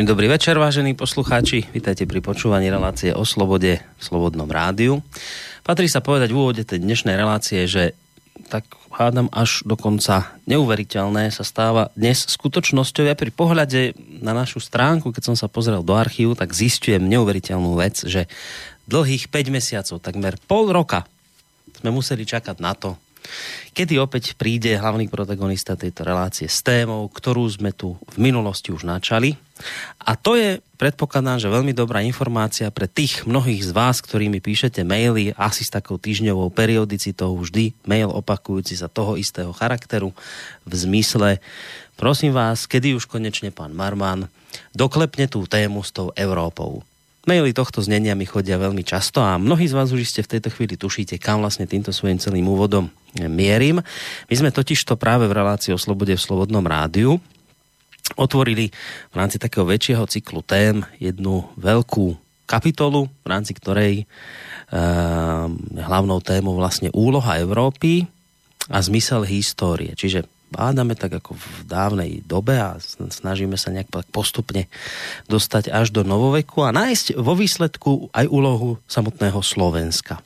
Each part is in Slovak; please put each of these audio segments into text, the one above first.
Príjemný dobrý večer, vážení poslucháči. Vítajte pri počúvaní relácie o slobode v Slobodnom rádiu. Patrí sa povedať v úvode tej dnešnej relácie, že tak hádam až dokonca neuveriteľné sa stáva dnes skutočnosťou. Ja pri pohľade na našu stránku, keď som sa pozrel do archívu, tak zistujem neuveriteľnú vec, že dlhých 5 mesiacov, takmer pol roka sme museli čakať na to, kedy opäť príde hlavný protagonista tejto relácie s témou, ktorú sme tu v minulosti už načali. A to je, predpokladám, že veľmi dobrá informácia pre tých mnohých z vás, ktorí mi píšete maily asi s takou týždňovou periodicitou, vždy mail opakujúci sa toho istého charakteru v zmysle prosím vás, kedy už konečne pán Marman doklepne tú tému s tou Európou. Maily tohto znenia mi chodia veľmi často a mnohí z vás už ste v tejto chvíli tušíte, kam vlastne týmto svojim celým úvodom mierim. My sme totiž to práve v relácii o slobode v Slobodnom rádiu otvorili v rámci takého väčšieho cyklu tém jednu veľkú kapitolu, v rámci ktorej e, hlavnou témou vlastne úloha Európy a zmysel histórie. Čiže bádame tak ako v dávnej dobe a snažíme sa nejak postupne dostať až do novoveku a nájsť vo výsledku aj úlohu samotného Slovenska.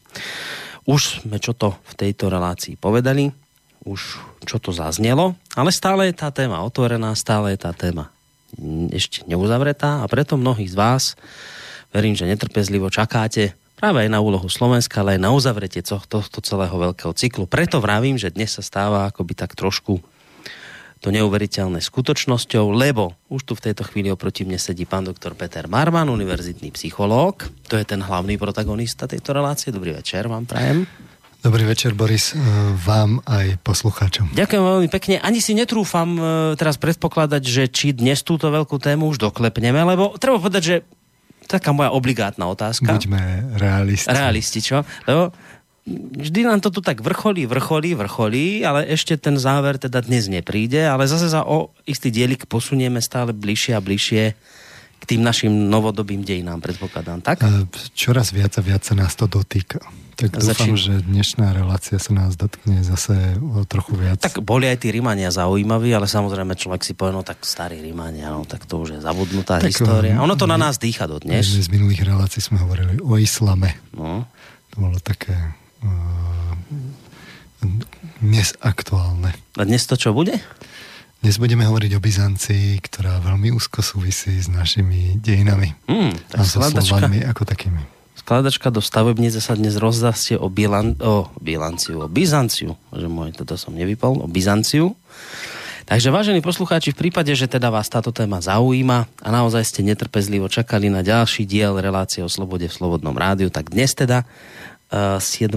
Už sme čo to v tejto relácii povedali, už čo to zaznelo, ale stále je tá téma otvorená, stále je tá téma ešte neuzavretá a preto mnohí z vás, verím, že netrpezlivo čakáte práve aj na úlohu Slovenska, ale aj na uzavretie tohto celého veľkého cyklu. Preto vravím, že dnes sa stáva akoby tak trošku to neuveriteľné skutočnosťou, lebo už tu v tejto chvíli oproti mne sedí pán doktor Peter Marman, univerzitný psychológ. To je ten hlavný protagonista tejto relácie. Dobrý večer vám prajem. Dobrý večer, Boris, e, vám aj poslucháčom. Ďakujem veľmi pekne. Ani si netrúfam e, teraz predpokladať, že či dnes túto veľkú tému už doklepneme, lebo treba povedať, že taká moja obligátna otázka. Buďme realisti. Realisti, čo? Lebo vždy nám to tu tak vrcholí, vrcholí, vrcholí, ale ešte ten záver teda dnes nepríde, ale zase za o istý dielik posunieme stále bližšie a bližšie k tým našim novodobým dejinám, predpokladám, tak? E, čoraz viac a viac sa nás to dotýka. Tak dúfam, že dnešná relácia sa nás dotkne zase o trochu viac. Tak boli aj tí Rímania zaujímaví, ale samozrejme človek si povie, no tak starí Rímania, no tak to už je zabudnutá tak, história. Ono to na nás dýcha dodnes. Z minulých relácií sme hovorili o islame. No. To bolo také uh, dnes aktuálne. A dnes to čo bude? Dnes budeme hovoriť o Byzancii, ktorá veľmi úzko súvisí s našimi dejinami. Mm, a so Slovanmi ako takými skladačka do stavebnice sa dnes rozdastie o, bilan, o bilanciu, o Byzanciu, že môj, toto som nevypol, o Byzanciu. Takže vážení poslucháči, v prípade, že teda vás táto téma zaujíma a naozaj ste netrpezlivo čakali na ďalší diel relácie o slobode v Slobodnom rádiu, tak dnes teda uh, 7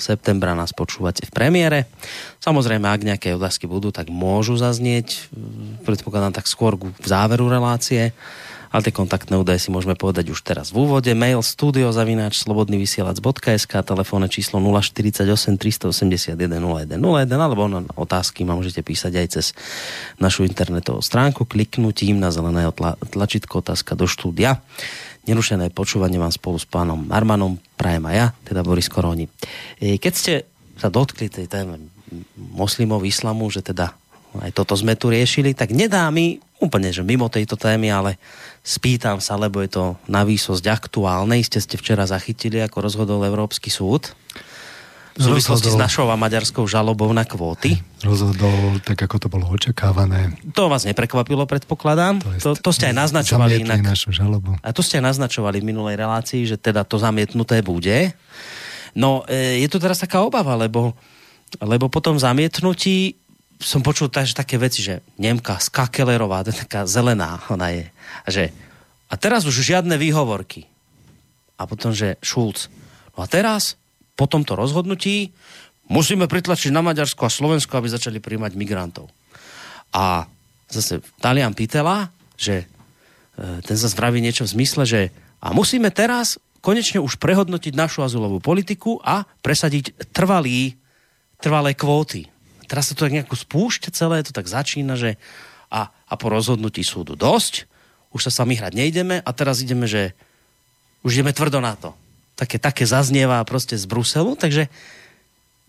septembra nás počúvate v premiére. Samozrejme, ak nejaké otázky budú, tak môžu zaznieť, predpokladám tak skôr v záveru relácie ale tie kontaktné údaje si môžeme povedať už teraz v úvode. Mail studiozavináč slobodnyvysielac.sk telefónne číslo 048 381 0101 alebo na otázky ma môžete písať aj cez našu internetovú stránku kliknutím na zelené tla, tlačítko otázka do štúdia. Nerušené počúvanie vám spolu s pánom Marmanom prajem aj ja, teda Boris Koroni. E, keď ste sa dotkli tej téme moslimov, islamu, že teda aj toto sme tu riešili, tak nedá mi úplne, že mimo tejto témy, ale spýtam sa, lebo je to na výsosť aktuálne. Iste ste včera zachytili, ako rozhodol Európsky súd v súvislosti rozhodol, s našou a maďarskou žalobou na kvóty. Rozhodol tak, ako to bolo očakávané. To vás neprekvapilo, predpokladám. To, to, to ste aj naznačovali. Inak. našu žalobu. A to ste aj naznačovali v minulej relácii, že teda to zamietnuté bude. No, e, je tu teraz taká obava, lebo, lebo po tom zamietnutí som počul takže také veci, že Nemka Skakelerová, taká zelená ona je. A, že, a teraz už žiadne výhovorky. A potom, že Šulc. No a teraz, po tomto rozhodnutí, musíme pritlačiť na Maďarsko a Slovensko, aby začali príjmať migrantov. A zase Talian Pitela, že e, ten sa zdraví niečo v zmysle, že a musíme teraz konečne už prehodnotiť našu azylovú politiku a presadiť trvalý, trvalé kvóty teraz sa to tak nejako spúšťa celé, to tak začína, že a, a po rozhodnutí súdu dosť, už sa sami hrať nejdeme a teraz ideme, že už ideme tvrdo na to. Také, také zaznieva proste z Bruselu, takže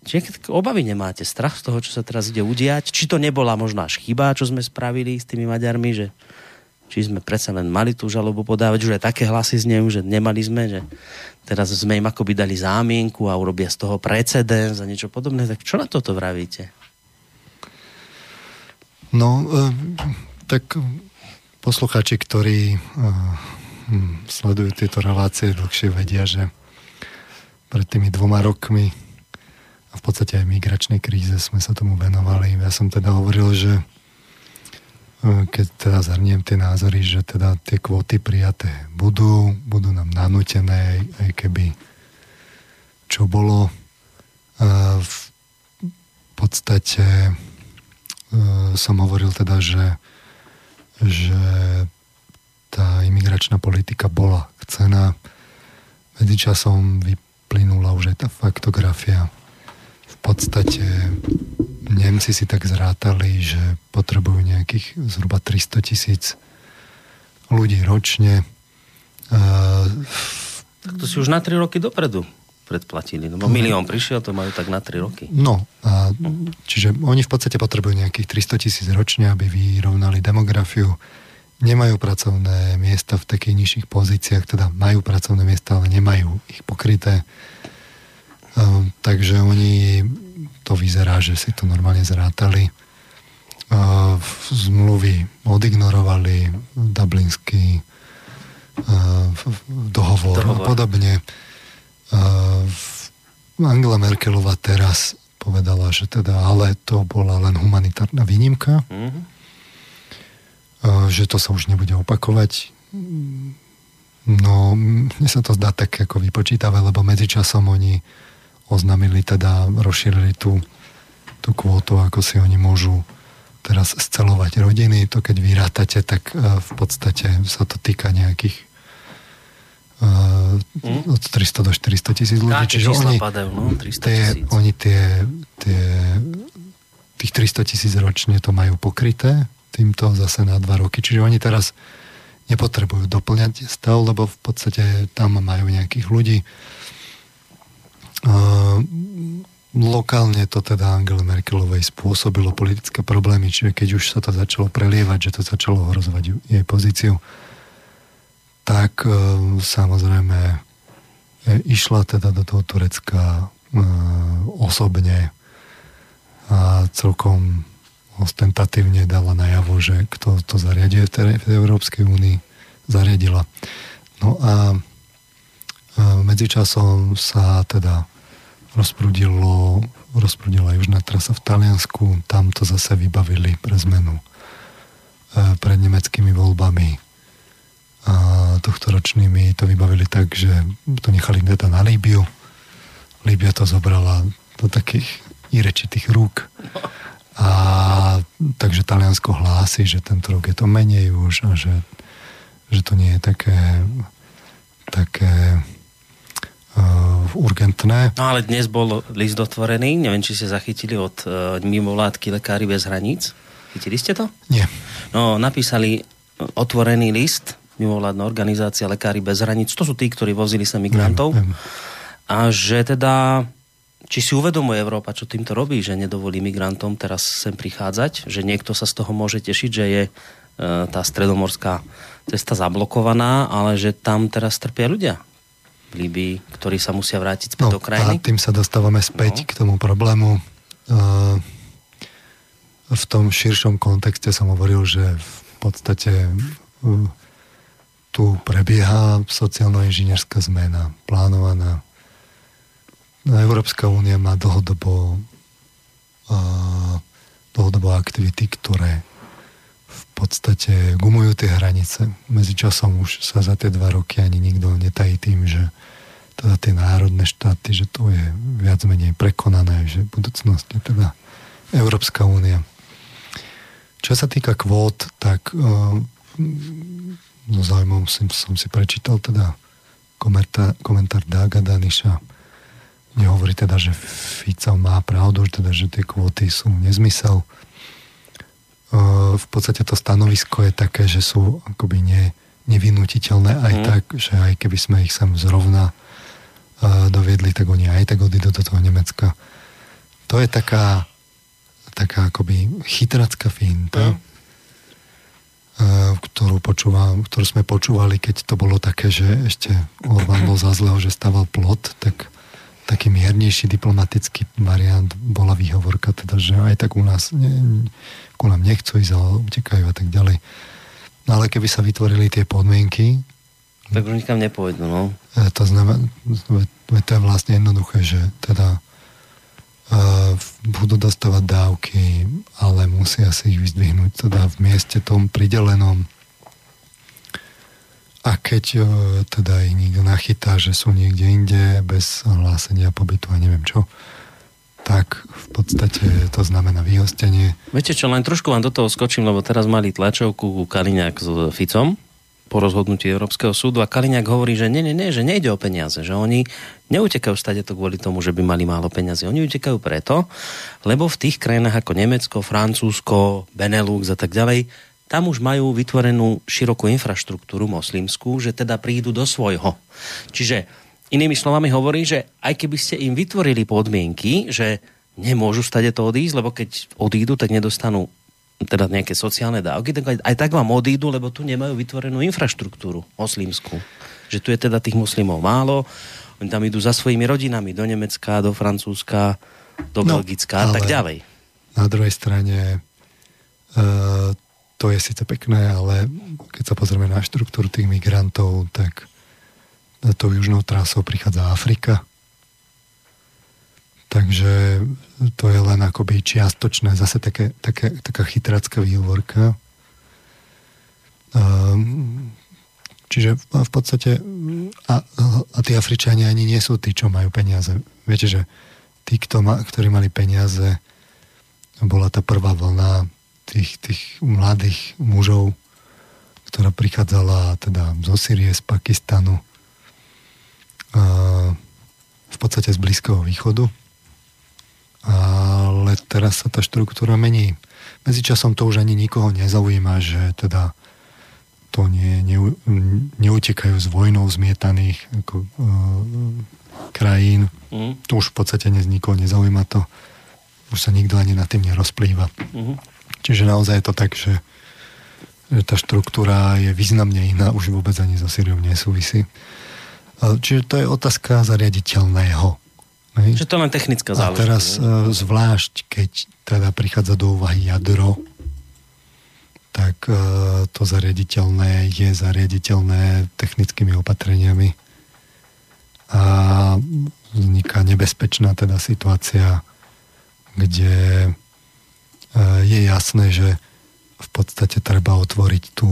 či obavy nemáte, strach z toho, čo sa teraz ide udiať? Či to nebola možná až chyba, čo sme spravili s tými Maďarmi, že, či sme predsa len mali tú žalobu podávať, už aj také hlasy znejú, že nemali sme, že teraz sme im akoby dali zámienku a urobia z toho precedens a niečo podobné. Tak čo na toto vravíte? No, e, tak posluchači, ktorí e, hm, sledujú tieto relácie dlhšie, vedia, že pred tými dvoma rokmi a v podstate aj migračnej kríze sme sa tomu venovali. Ja som teda hovoril, že e, keď teda zhrniem tie názory, že teda tie kvóty prijaté budú, budú nám nanútené, aj keby čo bolo v podstate som hovoril teda, že, že tá imigračná politika bola chcená. Medzičasom vyplynula už aj tá faktografia podstate Nemci si tak zrátali, že potrebujú nejakých zhruba 300 tisíc ľudí ročne. Tak to si už na 3 roky dopredu predplatili. No, milión prišiel, to majú tak na 3 roky. No, a, čiže oni v podstate potrebujú nejakých 300 tisíc ročne, aby vyrovnali demografiu. Nemajú pracovné miesta v takých nižších pozíciách, teda majú pracovné miesta, ale nemajú ich pokryté. Ehm, takže oni, to vyzerá, že si to normálne zrátali. Ehm, zmluvy odignorovali, dublinský ehm, dohovor, dohovor. a podobne. Angela Merkelová teraz povedala, že teda, ale to bola len humanitárna výnimka, mm-hmm. že to sa už nebude opakovať. No, mne sa to zdá tak ako vypočítavé, lebo medzičasom oni oznámili teda, rozšírili tú, tú kvótu, ako si oni môžu teraz scelovať rodiny. To keď vyrátate, tak e, v podstate sa to týka nejakých. Od 300 do 400 tisíc ľudí. Káke Čiže oni, padajú, no? 300 tie, oni tie, tie, tých 300 tisíc ročne to majú pokryté týmto zase na dva roky. Čiže oni teraz nepotrebujú doplňať stav, lebo v podstate tam majú nejakých ľudí lokálne to teda Angele Merkelovej spôsobilo politické problémy, čiže keď už sa to začalo prelievať, že to začalo ohrozovať jej pozíciu, tak e, samozrejme e, išla teda do toho Turecka e, osobne a celkom ostentatívne dala najavo, že kto to zariaduje v Európskej únii, zariadila. No a medzičasom sa teda rozprudilo, rozprudila južná trasa v Taliansku, tam to zase vybavili pre zmenu pred nemeckými voľbami a tohto ročnými to vybavili tak, že to nechali teda na Líbiu. Líbia to zobrala do takých irečitých rúk. A takže Taliansko hlási, že tento rok je to menej už a že, že to nie je také, také uh, urgentné. No ale dnes bol list otvorený, neviem, či ste zachytili od uh, mimovládky Lekári bez hraníc. Chytili ste to? Nie. No, napísali otvorený list, mimovládna organizácia Lekári bez hraníc, to sú tí, ktorí vozili sa migrantov. Viem, viem. A že teda či si uvedomuje Európa, čo týmto robí, že nedovolí migrantom teraz sem prichádzať, že niekto sa z toho môže tešiť, že je e, tá stredomorská cesta zablokovaná, ale že tam teraz trpia ľudia. Líbii, ktorí sa musia vrátiť späť no, do krajiny. A tým sa dostávame späť no. k tomu problému. V tom širšom kontexte som hovoril, že v podstate tu prebieha sociálno-inžinierská zmena, plánovaná. No, Európska únia má dlhodobo, dlhodobo aktivity, ktoré v podstate gumujú tie hranice. Medzičasom už sa za tie dva roky ani nikto netají tým, že teda tie národné štáty, že to je viac menej prekonané, že v budúcnosti teda Európska únia. Čo sa týka kvót, tak uh, no zaujímavom som, som si prečítal teda komentár, komentár Dága Daniša, kde hovorí teda, že Fica má pravdu, teda, že tie kvóty sú nezmysel. V podstate to stanovisko je také, že sú akoby ne, nevinutiteľné aj mm. tak, že aj keby sme ich sem zrovna doviedli, tak oni aj tak odídu do toho Nemecka. To je taká, taká akoby chytracká finta. Mm. Ktorú, počúvam, ktorú sme počúvali, keď to bolo také, že ešte Orbán bol za zlého, že staval plot, tak taký miernejší diplomatický variant bola výhovorka, teda, že aj tak u nás ne, ku nám nechcú ísť, ale utekajú a tak ďalej. No ale keby sa vytvorili tie podmienky, tak už nikam nepôjdu, no. E, to znamená, to je vlastne jednoduché, že teda budú dostávať dávky, ale musia si ich vyzdvihnúť teda v mieste tom pridelenom. A keď uh, teda ich niekto nachytá, že sú niekde inde bez hlásenia pobytu a neviem čo, tak v podstate to znamená vyhostenie. Viete čo, len trošku vám do toho skočím, lebo teraz mali tlačovku Kaliňák s Ficom, po rozhodnutí Európskeho súdu a Kaliňák hovorí, že nie, nie, nie, že nejde o peniaze, že oni neutekajú stade to kvôli tomu, že by mali málo peniazy. Oni utekajú preto, lebo v tých krajinách ako Nemecko, Francúzsko, Benelux a tak ďalej, tam už majú vytvorenú širokú infraštruktúru moslimskú, že teda prídu do svojho. Čiže inými slovami hovorí, že aj keby ste im vytvorili podmienky, že nemôžu stade to odísť, lebo keď odídu, tak nedostanú teda nejaké sociálne dávky, tak aj, aj tak vám odídu, lebo tu nemajú vytvorenú infraštruktúru moslimskú. Že tu je teda tých muslimov málo, oni tam idú za svojimi rodinami do Nemecka, do Francúzska, do no, Belgická a tak ďalej. Na druhej strane uh, to je síce pekné, ale keď sa pozrieme na štruktúru tých migrantov, tak tou južnou trasou prichádza Afrika, Takže to je len akoby čiastočné, zase také, také, taká chytracká výhovorka. Um, čiže v podstate a, a tí Afričania ani nie sú tí, čo majú peniaze. Viete, že tí, kto ma, ktorí mali peniaze, bola tá prvá vlna tých, tých mladých mužov, ktorá prichádzala teda zo Syrie, z Pakistanu, a v podstate z Blízkeho východu ale teraz sa tá štruktúra mení. Medzičasom to už ani nikoho nezaujíma, že teda to nie, ne, neutekajú z vojnou zmietaných ako, uh, krajín. Mm. To už v podstate nikoho nezaujíma to. Už sa nikto ani na tým nerozplýva. Mm. Čiže naozaj je to tak, že, že tá štruktúra je významne iná, už vôbec ani so Syriou nesúvisí. Čiže to je otázka zariaditeľného Hej. Že to len technická záležitosť. A teraz uh, zvlášť, keď teda prichádza do úvahy jadro, tak uh, to zariaditeľné je zariaditeľné technickými opatreniami a vzniká nebezpečná teda situácia, kde uh, je jasné, že v podstate treba otvoriť tu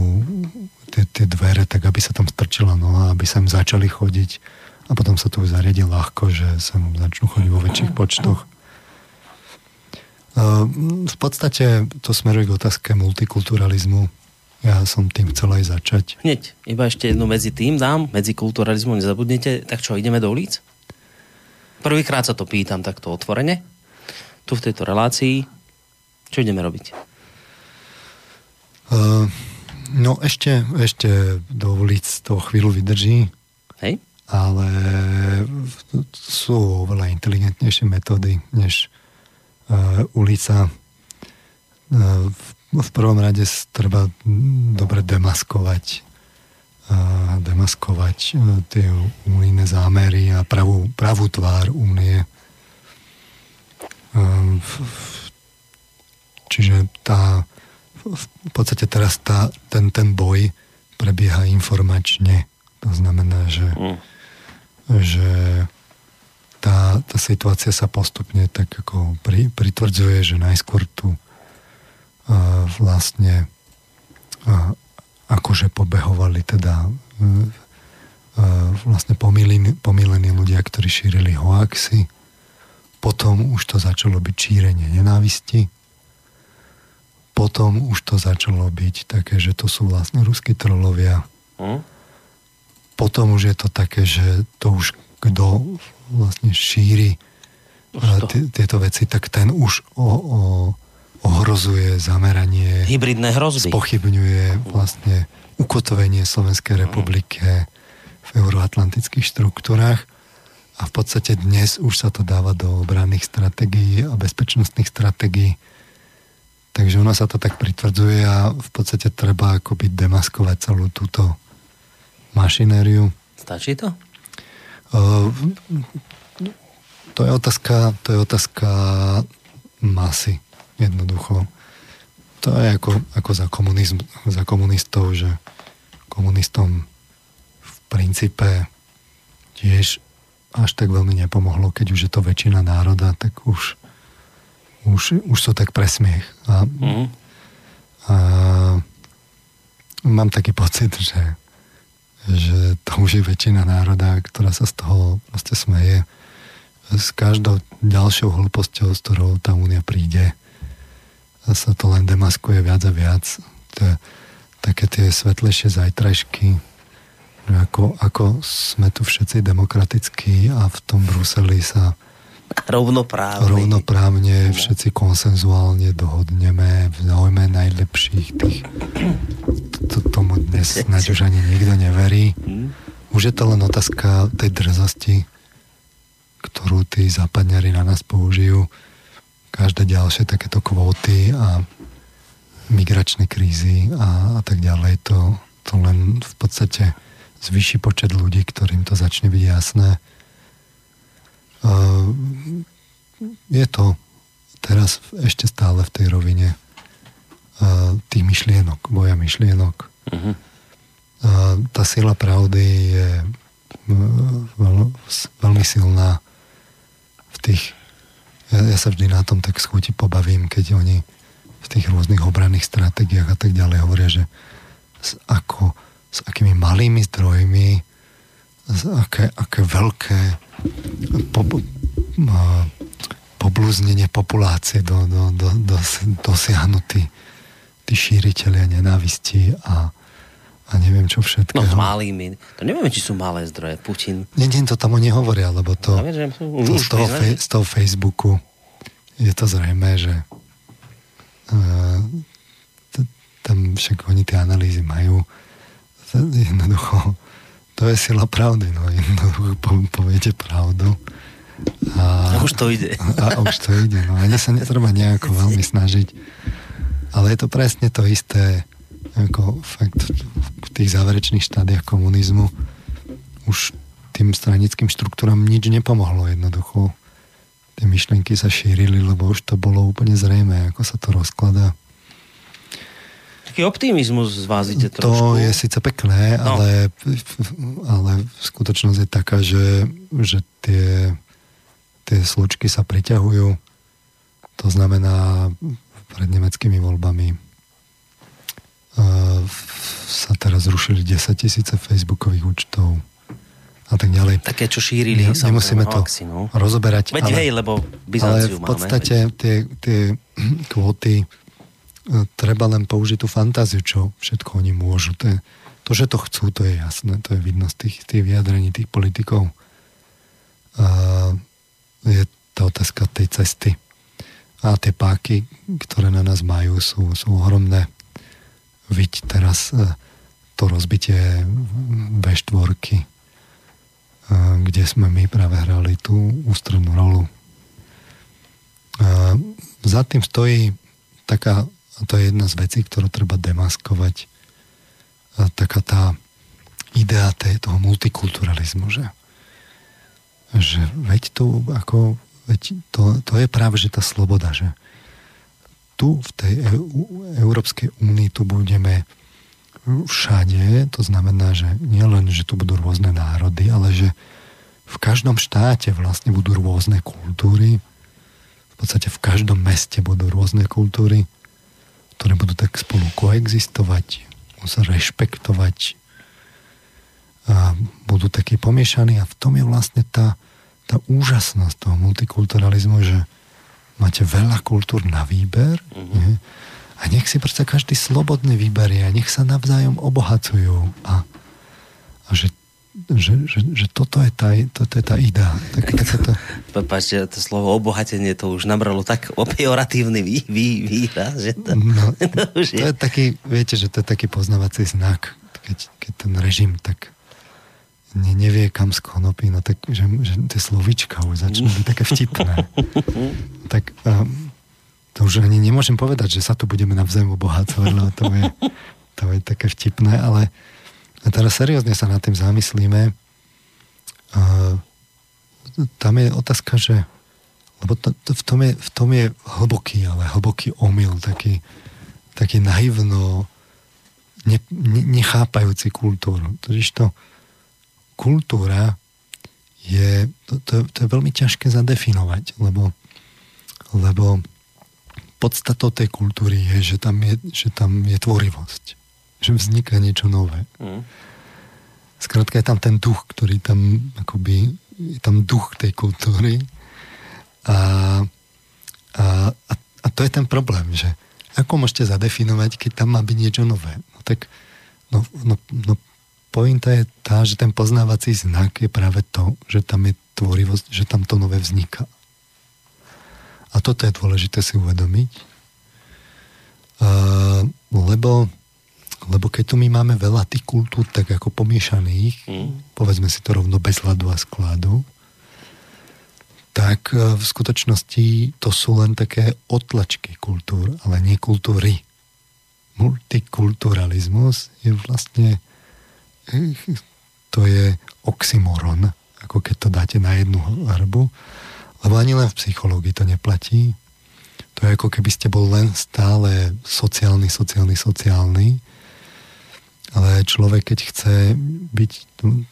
tie, tie dvere, tak aby sa tam strčila noha, aby sa im začali chodiť a potom sa to už zariadi ľahko, že sa začnú chodiť vo väčších počtoch. Ehm, v podstate to smeruje k otázke multikulturalizmu. Ja som tým chcel aj začať. Hneď, iba ešte jednu medzi tým dám, medzi kulturalizmu nezabudnite. Tak čo, ideme do ulic? Prvýkrát sa to pýtam takto otvorene. Tu v tejto relácii. Čo ideme robiť? Uh, no ešte, ešte do ulic to chvíľu vydrží. Hej? Ale sú oveľa inteligentnejšie metódy než uh, ulica. Uh, v, prvom rade treba dobre demaskovať uh, demaskovať uh, tie unijné zámery a pravú, pravú tvár únie. Uh, čiže tá v podstate teraz tá, ten, ten boj prebieha informačne. To znamená, že mm že tá, tá situácia sa postupne tak ako pri, pritvrdzuje, že najskôr tu uh, vlastne uh, akože pobehovali teda uh, uh, vlastne pomilení, pomilení ľudia, ktorí šírili hoaxy. Potom už to začalo byť šírenie nenávisti. Potom už to začalo byť také, že to sú vlastne ruskí trolovia. Hm? Potom už je to také, že to už kto vlastne šíri tieto veci, tak ten už o, o, ohrozuje zameranie. Hybridné hrozby. Spochybňuje vlastne ukotvenie Slovenskej mhm. republike v euroatlantických štruktúrách. A v podstate dnes už sa to dáva do obranných stratégií a bezpečnostných stratégií. Takže ono sa to tak pritvrdzuje a v podstate treba akoby demaskovať celú túto mašinériu. Stačí to? Uh, to je otázka, to je otázka masy, jednoducho. To je ako, ako za, komunizm, za komunistov, že komunistom v princípe tiež až tak veľmi nepomohlo, keď už je to väčšina národa, tak už už, už sú tak presmiech. A, mm. a mám taký pocit, že, že to už je väčšina národa, ktorá sa z toho proste smeje. S každou ďalšou hlúposťou, s ktorou tá únia príde, sa to len demaskuje viac a viac. To také tie svetlejšie zajtrajšky, ako, ako sme tu všetci demokratickí a v tom Bruseli sa Rovnoprávne. Rovnoprávne, všetci konsenzuálne dohodneme v záujme najlepších tých. Tomu dnes snáď už ani nikto neverí. Hm? Už je to len otázka tej drzosti, ktorú tí západňari na nás použijú. Každé ďalšie takéto kvóty a migračné krízy a, a tak ďalej, to, to len v podstate zvýši počet ľudí, ktorým to začne byť jasné je to teraz ešte stále v tej rovine ehm, tých myšlienok, boja myšlienok. Uh-huh. Tá sila pravdy je veľ, veľmi silná v tých ja, ja sa vždy na tom tak schúti pobavím, keď oni v tých rôznych obranných stratégiách a tak ďalej hovoria, že s, ako, s akými malými zdrojmi, aké, aké veľké po, poblúznenie populácie do, do, do, do, dosiahnu tí, tí šíriteľia nenávisti a, a neviem čo všetko. No s malými. To nevieme, či sú malé zdroje. Putin. Nie, nie, to tam nehovoria, lebo to, viem, to z, toho fe, z toho Facebooku je to zrejme, že uh, tam však oni tie analýzy majú jednoducho to je sila pravdy, no jednoducho poviete pravdu a, a už to ide. A, a už to ide. No. Ani sa netreba nejako veľmi snažiť. Ale je to presne to isté, ako fakt v tých záverečných štádiach komunizmu už tým stranickým štruktúram nič nepomohlo jednoducho. Tie myšlienky sa šírili, lebo už to bolo úplne zrejme, ako sa to rozkladá. Taký optimizmus z vás ide trošku. To je síce pekné, no. ale, ale skutočnosť je taká, že, že tie tie slučky sa priťahujú. To znamená, pred nemeckými voľbami uh, sa teraz zrušili 10 tisíce facebookových účtov a tak ďalej. Také, čo šírili. Ne, nemusíme to akci, no. rozoberať. Veď ale, hej, lebo Byzanciu Ale v podstate máme, tie, tie kvóty treba len použiť tú fantáziu, čo všetko oni môžu. To, je, to, že to chcú, to je jasné. To je vidno z tých, tých vyjadrení tých politikov. Uh, je tá otázka tej cesty. A tie páky, ktoré na nás majú, sú, sú ohromné. Viď teraz e, to rozbitie V4, e, kde sme my práve hrali tú ústrednú rolu. E, za tým stojí taká, a to je jedna z vecí, ktorú treba demaskovať, taká tá idea toho multikulturalizmu, že? Že veď tu ako, veď to, to je práve, že tá sloboda, že tu v tej Európskej únii tu budeme všade, to znamená, že nielen, že tu budú rôzne národy, ale že v každom štáte vlastne budú rôzne kultúry, v podstate v každom meste budú rôzne kultúry, ktoré budú tak spolu koexistovať, sa rešpektovať, a budú takí pomiešaní a v tom je vlastne tá, tá úžasnosť toho multikulturalizmu, že máte veľa kultúr na výber mm-hmm. nie? a nech si proste každý slobodne vyberie a nech sa navzájom obohacujú a, a že že, že, že toto, je tá, toto je tá idea. Tak, tak to... Prepačte, to slovo obohatenie to už nabralo tak opeoratívny vý, vý, výraz, že to... No, to, je... to je taký, viete, že to je taký poznávací znak, keď, keď ten režim tak ne, nevie, kam skonopí, no tak, že, že tie slovička už začnú byť také vtipné. tak um, to už ani nemôžem povedať, že sa tu budeme navzájom obohacovať, lebo to je, to je také vtipné, ale teraz seriózne sa nad tým zamyslíme. Uh, tam je otázka, že lebo to, to, v, tom je, v tom je hlboký, ale hlboký omyl, taký, taký naivno ne, ne, nechápajúci kultúru. Totiž to kultúra je, to, to, to je veľmi ťažké zadefinovať, lebo, lebo podstatou tej kultúry je, že tam je, že tam je tvorivosť. Že vzniká niečo nové. Mm. Skrátka je tam ten duch, ktorý tam akoby, je tam duch tej kultúry a, a, a, a to je ten problém, že ako môžete zadefinovať, keď tam má byť niečo nové? No tak no, no, no pointa je tá, že ten poznávací znak je práve to, že tam je tvorivosť, že tam to nové vzniká. A toto je dôležité si uvedomiť, uh, lebo, lebo keď tu my máme veľa tých kultúr tak ako pomiešaných, mm. povedzme si to rovno bez hladu a skladu, tak e, v skutočnosti to sú len také otlačky kultúr, ale nie kultúry. Multikulturalizmus je vlastne to je oxymoron, ako keď to dáte na jednu hrbu, lebo ani len v psychológii to neplatí. To je ako keby ste bol len stále sociálny, sociálny, sociálny, ale človek, keď chce byť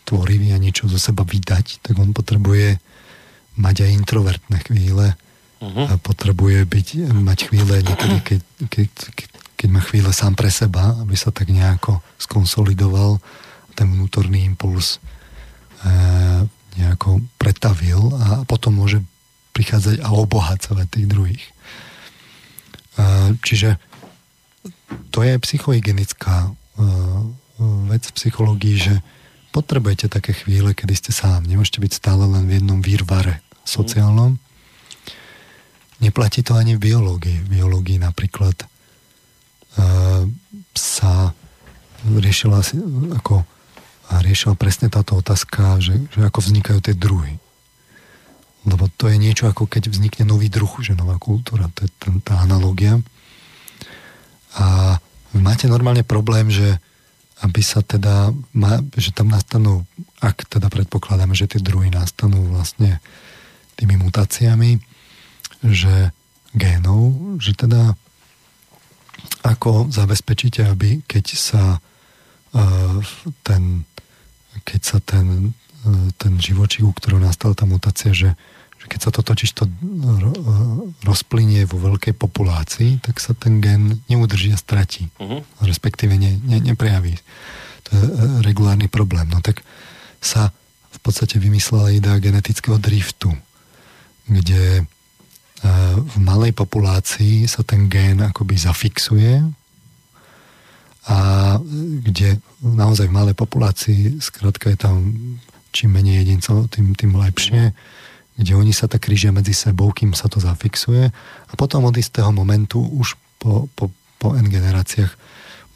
tvorivý a niečo zo seba vydať, tak on potrebuje mať aj introvertné chvíle uh-huh. a potrebuje byť, mať chvíle niekedy, keď, keď, keď má chvíle sám pre seba, aby sa tak nejako skonsolidoval ten vnútorný impuls e, nejako pretavil a potom môže prichádzať a obohacovať tých druhých. E, čiže to je psychohygienická e, vec v psychológii, že potrebujete také chvíle, kedy ste sám. Nemôžete byť stále len v jednom výrvare sociálnom. Neplatí to ani v biológii. V biológii napríklad uh, sa riešila ako riešila presne táto otázka, že, že ako vznikajú tie druhy. Lebo to je niečo ako keď vznikne nový druh, že nová kultúra, to je tá analogia. A máte normálne problém, že aby sa teda, že tam nastanú, ak teda predpokladáme, že tie druhy nastanú vlastne tými mutáciami, že génov, že teda ako zabezpečíte, aby keď sa uh, ten keď sa ten, uh, ten živočík, u ktorého nastala tá mutácia, že, že keď sa to totiž to rozplynie vo veľkej populácii, tak sa ten gen neudrží a stratí. Uh-huh. Respektíve ne, ne, neprejaví. To je regulárny problém. No tak sa v podstate vymyslela idea genetického driftu kde e, v malej populácii sa ten gén akoby zafixuje a kde naozaj v malej populácii skrátka je tam čím menej jedincov, tým, tým lepšie, kde oni sa tak krížia medzi sebou, kým sa to zafixuje a potom od istého momentu už po, po, po N generáciách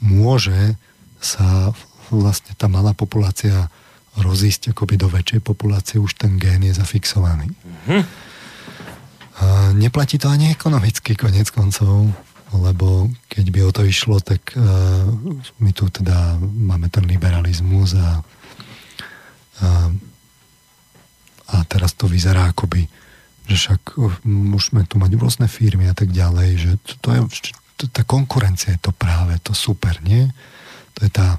môže sa vlastne tá malá populácia rozísť akoby do väčšej populácie, už ten gén je zafixovaný. Mm-hmm. A neplatí to ani ekonomicky konec koncov, lebo keď by o to išlo, tak uh, my tu teda máme ten liberalizmus a, uh, a teraz to vyzerá akoby, že však môžeme tu mať rôzne firmy a tak ďalej, že to, je, to, tá konkurencia je to práve to super, nie? To je tá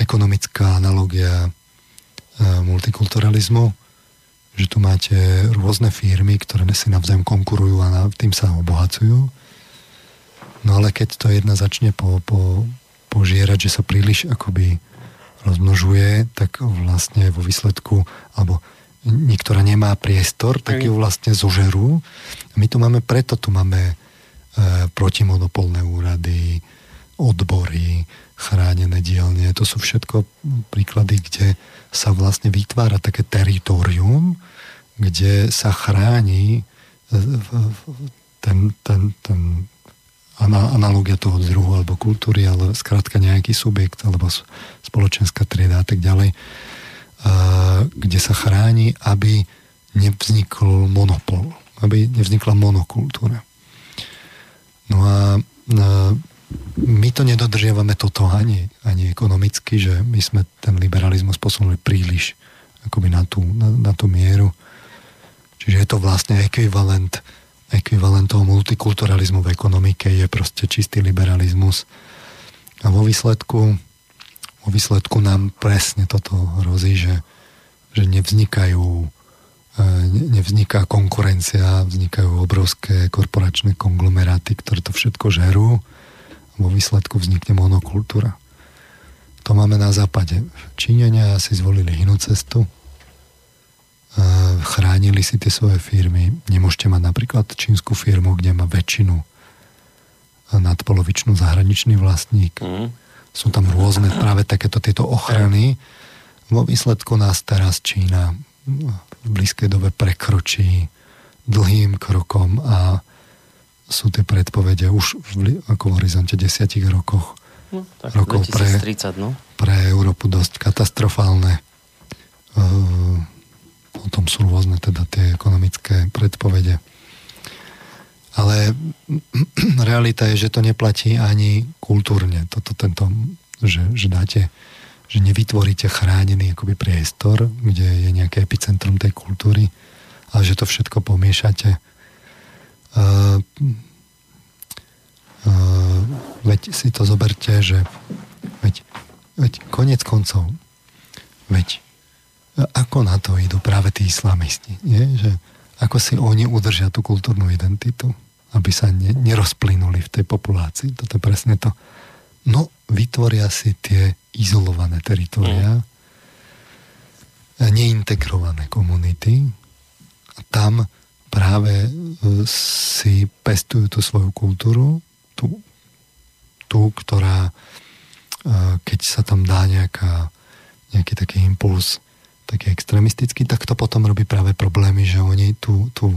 ekonomická analogia uh, multikulturalizmu, že tu máte rôzne firmy, ktoré si navzájom konkurujú a tým sa obohacujú. No ale keď to jedna začne po, po, požierať, že sa príliš akoby rozmnožuje, tak vlastne vo výsledku, alebo niektorá nemá priestor, tak ju vlastne zožerú. My tu máme, preto tu máme e, protimonopolné úrady, odbory, chránené dielne. To sú všetko príklady, kde sa vlastne vytvára také teritorium, kde sa chráni e, ten, ten, ten analogia toho druhu alebo kultúry, ale skrátka nejaký subjekt alebo spoločenská trieda a tak ďalej, kde sa chráni, aby nevznikol monopol, aby nevznikla monokultúra. No a my to nedodržiavame toto ani, ani ekonomicky, že my sme ten liberalizmus posunuli príliš akoby na tú, na, na tú mieru. Čiže je to vlastne ekvivalent, ekvivalent toho multikulturalizmu v ekonomike, je proste čistý liberalizmus. A vo výsledku, vo výsledku nám presne toto hrozí, že, že nevznikajú e, nevzniká konkurencia, vznikajú obrovské korporačné konglomeráty, ktoré to všetko žerú vo výsledku vznikne monokultúra. To máme na západe. Číňania si zvolili inú cestu, chránili si tie svoje firmy. Nemôžete mať napríklad čínsku firmu, kde má väčšinu nadpolovičnú zahraničný vlastník. Mm. Sú tam rôzne práve takéto tieto ochrany. Vo výsledku nás teraz Čína v blízkej dobe prekročí dlhým krokom a sú tie predpovede už v, ako v horizonte desiatich rokoch. No, tak rokov 2030, pre, no. pre Európu dosť katastrofálne. Uh, o tom sú rôzne teda tie ekonomické predpovede. Ale realita je, že to neplatí ani kultúrne. Toto, tento, že, že dáte, že nevytvoríte chránený akoby priestor, kde je nejaké epicentrum tej kultúry, ale že to všetko pomiešate Uh, uh, veď si to zoberte, že veď, veď konec koncov, veď ako na to idú práve tí islamisti, nie? že ako si oni udržia tú kultúrnu identitu, aby sa ne, nerozplynuli v tej populácii. Toto je presne to. No, vytvoria si tie izolované teritoria, mm. neintegrované komunity a tam práve e, si pestujú tú svoju kultúru, tú, tú ktorá, e, keď sa tam dá nejaká, nejaký taký impuls taký extremistický, tak to potom robí práve problémy, že oni tú, tú,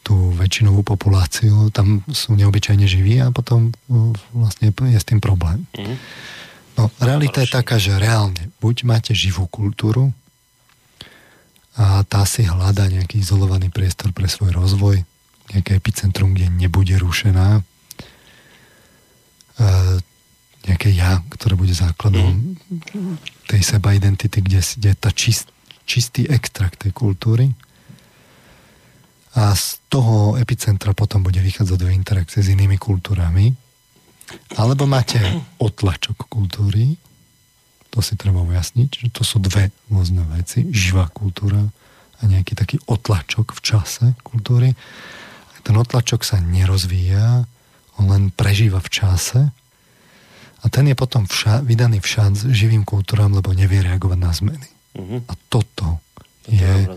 tú väčšinovú populáciu tam sú neobyčajne živí a potom e, vlastne je s tým problém. Mm. No, realita je taká, že reálne, buď máte živú kultúru, a tá si hľada nejaký izolovaný priestor pre svoj rozvoj, nejaké epicentrum, kde nebude rušená, e, nejaké ja, ktoré bude základom mm. Tej seba identity, kde, je tá čist, čistý extrakt tej kultúry a z toho epicentra potom bude vychádzať do interakcie s inými kultúrami. Alebo máte otlačok kultúry, to si treba ujasniť, že to sú dve rôzne veci. Živá kultúra a nejaký taký otlačok v čase kultúry. Ten otlačok sa nerozvíja, on len prežíva v čase a ten je potom vša- vydaný v šanc živým kultúram, lebo nevie reagovať na zmeny. Uh-huh. A toto je,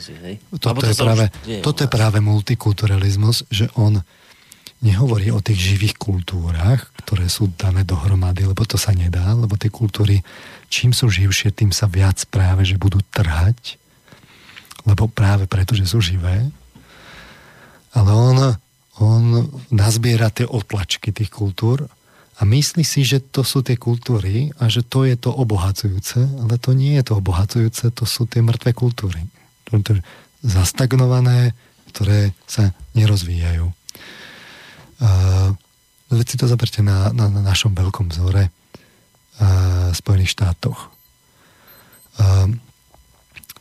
toto, to je práve, toto je práve multikulturalizmus, že on nehovorí o tých živých kultúrach, ktoré sú dané dohromady, lebo to sa nedá, lebo tie kultúry, čím sú živšie, tým sa viac práve, že budú trhať, lebo práve preto, že sú živé. Ale on, on nazbiera tie otlačky tých kultúr a myslí si, že to sú tie kultúry a že to je to obohacujúce, ale to nie je to obohacujúce, to sú tie mŕtve kultúry. Zastagnované, ktoré sa nerozvíjajú. Uh, si to zoberte na, na, na našom veľkom vzore uh, Spojených štátoch. Uh,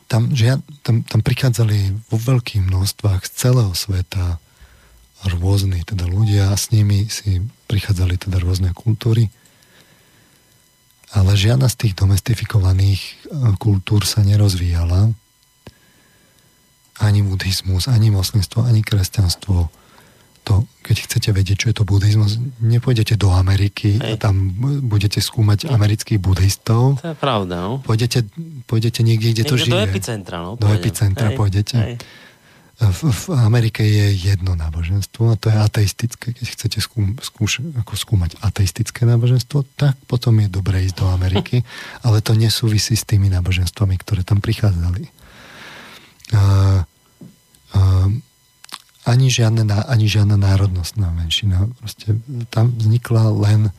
tam, že ja, tam, tam prichádzali vo veľkých množstvách z celého sveta rôzni teda ľudia a s nimi si prichádzali teda rôzne kultúry. Ale žiadna z tých domestifikovaných kultúr sa nerozvíjala. Ani buddhizmus, ani moslimstvo, ani kresťanstvo to, keď chcete vedieť, čo je to buddhizmus, nepôjdete do Ameriky Hej. a tam budete skúmať amerických buddhistov. To je pravda, no. Pôjdete, pôjdete niekde, kde niekde to žije. Do epicentra, no. Do epicentra Hej. pôjdete. Hej. V, v Amerike je jedno náboženstvo a to je ateistické. Keď chcete skúm, skúš, ako skúmať ateistické náboženstvo, tak potom je dobré ísť do Ameriky, ale to nesúvisí s tými náboženstvami, ktoré tam prichádzali. Uh, uh, ani žiadna, ani žiadna národnostná menšina. Proste tam vznikla len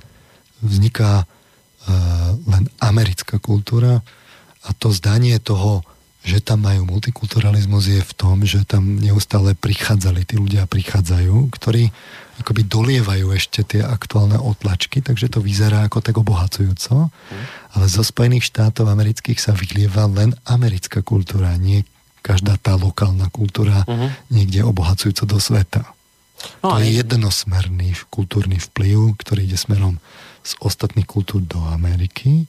vzniká uh, len americká kultúra a to zdanie toho že tam majú multikulturalizmus je v tom, že tam neustále prichádzali tí ľudia, prichádzajú, ktorí akoby dolievajú ešte tie aktuálne otlačky, takže to vyzerá ako tak obohacujúco, mm. ale zo Spojených štátov amerických sa vylieva len americká kultúra, nie každá tá lokálna kultúra mm-hmm. niekde obohacujúco do sveta. No, to je jednosmerný kultúrny vplyv, ktorý ide smerom z ostatných kultúr do Ameriky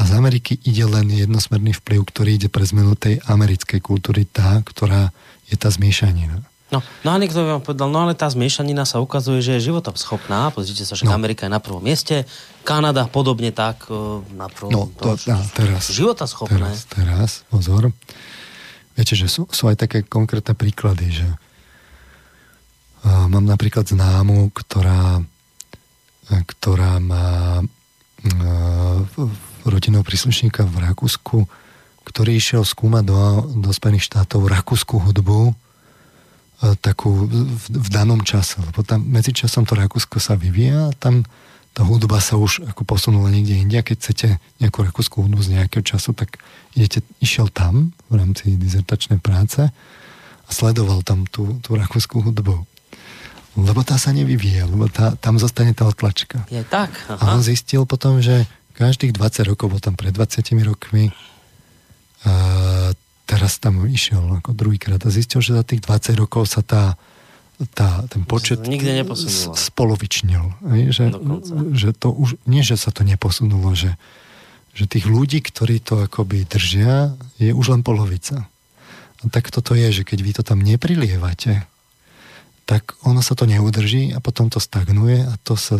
a z Ameriky ide len jednosmerný vplyv, ktorý ide pre zmenu tej americkej kultúry, tá, ktorá je tá zmiešanina. No, no a niekto by vám povedal, no ale tá zmiešanina sa ukazuje, že je schopná. Pozrite sa, že no. Amerika je na prvom mieste, Kanada podobne tak e, na prvom. No, to, to, no, teraz, schopné. Teraz, teraz, pozor. Viete, že sú, sú aj také konkrétne príklady, že uh, mám napríklad známu, ktorá ktorá má e, rodinného príslušníka v Rakúsku, ktorý išiel skúmať do, do Spojených štátov rakúsku hudbu e, takú v, v danom čase, lebo tam medzičasom to Rakúsko sa vyvíja a tam tá hudba sa už ako posunula niekde inde. Keď chcete nejakú rakúsku hudbu z nejakého času, tak idete, išiel tam v rámci dizertačnej práce a sledoval tam tú, tú rakúsku hudbu. Lebo tá sa nevyvíja, lebo tá, tam zostane tá otlačka. Je tak. Aha. A on zistil potom, že každých 20 rokov, bol tam pred 20 rokmi, a teraz tam išiel ako druhýkrát a zistil, že za tých 20 rokov sa tá, tá, ten počet Nikde spolovičnil. Že, že to už, nie, že sa to neposunulo, že, že tých ľudí, ktorí to akoby držia, je už len polovica. A tak toto je, že keď vy to tam neprilievate, tak ono sa to neudrží a potom to stagnuje a to sa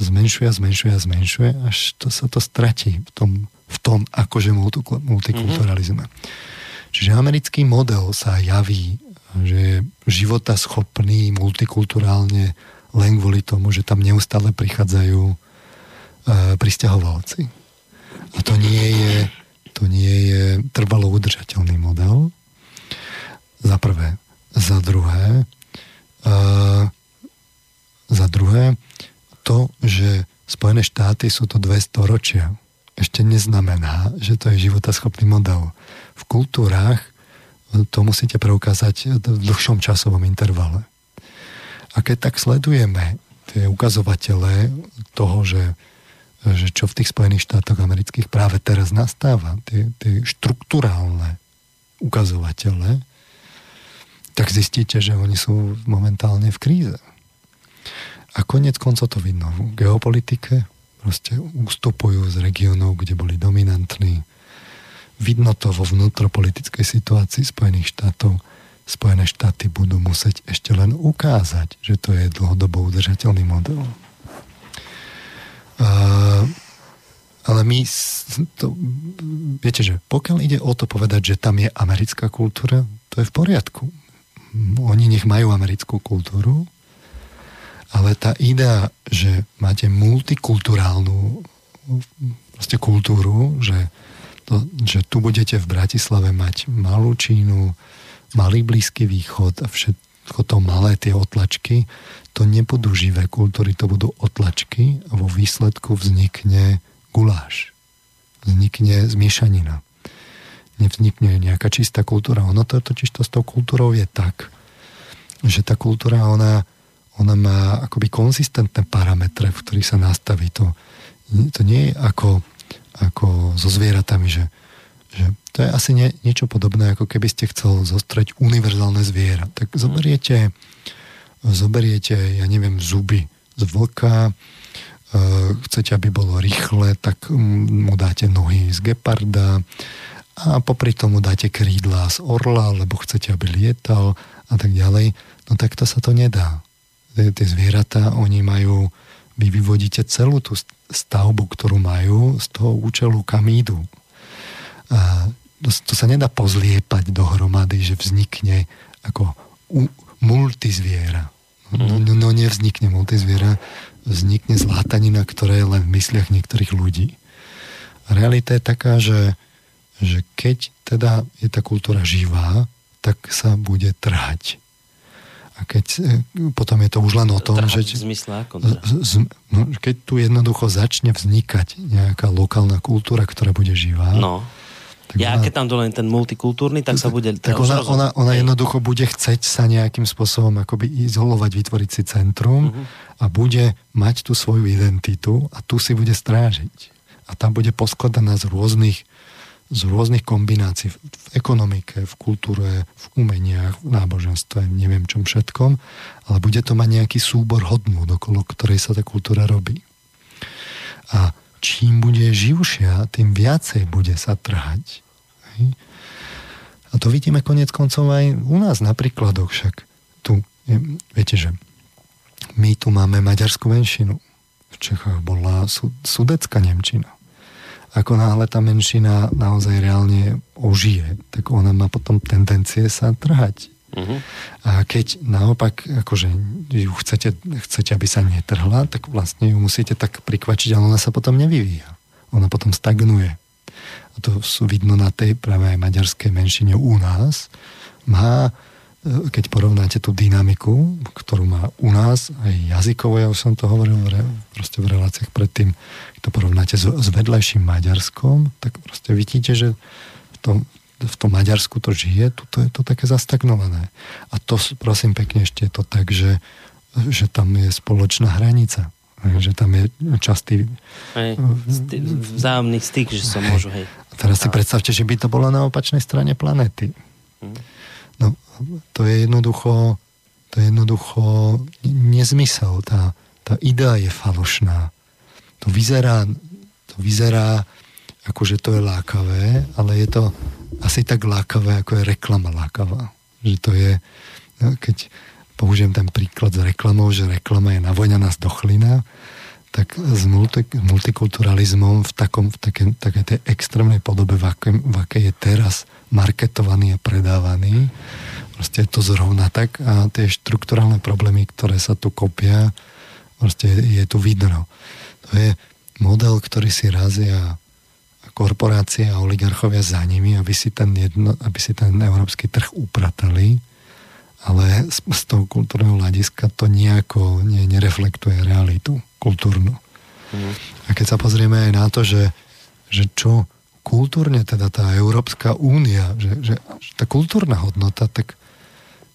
zmenšuje a zmenšuje a zmenšuje, až to sa to stratí v tom, v tom akože multikulturalizme. Mm-hmm. Čiže americký model sa javí, že je života schopný multikulturálne len kvôli tomu, že tam neustále prichádzajú e, pristahovalci. A to nie je, to nie je trvalo udržateľný model. Za prvé. Za druhé, za druhé, to, že Spojené štáty sú to dve storočia, ešte neznamená, že to je životaschopný model. V kultúrách to musíte preukázať v dlhšom časovom intervale. A keď tak sledujeme tie ukazovatele toho, že, že čo v tých Spojených štátoch amerických práve teraz nastáva, tie, tie štruktúrálne ukazovatele, tak zistíte, že oni sú momentálne v kríze. A konec koncov to vidno v geopolitike, proste ústupujú z regiónov, kde boli dominantní. Vidno to vo vnútropolitickej situácii Spojených štátov. Spojené štáty budú musieť ešte len ukázať, že to je dlhodobo udržateľný model. Uh, ale my to, viete, že pokiaľ ide o to povedať, že tam je americká kultúra, to je v poriadku oni nech majú americkú kultúru, ale tá idea, že máte multikulturálnu kultúru, že, to, že tu budete v Bratislave mať malú Čínu, malý Blízky východ a všetko to malé, tie otlačky, to nebudú živé kultúry, to budú otlačky a vo výsledku vznikne guláš. Vznikne zmiešanina nevznikne nejaká čistá kultúra. Ono to totiž to s tou kultúrou je tak, že tá kultúra, ona, ona má akoby konzistentné parametre, v ktorých sa nastaví. To, to nie je ako, ako so zvieratami, že, že to je asi nie, niečo podobné, ako keby ste chcel zostreť univerzálne zviera. Tak zoberiete, zoberiete, ja neviem, zuby z vlka, chcete, aby bolo rýchle, tak mu dáte nohy z geparda, a popri tomu dáte krídla z orla, lebo chcete, aby lietal a tak ďalej, no tak to sa to nedá. Tie zvieratá, oni majú, vy vyvodíte celú tú stavbu, ktorú majú z toho účelu, kam idú. A to, to sa nedá pozliepať dohromady, že vznikne ako u, multizviera. No, no, no nevznikne multizviera, vznikne zlátanina, ktorá je len v mysliach niektorých ľudí. Realita je taká, že že keď teda je tá kultúra živá, tak sa bude trhať. A keď e, potom je to už len o tom, že... V zmysle ako z, no, keď tu jednoducho začne vznikať nejaká lokálna kultúra, ktorá bude živá, no. Tak ja ona, keď tam dolen ten multikultúrny, tak sa bude... Tak ona, ona, ona jednoducho bude chceť sa nejakým spôsobom akoby izolovať, vytvoriť si centrum uh-huh. a bude mať tú svoju identitu a tu si bude strážiť. A tam bude poskladaná z rôznych z rôznych kombinácií v, ekonomike, v kultúre, v umeniach, v náboženstve, neviem čom všetkom, ale bude to mať nejaký súbor hodnú, okolo ktorej sa tá kultúra robí. A čím bude živšia, tým viacej bude sa trhať. A to vidíme konec koncov aj u nás na príkladoch však. Tu, je, viete, že my tu máme maďarskú menšinu. V Čechách bola sudecká Nemčina ako náhle tá menšina naozaj reálne ožije, tak ona má potom tendencie sa trhať. Uh-huh. A keď naopak akože ju chcete, chcete, aby sa netrhla, tak vlastne ju musíte tak prikvačiť, ale ona sa potom nevyvíja. Ona potom stagnuje. A to sú vidno na tej práve aj maďarskej menšine u nás. Má keď porovnáte tú dynamiku, ktorú má u nás, aj jazykovo, ja už som to hovoril v, re, proste v reláciách predtým, keď to porovnáte s, s vedľajším Maďarskom, tak proste vidíte, že v tom, v tom Maďarsku to žije, tu to je to také zastagnované. A to, prosím pekne, ešte je to tak, že, že tam je spoločná hranica. Že tam je častý... Hej, sti- vzájomný styk, že sa môžu, hej. A teraz si predstavte, že by to bolo na opačnej strane planety. Hmm. No, to je jednoducho, to je jednoducho nezmysel. Tá, tá idea je falošná. To vyzerá, to vyzerá ako že to je lákavé, ale je to asi tak lákavé, ako je reklama lákavá. Že to je, no, keď použijem ten príklad s reklamou, že reklama je navoňaná z dochlina, tak s multi, multikulturalizmom v, takom, v také, také tej extrémnej podobe, v akej je teraz marketovaný a predávaný, proste je to zrovna tak a tie štruktúrálne problémy, ktoré sa tu kopia, proste je, je tu vidno. To je model, ktorý si razia korporácie a oligarchovia za nimi, aby si ten, jedno, aby si ten európsky trh upratali, ale z, z toho kultúrneho hľadiska to nejako ne, nereflektuje realitu kultúrnu. Mm. A keď sa pozrieme aj na to, že, že čo kultúrne teda tá Európska únia, že, že, že tá kultúrna hodnota, tak,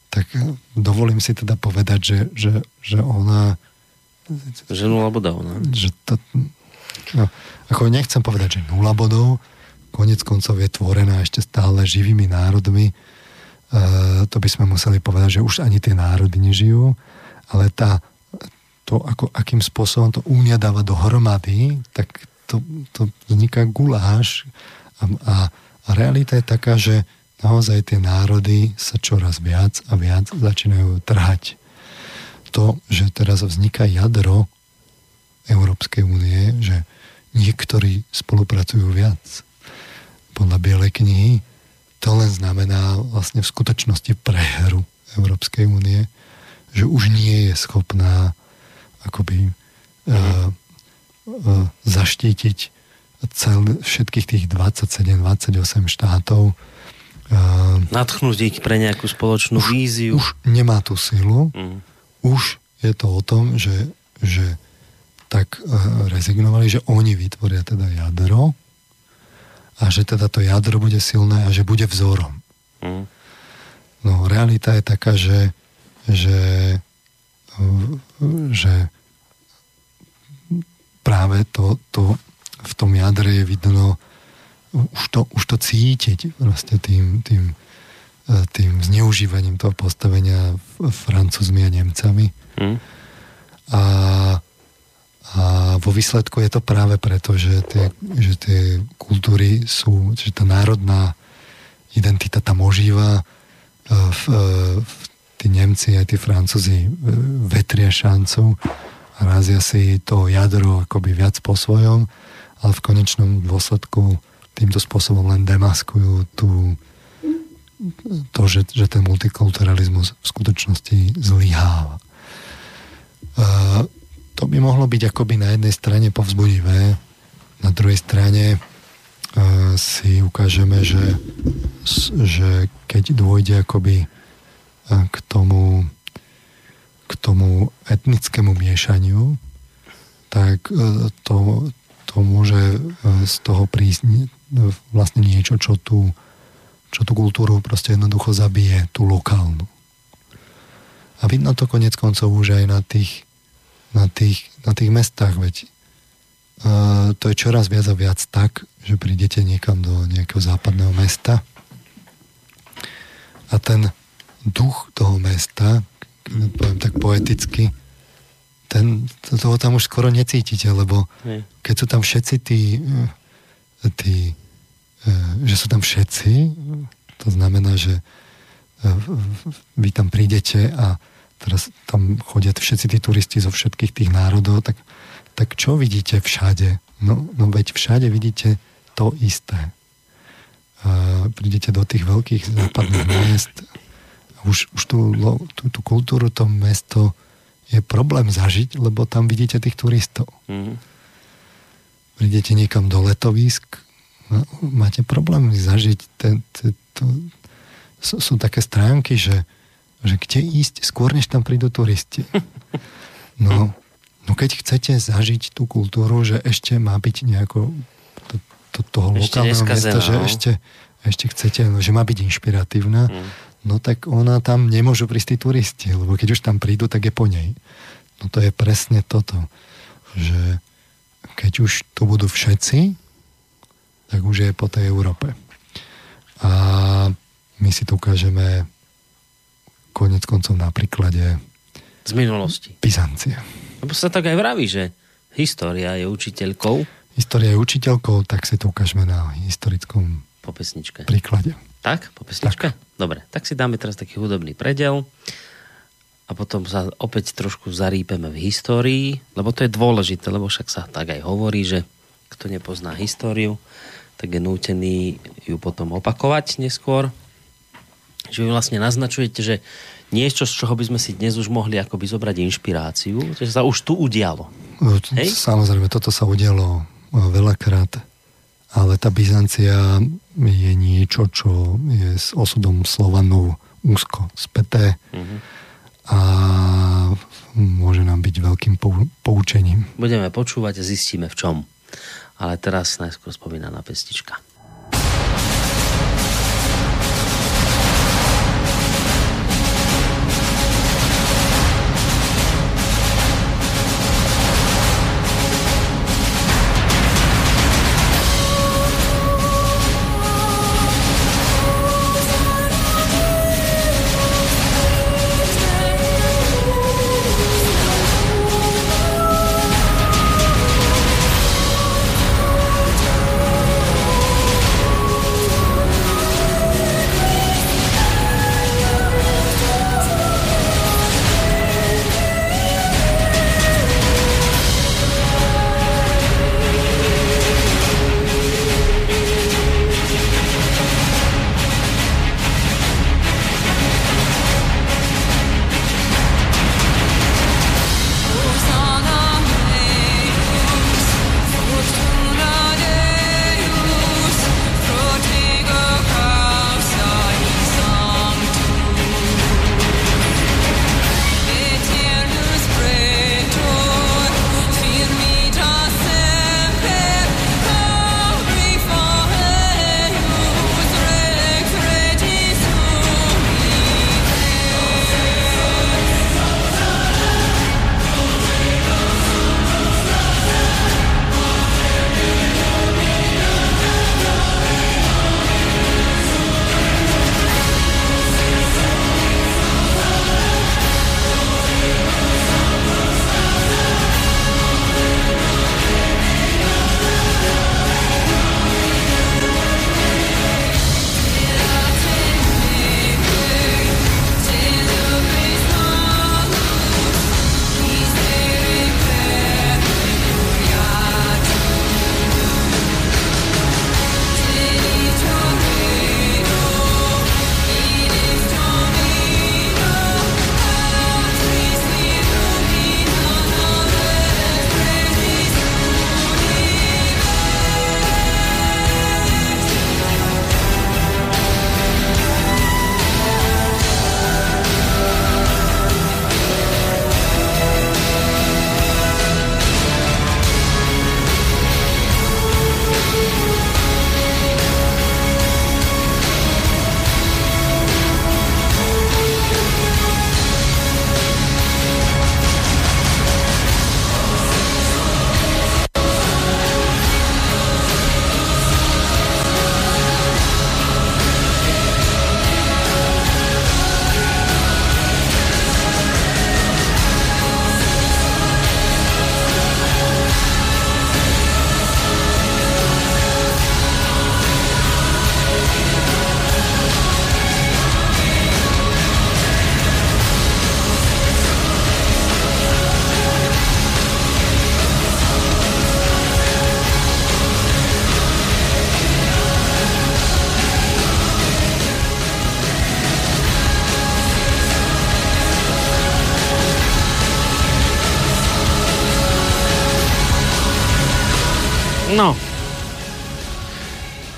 tak dovolím si teda povedať, že, že, že ona že nula bodov, no. Že to, no, ako nechcem povedať, že nula bodov, konec koncov je tvorená ešte stále živými národmi, uh, to by sme museli povedať, že už ani tie národy nežijú, ale tá, to, ako, akým spôsobom to únia dáva dohromady, tak to, to vzniká guláš a, a, a realita je taká, že naozaj tie národy sa čoraz viac a viac začínajú trhať. To, že teraz vzniká jadro Európskej únie, že niektorí spolupracujú viac. Podľa Bielej knihy to len znamená vlastne v skutočnosti prehru Európskej únie, že už nie je schopná akoby uh, uh, zaštítiť cel, všetkých tých 27-28 štátov. Uh, Natchnúť ich pre nejakú spoločnú už, víziu. Už nemá tú silu. Mm. Už je to o tom, že, že tak uh, rezignovali, že oni vytvoria teda jadro a že teda to jadro bude silné a že bude vzorom. Mm. No, realita je taká, že, že, že práve to, to v tom jadre je vidno, už to, už to cítiť vlastne tým, tým, e, tým zneužívaním toho postavenia francúzmi a Nemcami. Hmm. A, a vo výsledku je to práve preto, že tie, že tie kultúry sú, že tá národná identita tam ožíva, e, v, e, v, tí Nemci aj tí Francúzi vetria šancu a razia si to jadro akoby viac po svojom, ale v konečnom dôsledku týmto spôsobom len demaskujú tú, to, že, že ten multikulturalizmus v skutočnosti zlyháva. Uh, to by mohlo byť akoby na jednej strane povzbudivé, na druhej strane uh, si ukážeme, že, že keď dôjde akoby uh, k tomu k tomu etnickému miešaniu, tak e, to, to môže e, z toho prísť vlastne niečo, čo tú, čo tú kultúru proste jednoducho zabije, tú lokálnu. A vidno to konec koncov už aj na tých, na tých, na tých mestách, veď uh, to je čoraz viac a viac tak, že prídete niekam do nejakého západného mesta a ten duch toho mesta, poviem tak poeticky, ten, toho tam už skoro necítite, lebo keď sú tam všetci tí, eh, tí eh, že sú tam všetci, to znamená, že eh, vy tam prídete a teraz tam chodia všetci tí turisti zo všetkých tých národov, tak, tak čo vidíte všade? No, no veď všade vidíte to isté. Prídete do tých veľkých západných miest, už, už tú, tú, tú kultúru, to mesto je problém zažiť, lebo tam vidíte tých turistov. Mm. Prídete niekam do letovisk, no, máte problém zažiť. Ten, ten, to, sú, sú také stránky, že, že kde ísť skôr, než tam prídu turisti. No, no keď chcete zažiť tú kultúru, že ešte má byť nejako to, to, toho ešte lokálneho mesta, že no. ešte, ešte chcete, no, že má byť inšpiratívna, mm no tak ona tam nemôžu prísť tí turisti, lebo keď už tam prídu, tak je po nej. No to je presne toto, že keď už to budú všetci, tak už je po tej Európe. A my si to ukážeme konec koncov na príklade z minulosti. Byzancie. Lebo sa tak aj vraví, že história je učiteľkou. História je učiteľkou, tak si to ukážeme na historickom po pesničke. príklade. Tak? Po pesničke? Tak. Dobre, tak si dáme teraz taký hudobný predel a potom sa opäť trošku zarípeme v histórii, lebo to je dôležité, lebo však sa tak aj hovorí, že kto nepozná históriu, tak je nútený ju potom opakovať neskôr. Že vy vlastne naznačujete, že niečo, z čoho by sme si dnes už mohli akoby zobrať inšpiráciu, že sa už tu udialo. Hej? Samozrejme, toto sa udialo veľakrát ale tá Byzancia je niečo, čo je s osudom Slovanov úzko späté mm-hmm. a môže nám byť veľkým poučením. Budeme počúvať a zistíme v čom. Ale teraz najskôr spomínaná pestička.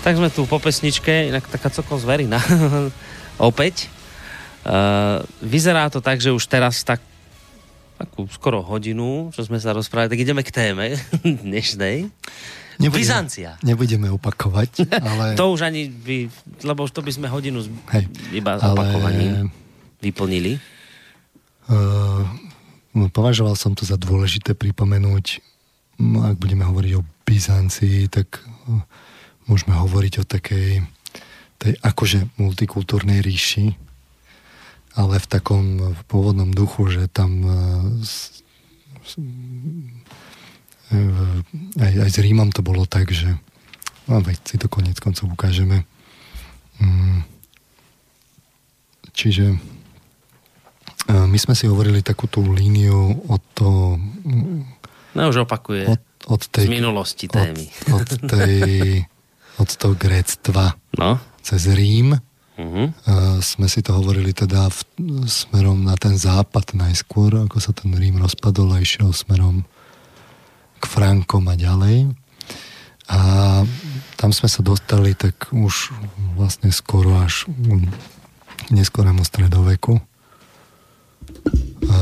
Tak sme tu po pesničke, inak taká celkom zverina. Opäť. Uh, vyzerá to tak, že už teraz tak takú skoro hodinu, čo sme sa rozprávali, tak ideme k téme dnešnej. Nebudeme, Byzancia. Nebudeme opakovať, ale... to už ani by, lebo už to by sme hodinu z, Hej, iba ale... opakovaním vyplnili. Uh, považoval som to za dôležité pripomenúť, ak budeme hovoriť o Byzancii, tak uh, môžeme hovoriť o takej tej akože multikultúrnej ríši, ale v takom v pôvodnom duchu, že tam e, e, aj, aj s Rímom to bolo tak, že no veď si to konec koncov ukážeme. Mm. Čiže e, my sme si hovorili takú tú líniu od to... No už opakuje od, od tej, z minulosti témy. Od, od, tej, od toho gréctva no. cez Rím Uh-huh. Uh, sme si to hovorili teda v, smerom na ten západ najskôr, ako sa ten Rím rozpadol a išiel smerom k Frankom a ďalej. A tam sme sa dostali tak už vlastne skoro až k neskorému stredoveku. A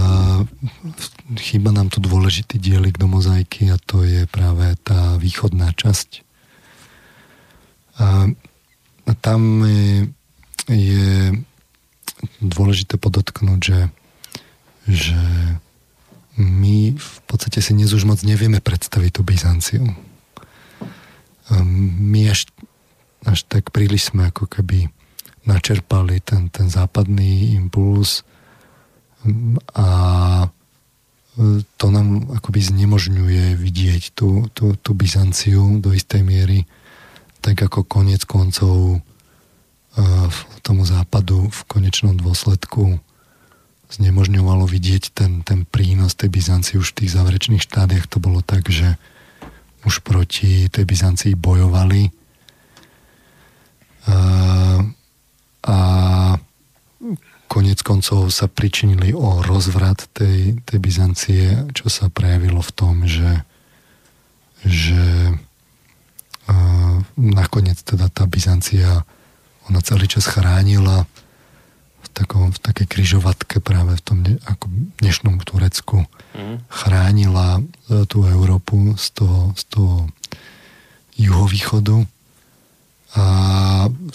chýba nám tu dôležitý dielik do mozaiky a to je práve tá východná časť. A tam je dôležité podotknúť, že, že my v podstate si dnes už moc nevieme predstaviť tú Byzanciu. Ehm, my až, až tak príliš sme ako keby načerpali ten, ten západný impuls a to nám akoby znemožňuje vidieť tú, tú, tú Byzanciu do istej miery, tak ako konec koncov tomu západu v konečnom dôsledku znemožňovalo vidieť ten, ten prínos tej Byzancie už v tých záverečných štádiach. To bolo tak, že už proti tej Byzancii bojovali a, a konec koncov sa pričinili o rozvrat tej, tej Byzancie, čo sa prejavilo v tom, že, že a, nakoniec teda tá Byzancia ona celý čas chránila v, takom, v takej kryžovatke práve v tom ako dnešnom Turecku mm. chránila e, tú Európu z toho, z toho juhovýchodu a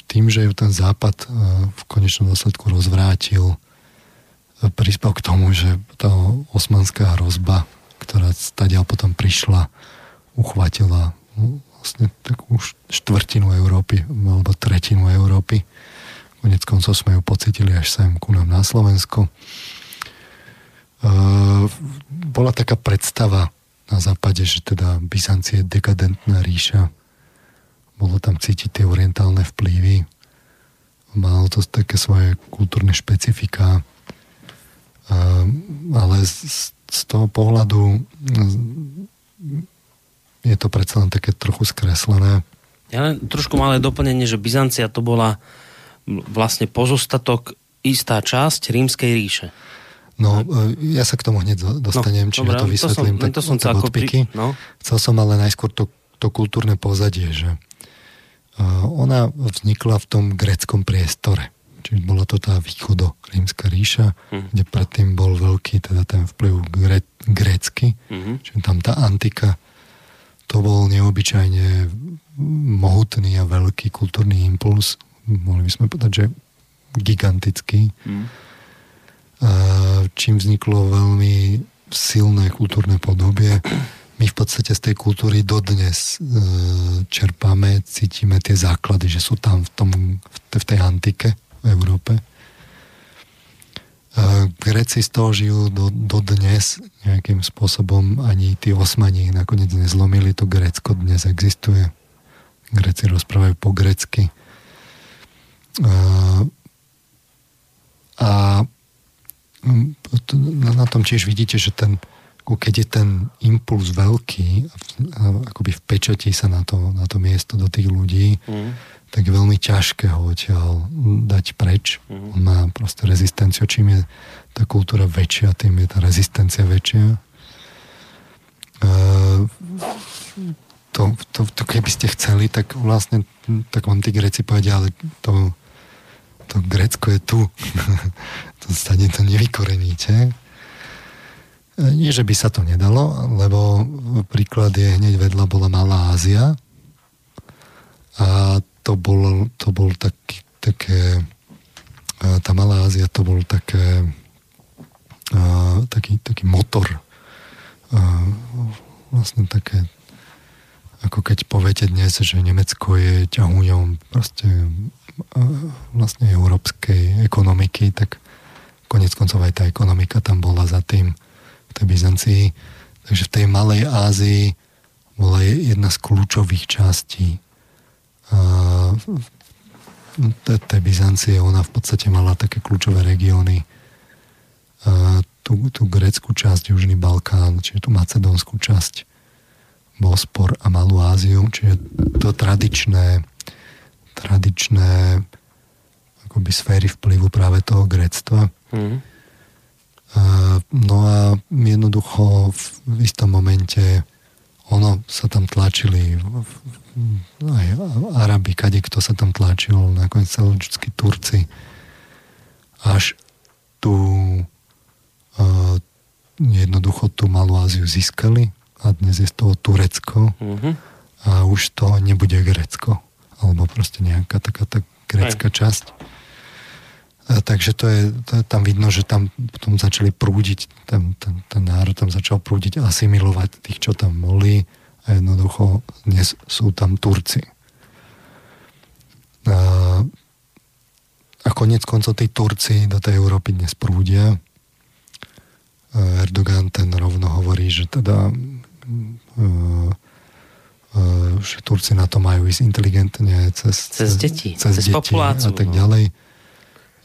tým, že ju ten západ e, v konečnom dôsledku rozvrátil, e, prispel k tomu, že tá osmanská hrozba, ktorá stadiaľ potom prišla, uchvatila vlastne takú štvrtinu Európy alebo tretinu Európy. Konec koncov sme ju pocitili až sem ku nám na Slovensko. E, bola taká predstava na západe, že teda Byzancie je dekadentná ríša. Bolo tam cítiť tie orientálne vplyvy. Malo to také svoje kultúrne špecifika. E, ale z toho pohľadu je to predsa len také trochu skreslené. Ja len trošku malé doplnenie, že Byzancia to bola vlastne pozostatok istá časť rímskej ríše. No, e, ja sa k tomu hneď dostanem, no, čiže dobré, to vysvetlím. To som, tak, to som tak odpiky. Pri... No. Chcel som ale najskôr to, to kultúrne pozadie, že uh, ona vznikla v tom greckom priestore. Čiže bola to tá východo rímska ríša, mm. kde predtým bol veľký teda ten vplyv gre, grécky, mm-hmm. čiže tam tá antika to bol neobyčajne mohutný a veľký kultúrny impuls. Mohli by sme povedať, že gigantický. Mm. Čím vzniklo veľmi silné kultúrne podobie. My v podstate z tej kultúry dodnes e, čerpáme, cítime tie základy, že sú tam v, tom, v tej antike v Európe. Gréci z toho žijú do, do dnes nejakým spôsobom, ani tí osmani nakoniec nezlomili, to Grécko dnes existuje. Gréci rozprávajú po grecky. A, na tom tiež vidíte, že ten, keď je ten impuls veľký, akoby vpečatí sa na to, na to miesto do tých ľudí, mm tak je veľmi ťažké ho odtiaľ dať preč. Mm-hmm. On má proste rezistenciu. Čím je tá kultúra väčšia, tým je tá rezistencia väčšia. Uh, to, to, to keby ste chceli, tak vlastne tak vám tí Greci povedia, ale to, to Grécko je tu. to stane to nevykoreníte. Nie, že by sa to nedalo, lebo príklad je hneď vedľa bola Malá Ázia a to bol, to bol taký, také tá Malá Ázia to bol také taký, taký motor vlastne také ako keď poviete dnes, že Nemecko je ťahuňom proste vlastne európskej ekonomiky, tak konec koncov aj tá ekonomika tam bola za tým v tej Byzancii. Takže v tej Malej Ázii bola jedna z kľúčových častí tej Byzancie. Ona v podstate mala také kľúčové regióny. Tú, tú greckú časť, Južný Balkán, čiže tú macedónskú časť Bospor a Malú Áziu, čiže to tradičné, tradičné akoby sféry vplyvu práve toho grectva. Mm. No a jednoducho v istom momente ono sa tam tlačili aj Arabi, kade kto sa tam tlačil, nakoniec celočudskí Turci. Až tu uh, jednoducho tú Malú Áziu získali a dnes je z toho Turecko mm-hmm. a už to nebude Grecko alebo proste nejaká taká tá grecká Aj. časť. A takže to je, to je, tam vidno, že tam potom začali prúdiť, ten, ten, ten národ tam začal prúdiť, asimilovať tých, čo tam boli a jednoducho dnes sú tam Turci. A, a konec koncov tí Turci do tej Európy dnes prúdia. Erdogan ten rovno hovorí, že teda E, e, že Turci na to majú ísť inteligentne cez, cez deti, cez, cez deti populáciu, a tak no. ďalej.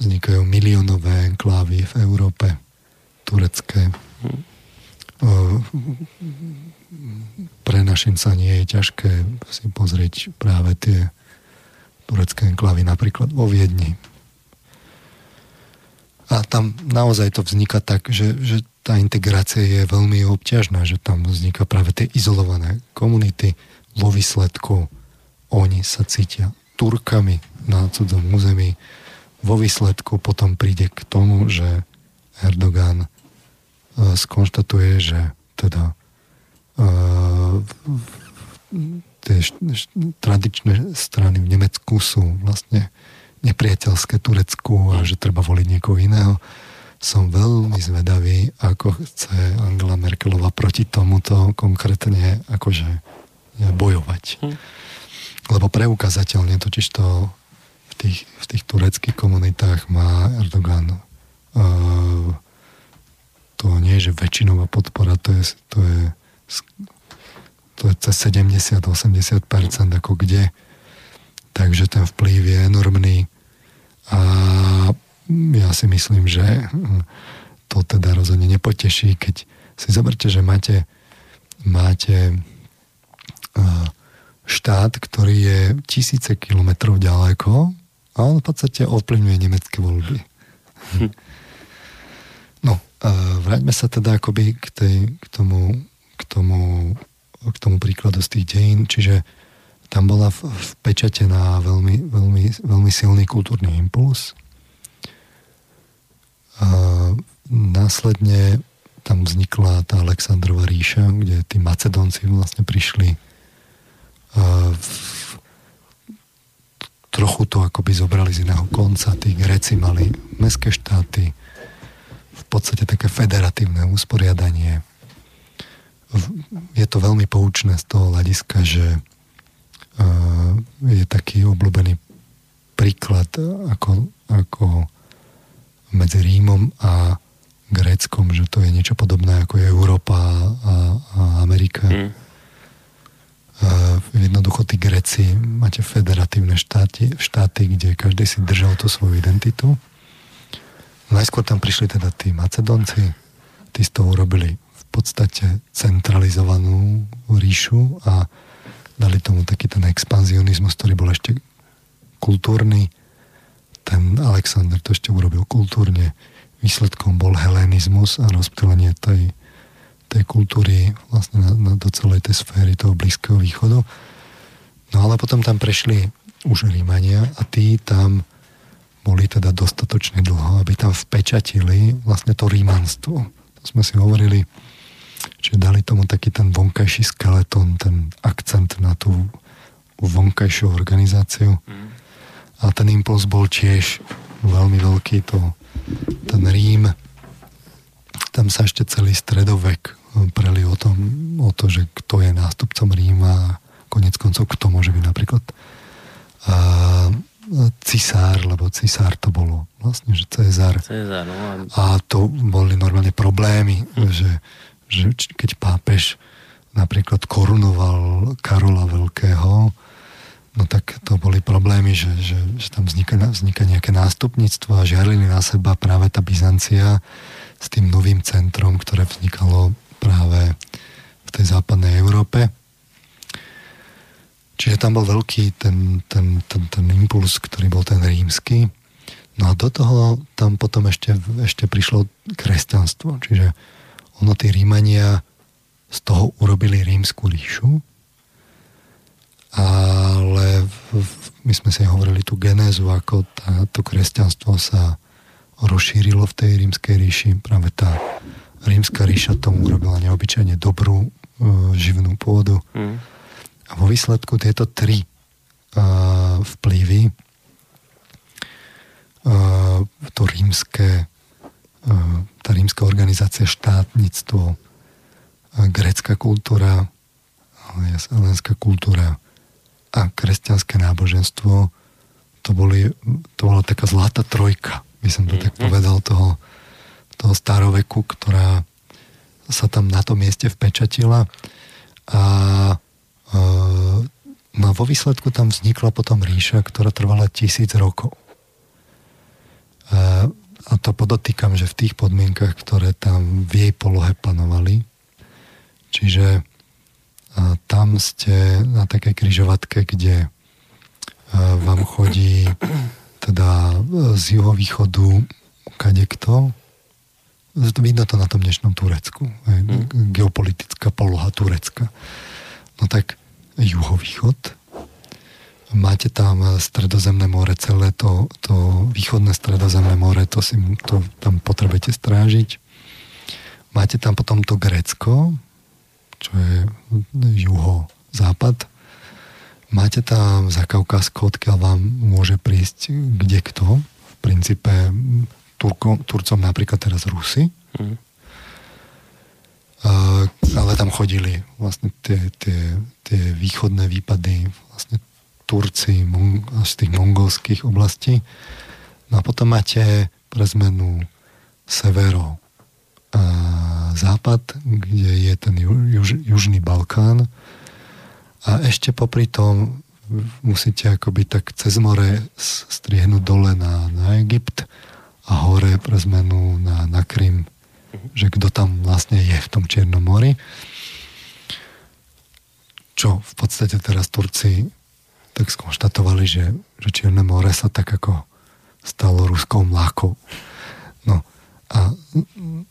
Vznikajú miliónové enklávy v Európe, turecké. Hm. Pre našim sa nie je ťažké si pozrieť práve tie turecké enklávy napríklad vo Viedni. A tam naozaj to vzniká tak, že, že tá integrácia je veľmi obťažná, že tam vzniká práve tie izolované komunity. Vo výsledku oni sa cítia Turkami na cudzom území. Vo výsledku potom príde k tomu, že Erdogan uh, skonštatuje, že teda tie tradičné strany v Nemecku sú vlastne nepriateľské Turecku a že treba voliť niekoho iného som veľmi zvedavý, ako chce Angela Merkelová proti tomuto konkrétne akože bojovať. Hm. Lebo preukazateľne totiž to v tých, v tých tureckých komunitách má Erdogan uh, to nie je, že väčšinová podpora, to je, to je, to je cez 70-80% ako kde. Takže ten vplyv je enormný. A ja si myslím, že to teda rozhodne nepoteší, keď si zoberte, že máte, máte štát, ktorý je tisíce kilometrov ďaleko a on v podstate ovplyvňuje nemecké voľby. Hm. No, vráťme sa teda akoby k, tej, k, tomu, k, tomu, k tomu príkladu z tých dejín, čiže tam bola vpečatená veľmi, veľmi, veľmi silný kultúrny impuls, a následne tam vznikla tá Alexandrova ríša, kde tí Macedónci vlastne prišli v, trochu to akoby zobrali z iného konca. Tí Gréci mali mestské štáty, v podstate také federatívne usporiadanie. Je to veľmi poučné z toho hľadiska, že je taký obľúbený príklad, ako, ako medzi Rímom a Gréckom, že to je niečo podobné ako je Európa a, a Amerika. Mm. Uh, jednoducho tí Gréci máte federatívne štáty, štáty, kde každý si držal tú svoju identitu. Najskôr tam prišli teda tí Macedonci, tí z toho urobili podstate centralizovanú ríšu a dali tomu taký ten expanzionizmus, ktorý bol ešte kultúrny, ten Alexander to ešte urobil kultúrne. Výsledkom bol helenizmus a rozptýlenie tej, tej kultúry vlastne na, na, do celej tej sféry toho Blízkeho východu. No ale potom tam prešli už Rímania a tí tam boli teda dostatočne dlho, aby tam vpečatili vlastne to rímanstvo. To sme si hovorili, že dali tomu taký ten vonkajší skeleton, ten akcent na tú vonkajšiu organizáciu. Mm. A ten impuls bol tiež veľmi veľký, to, ten Rím, tam sa ešte celý stredovek eh, preli o, tom, o to, že kto je nástupcom Ríma a konec koncov kto môže byť napríklad a, cisár, lebo cisár to bolo vlastne, že Cezar. Cezar no. A to boli normálne problémy, hm. že, že keď pápež napríklad korunoval Karola Veľkého, no tak to boli problémy, že, že, že tam vzniká, vzniká nejaké nástupníctvo a žiarili na seba práve tá Byzancia s tým novým centrom, ktoré vznikalo práve v tej západnej Európe. Čiže tam bol veľký ten, ten, ten, ten impuls, ktorý bol ten rímsky. No a do toho tam potom ešte, ešte prišlo kresťanstvo. Čiže ono tí Rímania z toho urobili rímsku ríšu, ale v, my sme si hovorili tú genézu, ako tá, to kresťanstvo sa rozšírilo v tej rímskej ríši. Práve tá rímska ríša tomu urobila neobyčajne dobrú e, živnú pôdu. Mm. A vo výsledku tieto tri e, vplyvy e, to rímske tá rímska organizácia štátnictvo e, grécka kultúra helenská kultúra a kresťanské náboženstvo to, boli, to bola taká zlatá trojka by som to mm-hmm. tak mhm. povedal, toho, toho staroveku, ktorá sa tam na tom mieste vpečatila a e, no vo výsledku tam vznikla potom ríša, ktorá trvala tisíc rokov. E, a to podotýkam, že v tých podmienkach, ktoré tam v jej polohe panovali, čiže e, tam ste na takej kryžovatke, kde e, vám chodí teda e, z juhovýchodu kade kto. Vidno to na tom dnešnom Turecku. Mm. Geopolitická poloha Turecka. No tak juhovýchod. Máte tam stredozemné more, celé to, to východné stredozemné more, to, si, to tam potrebujete strážiť. Máte tam potom to Grécko, čo je juho-západ Máte tam za Kaukasko, odkiaľ vám môže prísť kde kto. V princípe Turko, Turcom napríklad teraz Rusy. Mm. Uh, ale tam chodili vlastne tie, tie, tie východné výpady vlastne Turci z tých mongolských oblastí. No a potom máte pre zmenu severo a západ, kde je ten juž, južný Balkán, a ešte popri tom musíte akoby tak cez more striehnúť dole na, na Egypt a hore pre zmenu na, na Krym. Že kto tam vlastne je v tom Čiernom mori. Čo v podstate teraz Turci tak skonštatovali, že, že Čierne more sa tak ako stalo ruskou mlákou. No a,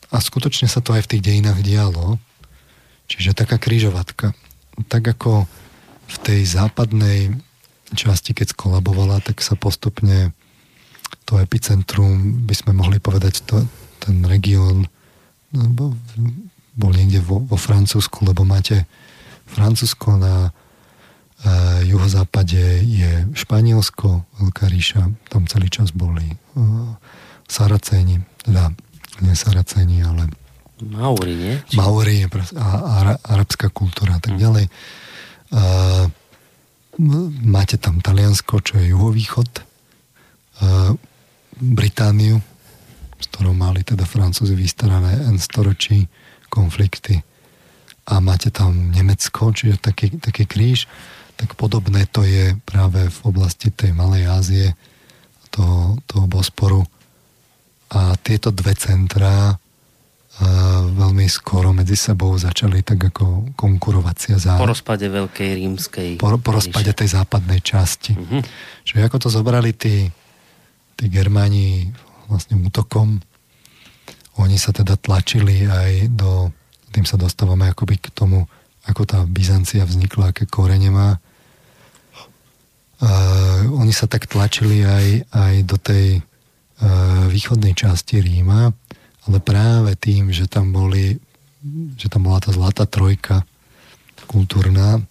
a skutočne sa to aj v tých dejinách dialo. Čiže taká krížovatka. Tak ako v tej západnej časti, keď skolabovala, tak sa postupne to epicentrum, by sme mohli povedať, to, ten región no, bol niekde vo, vo Francúzsku, lebo máte Francúzsko na juhozápade je Španielsko, Veľká ríša, tam celý čas boli e, Saracéni, teda nie Saracéni, ale Mauri, nie? Mauri a, a arabská kultúra a tak hm. ďalej. Uh, máte tam Taliansko, čo je juhovýchod, uh, Britániu, s ktorou mali teda Francúzi vystarané N storočí konflikty a máte tam Nemecko, čiže taký, taký kríž, tak podobné to je práve v oblasti tej Malej Ázie, toho, toho Bosporu. A tieto dve centrá veľmi skoro medzi sebou začali tak ako konkurovacia za... Po rozpade Veľkej rímskej... Po, po rozpade tej západnej časti. Uh-huh. Čiže ako to zobrali tí, tí Germáni vlastne útokom, oni sa teda tlačili aj do tým sa dostávame akoby k tomu, ako tá Byzancia vznikla, aké korene má. Uh, oni sa tak tlačili aj, aj do tej uh, východnej časti Ríma, ale práve tým, že tam boli že tam bola tá zlatá trojka kultúrna,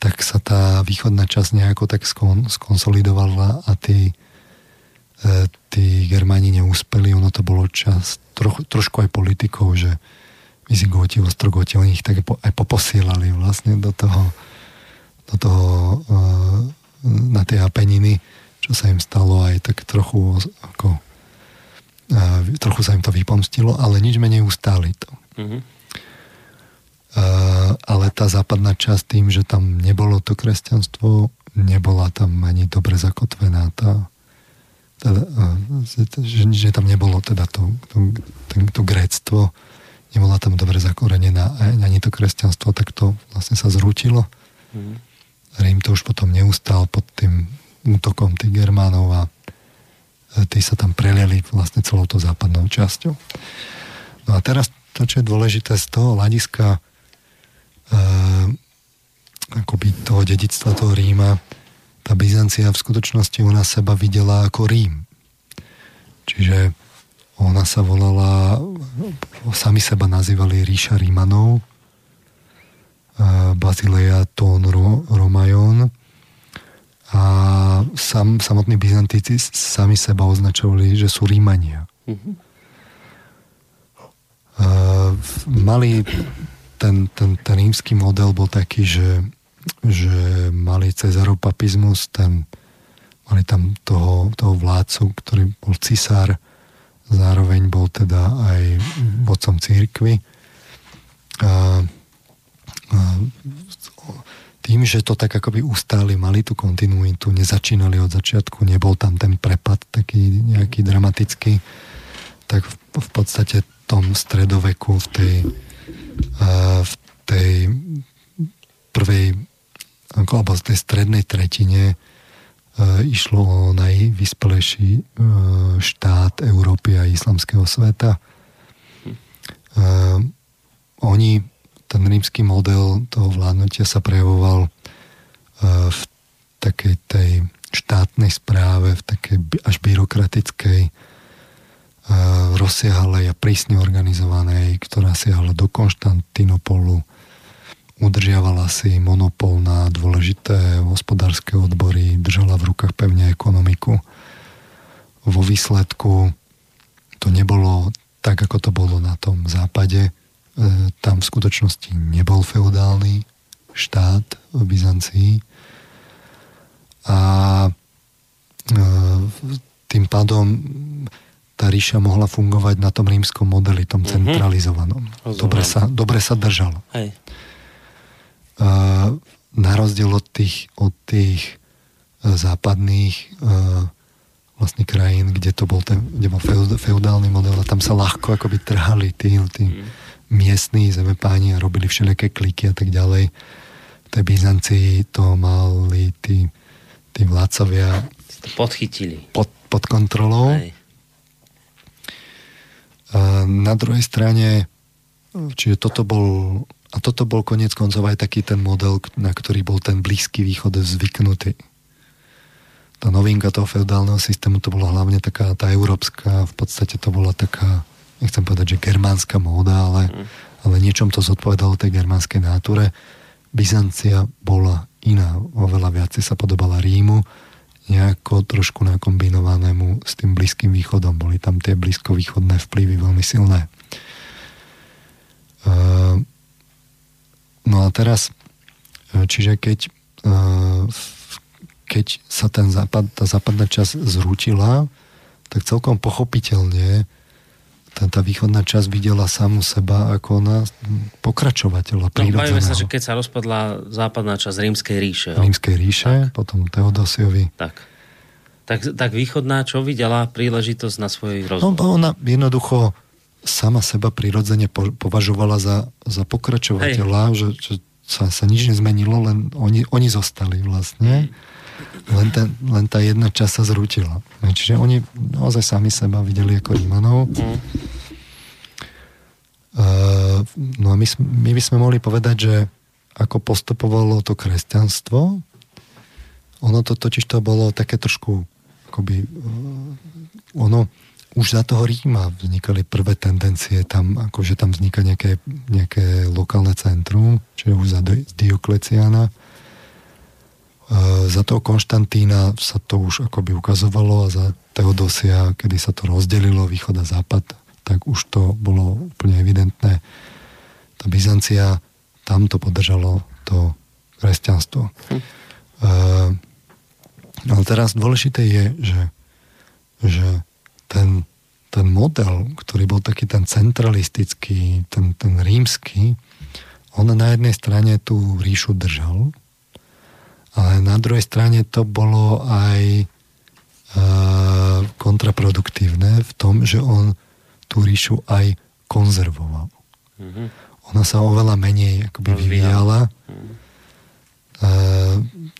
tak sa tá východná časť nejako tak skon, skonsolidovala a tí, e, tí Germáni neúspeli. Ono to bolo čas troch, trošku aj politikov, že Vizigoti, Ostrogoti, oni ich tak aj poposielali vlastne do toho, do toho e, na tie Apeniny, čo sa im stalo aj tak trochu ako, e, trochu sa im to vypomstilo, ale nič menej ustáli to. Mm-hmm. ale tá západná časť tým, že tam nebolo to kresťanstvo, nebola tam ani dobre zakotvená tá, teda, že, že tam nebolo teda to, to, to, to gréctvo, nebola tam dobre zakorenená ani to kresťanstvo, tak to vlastne sa zrútilo. Mm. Rím to už potom neustál pod tým útokom tých Germánov a e, tí sa tam preliali vlastne celou to západnou časťou. No a teraz to, čo je dôležité z toho hľadiska e, akoby toho dedictva toho Ríma, tá Byzancia v skutočnosti nás seba videla ako Rím. Čiže ona sa volala, sami seba nazývali ríša Rímanov, Bazileia Tón Romajon a sam, samotní Byzantíci sami seba označovali, že sú Rímania. Mm-hmm. Uh, mali ten, ten, ten rímsky model bol taký, že, že mali Cezarov papizmus, ten, mali tam toho, toho vládcu, ktorý bol cisár, zároveň bol teda aj vodcom církvy. A, tým, že to tak akoby ustáli, mali tú kontinuitu, nezačínali od začiatku, nebol tam ten prepad taký nejaký dramatický, tak v, v podstate tom stredoveku v tej, v tej prvej alebo v tej strednej tretine išlo o najvyspelejší štát Európy a islamského sveta. Oni, ten rímsky model toho vládnutia sa prejavoval v takej tej štátnej správe, v takej až byrokratickej, rozsiahalej a prísne organizovanej, ktorá siahala do Konštantinopolu, udržiavala si monopol na dôležité hospodárske odbory, držala v rukách pevne ekonomiku. Vo výsledku to nebolo tak, ako to bolo na tom západe. E, tam v skutočnosti nebol feudálny štát v Byzancii a e, tým pádom tá ríša mohla fungovať na tom rímskom modeli, tom mhm. centralizovanom. Mm-hmm. Dobre, sa, dobre sa držalo. Hej na rozdiel od tých, od tých e, západných e, vlastne krajín, kde to bol ten, kde bol feudálny model a tam sa ľahko akoby trhali tí, tí mm. Miestní zemepáni a robili všelijaké kliky a tak ďalej. V tej Byzancii to mali tí, tí vládcovia podchytili. Pod, pod kontrolou. Aj. A na druhej strane, čiže toto bol a toto bol konec koncov aj taký ten model, na ktorý bol ten Blízky východ zvyknutý. Tá novinka toho feudálneho systému to bola hlavne taká tá európska, v podstate to bola taká, nechcem povedať, že germánska móda, ale, mm. ale niečom to zodpovedalo tej germánskej náture. Byzancia bola iná, oveľa viac sa podobala Rímu, nejako trošku nakombinovanému s tým Blízkym východom. Boli tam tie blízkovýchodné vplyvy veľmi silné. Uh, No a teraz, e, čiže keď, e, keď sa ten západ, tá západná časť zrútila, tak celkom pochopiteľne tá, tá východná časť videla samu seba ako na pokračovateľa prírodzeného. No, sa, že keď sa rozpadla západná časť Rímskej ríše. Rímskej ríše, tak. potom Teodosiovi. Tak. tak. Tak východná čo videla príležitosť na svoj rozvoj? No, ona jednoducho sama seba prirodzene považovala za, za pokračovateľa, že, že sa, sa nič nezmenilo, len oni, oni zostali vlastne. Len, ten, len tá jedna časť sa zrútila. Čiže oni naozaj sami seba videli ako Rímanov. Mm. no a my, my by sme mohli povedať, že ako postupovalo to kresťanstvo, ono to totiž to bolo také trošku akoby, ono už za toho Ríma vznikali prvé tendencie tam, akože tam vzniká nejaké, nejaké lokálne centrum, čiže už za Diokleciana. E, za toho Konštantína sa to už akoby ukazovalo a za Teodosia, kedy sa to rozdelilo východ a západ, tak už to bolo úplne evidentné. Tá Byzancia, tam to podržalo to kresťanstvo. Hm. E, ale teraz dôležité je, že, že ten, ten model, ktorý bol taký ten centralistický, ten, ten rímsky, on na jednej strane tú ríšu držal, ale na druhej strane to bolo aj uh, kontraproduktívne v tom, že on tú ríšu aj konzervoval. Mm-hmm. Ona sa oveľa menej akoby vyvíjala. Mm-hmm.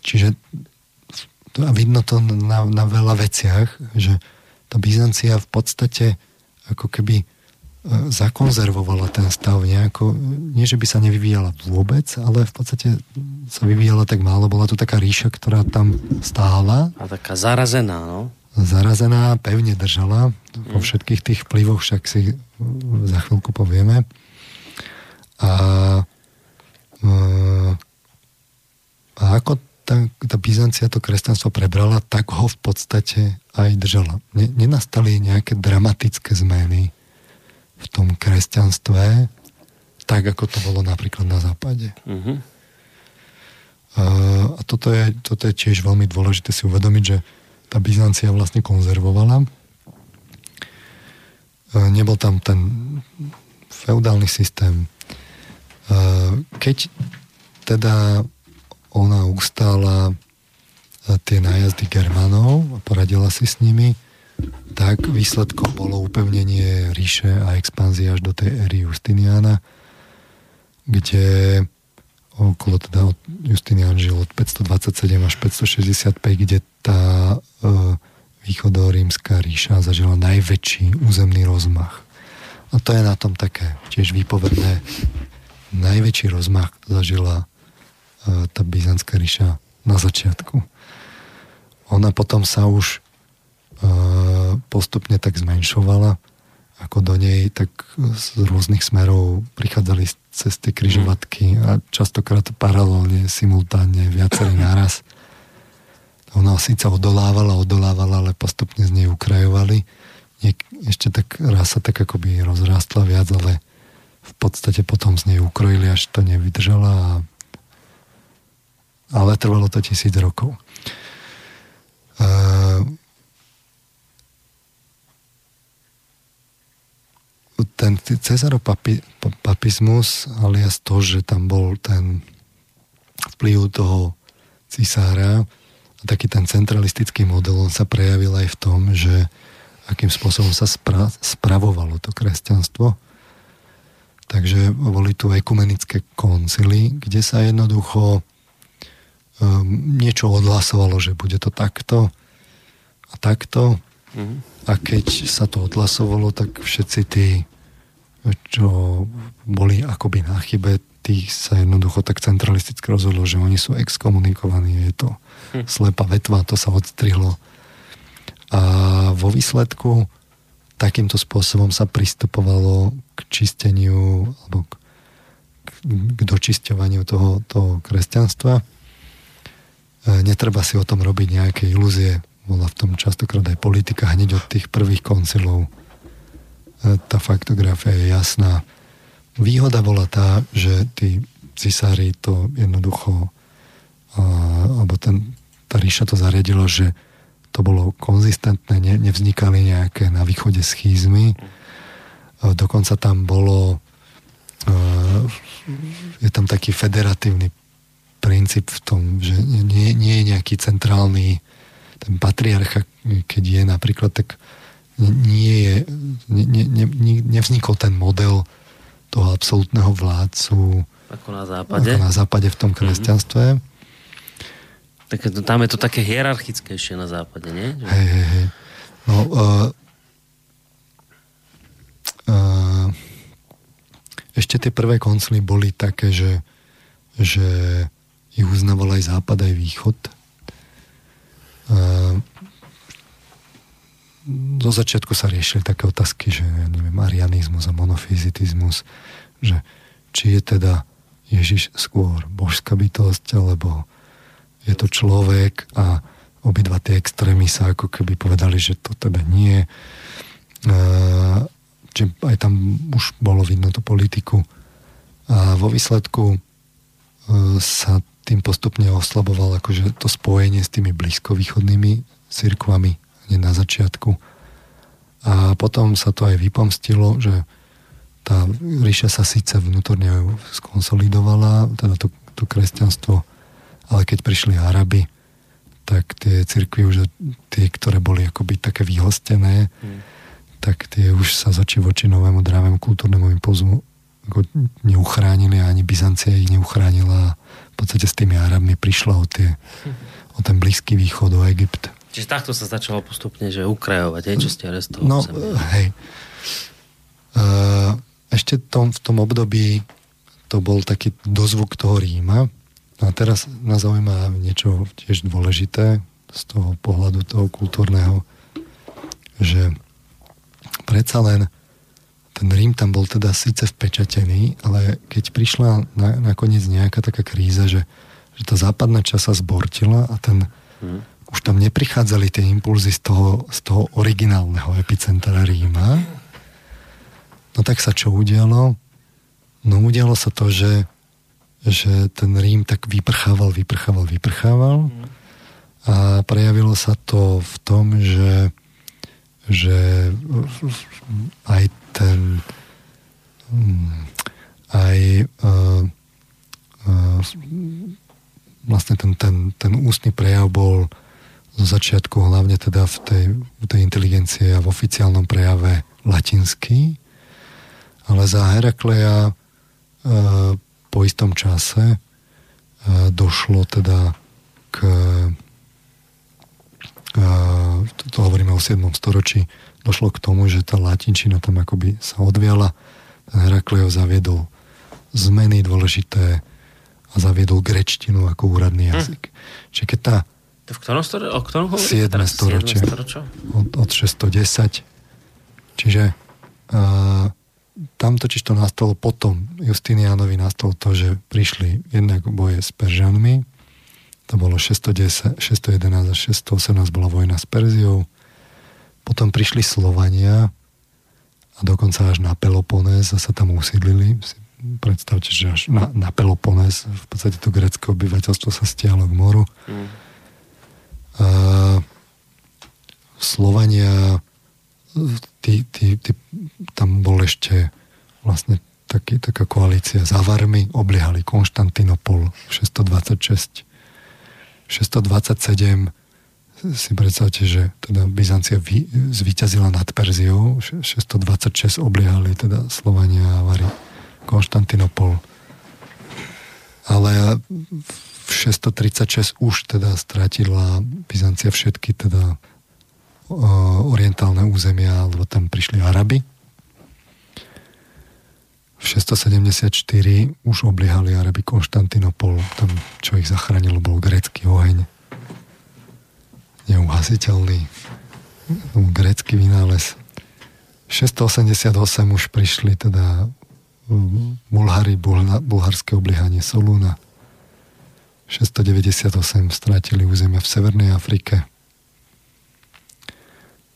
Čiže vidno to na, na veľa veciach, že tá Byzancia v podstate ako keby e, zakonzervovala ten stav nejako, nie že by sa nevyvíjala vôbec, ale v podstate sa vyvíjala tak málo. Bola tu taká ríša, ktorá tam stála. A taká zarazená, no? Zarazená, pevne držala. Mm. Po všetkých tých vplyvoch však si za chvíľku povieme. A, e, a ako tá, tá Byzancia to kresťanstvo prebrala, tak ho v podstate aj držala. Nenastali nejaké dramatické zmeny kresťanstve, tak ako to bolo napríklad na západe. Uh-huh. A toto je, toto je tiež veľmi dôležité si uvedomiť, že tá Byzancia vlastne konzervovala. Nebol tam ten feudálny systém. Keď teda ona ustála eh, tie nájazdy Germanov a poradila si s nimi, tak výsledkom bolo upevnenie ríše a expanzia až do tej éry Justiniana, kde okolo teda Justinian žil od 527 až 565, kde tá e, východorímska ríša zažila najväčší územný rozmach. A to je na tom také tiež výpovedné. Najväčší rozmach zažila E, tá byzantská ríša na začiatku. Ona potom sa už postupne tak zmenšovala, ako do nej tak z rôznych smerov prichádzali cesty križovatky a častokrát paralelne, simultánne, viacerý náraz. Ona síce odolávala, odolávala, ale postupne z nej ukrajovali. Niek- ešte tak raz sa tak akoby rozrástla viac, ale v podstate potom z nej ukrojili, až to nevydržala a ale trvalo to tisíc rokov. Ten cezaropapizmus, alias to, že tam bol ten vplyv toho cisára a taký ten centralistický model, on sa prejavil aj v tom, že akým spôsobom sa spra- spravovalo to kresťanstvo. Takže boli tu ekumenické koncily, kde sa jednoducho um, niečo odhlasovalo, že bude to takto a takto. Mm-hmm. A keď sa to odhlasovalo, tak všetci tí, čo boli akoby na chybe, tých sa jednoducho tak centralisticky rozhodlo, že oni sú exkomunikovaní, je to hm. slepá vetva, to sa odstrihlo. A vo výsledku takýmto spôsobom sa pristupovalo k čisteniu alebo k, k dočisťovaniu toho, toho kresťanstva. E, netreba si o tom robiť nejaké ilúzie. Bola v tom častokrát aj politika hneď od tých prvých koncilov. Tá faktografia je jasná. Výhoda bola tá, že tí cisári to jednoducho alebo ten, tá ríša to zariadila, že to bolo konzistentné, ne, nevznikali nejaké na východe schýzmy. Dokonca tam bolo je tam taký federatívny princíp v tom, že nie, nie je nejaký centrálny ten patriarcha, keď je napríklad, tak nie je, ne, ne, ne, nevznikol ten model toho absolútneho vládcu ako na západe, ako na západe v tom kresťanstve. Mm-hmm. Tak tam je to také hierarchickejšie na západe, nie? Hej, hej, hej. No, uh, uh, ešte tie prvé koncily boli také, že, že ich uznával aj západ, aj východ. Uh, do začiatku sa riešili také otázky, že neviem, arianizmus a monofizitizmus, že či je teda Ježiš skôr božská bytosť, alebo je to človek a obidva tie extrémy sa ako keby povedali, že to teda nie. Čiže aj tam už bolo vidno tú politiku. A vo výsledku e, sa tým postupne oslaboval akože to spojenie s tými blízkovýchodnými cirkvami na začiatku. A potom sa to aj vypomstilo, že tá ríša sa síce vnútorne skonsolidovala, teda to, to kresťanstvo, ale keď prišli Araby, tak tie cirkvy už, tie, ktoré boli akoby také vyhostené, hmm. tak tie už sa zači voči novému drávému kultúrnemu impulzu ako neuchránili a ani Byzancia ich neuchránila v podstate s tými Arabmi prišla o, tie, o ten Blízky východ, o Egypt. Čiže takto sa začalo postupne, že ukrajovať, aj, čo ste arestovali. No, hej. Uh, ešte tom, v tom období to bol taký dozvuk toho Ríma, No a teraz nás zaujíma niečo tiež dôležité z toho pohľadu toho kultúrneho, že predsa len ten Rím tam bol teda síce vpečatený, ale keď prišla na, nakoniec nejaká taká kríza, že, že tá západná časť sa zbortila a ten, hmm. Už tam neprichádzali tie impulzy z toho, z toho originálneho epicentra Ríma, no tak sa čo udialo? No udialo sa to, že že ten Rím tak vyprchával, vyprchával, vyprchával a prejavilo sa to v tom, že, že aj ten aj uh, uh, vlastne ten, ten, ten ústny prejav bol zo začiatku hlavne teda v tej, v tej inteligencie a v oficiálnom prejave latinský, ale za Herakleja uh, po istom čase e, došlo teda k e, to hovoríme o 7. storočí, došlo k tomu, že tá latinčina tam akoby sa odviala. Ten Herakleo zaviedol zmeny dôležité a zaviedol grečtinu ako úradný jazyk. Hm. Čiže keď tá to v ktorom storočí? O ktorom hovoríte? 7. storočie. Od, od 610. Čiže uh, tam totiž to nastalo potom, Justinianovi nastalo to, že prišli jednak boje s Peržanmi, to bolo 610, 611 a 618 bola vojna s Perziou, potom prišli Slovania a dokonca až na Peloponés a sa tam usídlili. Predstavte, že až na, na Peloponés v podstate to grecké obyvateľstvo sa stiahlo k moru. Mm. Slovania tí, tí, tí, tam bol ešte vlastne taký, taká koalícia za Varmy, obliehali Konštantinopol 626. 627 si predstavte, že teda Byzancia vy, zvíťazila nad Perziou, 626 obliehali teda Slovania a Vary Konštantinopol. Ale 636 už teda stratila Byzancia všetky teda orientálne územia, lebo tam prišli Araby. V 674 už obliehali Araby Konštantinopol. Tam, čo ich zachránilo, bol grecký oheň. Neuhasiteľný. Grecký vynález. 688 už prišli teda Bulhári, bulharské obliehanie Solúna. 698 strátili územia v Severnej Afrike.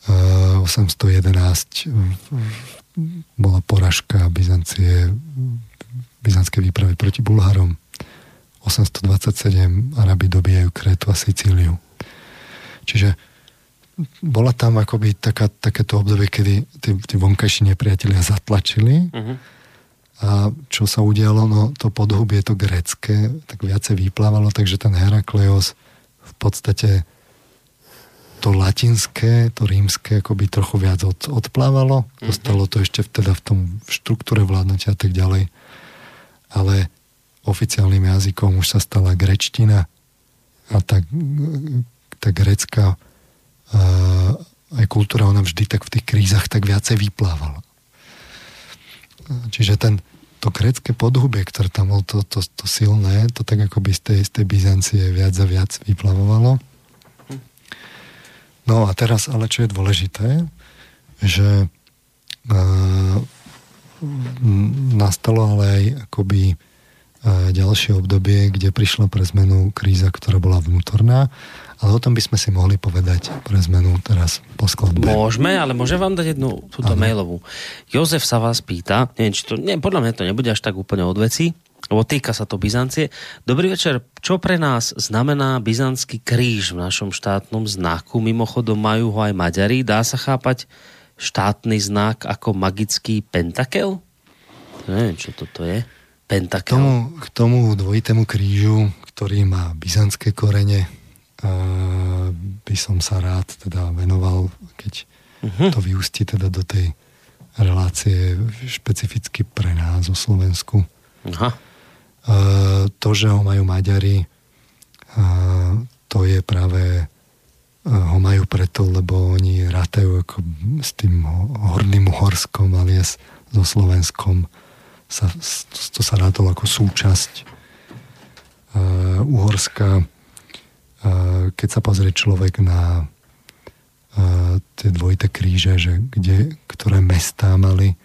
811 bola poražka Byzancie byzantské výpravy proti Bulharom. 827 Arabi dobijajú Kretu a Sicíliu. Čiže bola tam akoby taká, takéto obdobie, kedy tí, tí vonkajší nepriatelia zatlačili uh-huh. A čo sa udialo, no to podhubie, to grecké, tak viacej vyplávalo, takže ten Herakleos v podstate to latinské, to rímske akoby trochu viac od, odplávalo. Mm-hmm. To ešte teda v tom v štruktúre vládnutia a tak ďalej. Ale oficiálnym jazykom už sa stala grečtina a tá, tá grecká aj kultúra, ona vždy tak v tých krízach tak viacej vyplávala. Čiže ten, to grécké podhubie, ktoré tam bolo to, to, to silné, to tak ako by z tej, z tej Byzancie viac a viac vyplavovalo. No a teraz, ale čo je dôležité, že uh, nastalo ale aj akoby uh, ďalšie obdobie, kde prišla pre zmenu kríza, ktorá bola vnútorná ale o tom by sme si mohli povedať pre zmenu teraz po skladbe. Môžeme, ale môžem vám dať jednu túto ano. mailovú. Jozef sa vás pýta, neviem, či to, nie, podľa mňa to nebude až tak úplne od veci, lebo týka sa to Byzancie. Dobrý večer, čo pre nás znamená byzantský kríž v našom štátnom znaku? Mimochodom majú ho aj Maďari. Dá sa chápať štátny znak ako magický pentakel? Neviem, čo toto je. Pentakel. K tomu, k tomu dvojitému krížu, ktorý má byzantské korene, by som sa rád teda venoval, keď uh-huh. to vyústi teda do tej relácie špecificky pre nás o Slovensku. Aha. To, že ho majú Maďari, to je práve ho majú preto, lebo oni rátajú ako s tým horným Uhorskom alias so Slovenskom sa, to sa rátalo ako súčasť Uhorska keď sa pozrie človek na tie dvojité kríže, že kde, ktoré mestá mali,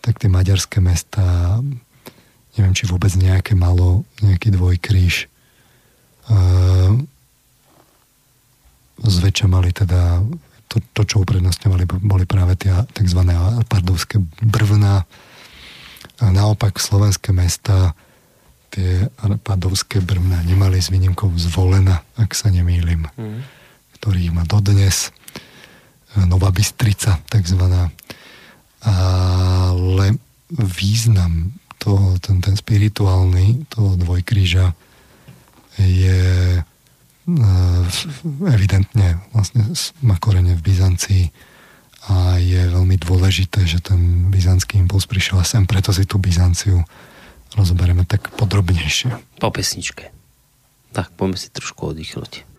tak tie maďarské mestá, neviem, či vôbec nejaké malo nejaký dvojkríž. Zväčša mali teda to, to čo uprednostňovali, boli práve tie tzv. pardovské brvná. A naopak slovenské mesta tie padovské brmna nemali s výnimkou zvolena, ak sa nemýlim, mm. ktorý má dodnes e, Nová Bystrica, takzvaná. Ale význam toho, ten, ten spirituálny toho dvojkríža je e, evidentne vlastne má korene v Byzancii a je veľmi dôležité, že ten byzantský impuls prišiel sem, preto si tú Byzanciu rozoberieme tak podrobnejšie. Po pesničke. Tak, poďme si trošku oddychnúť.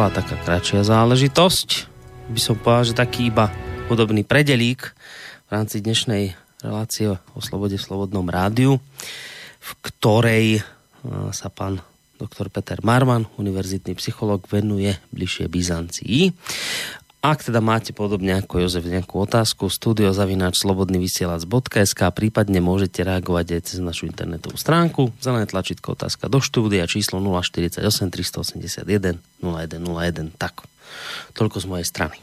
Bola taká kratšia záležitosť. By som povedal, že taký iba podobný predelík v rámci dnešnej relácie o slobode v Slobodnom rádiu, v ktorej sa pán doktor Peter Marman, univerzitný psycholog, venuje bližšie Byzancii. Ak teda máte podobne ako Jozef nejakú otázku, studiozavináč slobodnyvysielac.sk prípadne môžete reagovať aj cez našu internetovú stránku. Zelené tlačítko otázka do štúdia číslo 048 381 0101. Tak, toľko z mojej strany.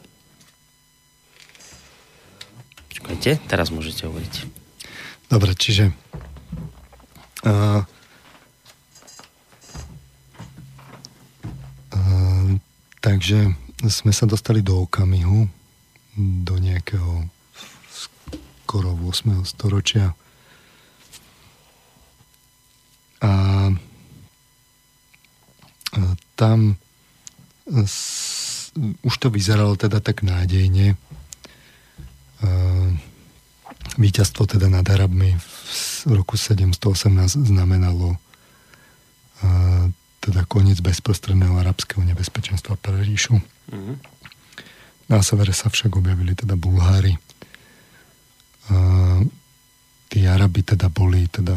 Počkajte, teraz môžete hovoriť. Dobre, čiže uh, uh, takže sme sa dostali do okamihu, do nejakého skoro 8. storočia. A, tam už to vyzeralo teda tak nádejne. A, víťazstvo teda nad Arabmi v roku 718 znamenalo teda koniec bezprostredného arabského nebezpečenstva pre ríšu. Mm-hmm. Na severe sa však objavili teda Bulhári. Uh, tí Arabi teda boli teda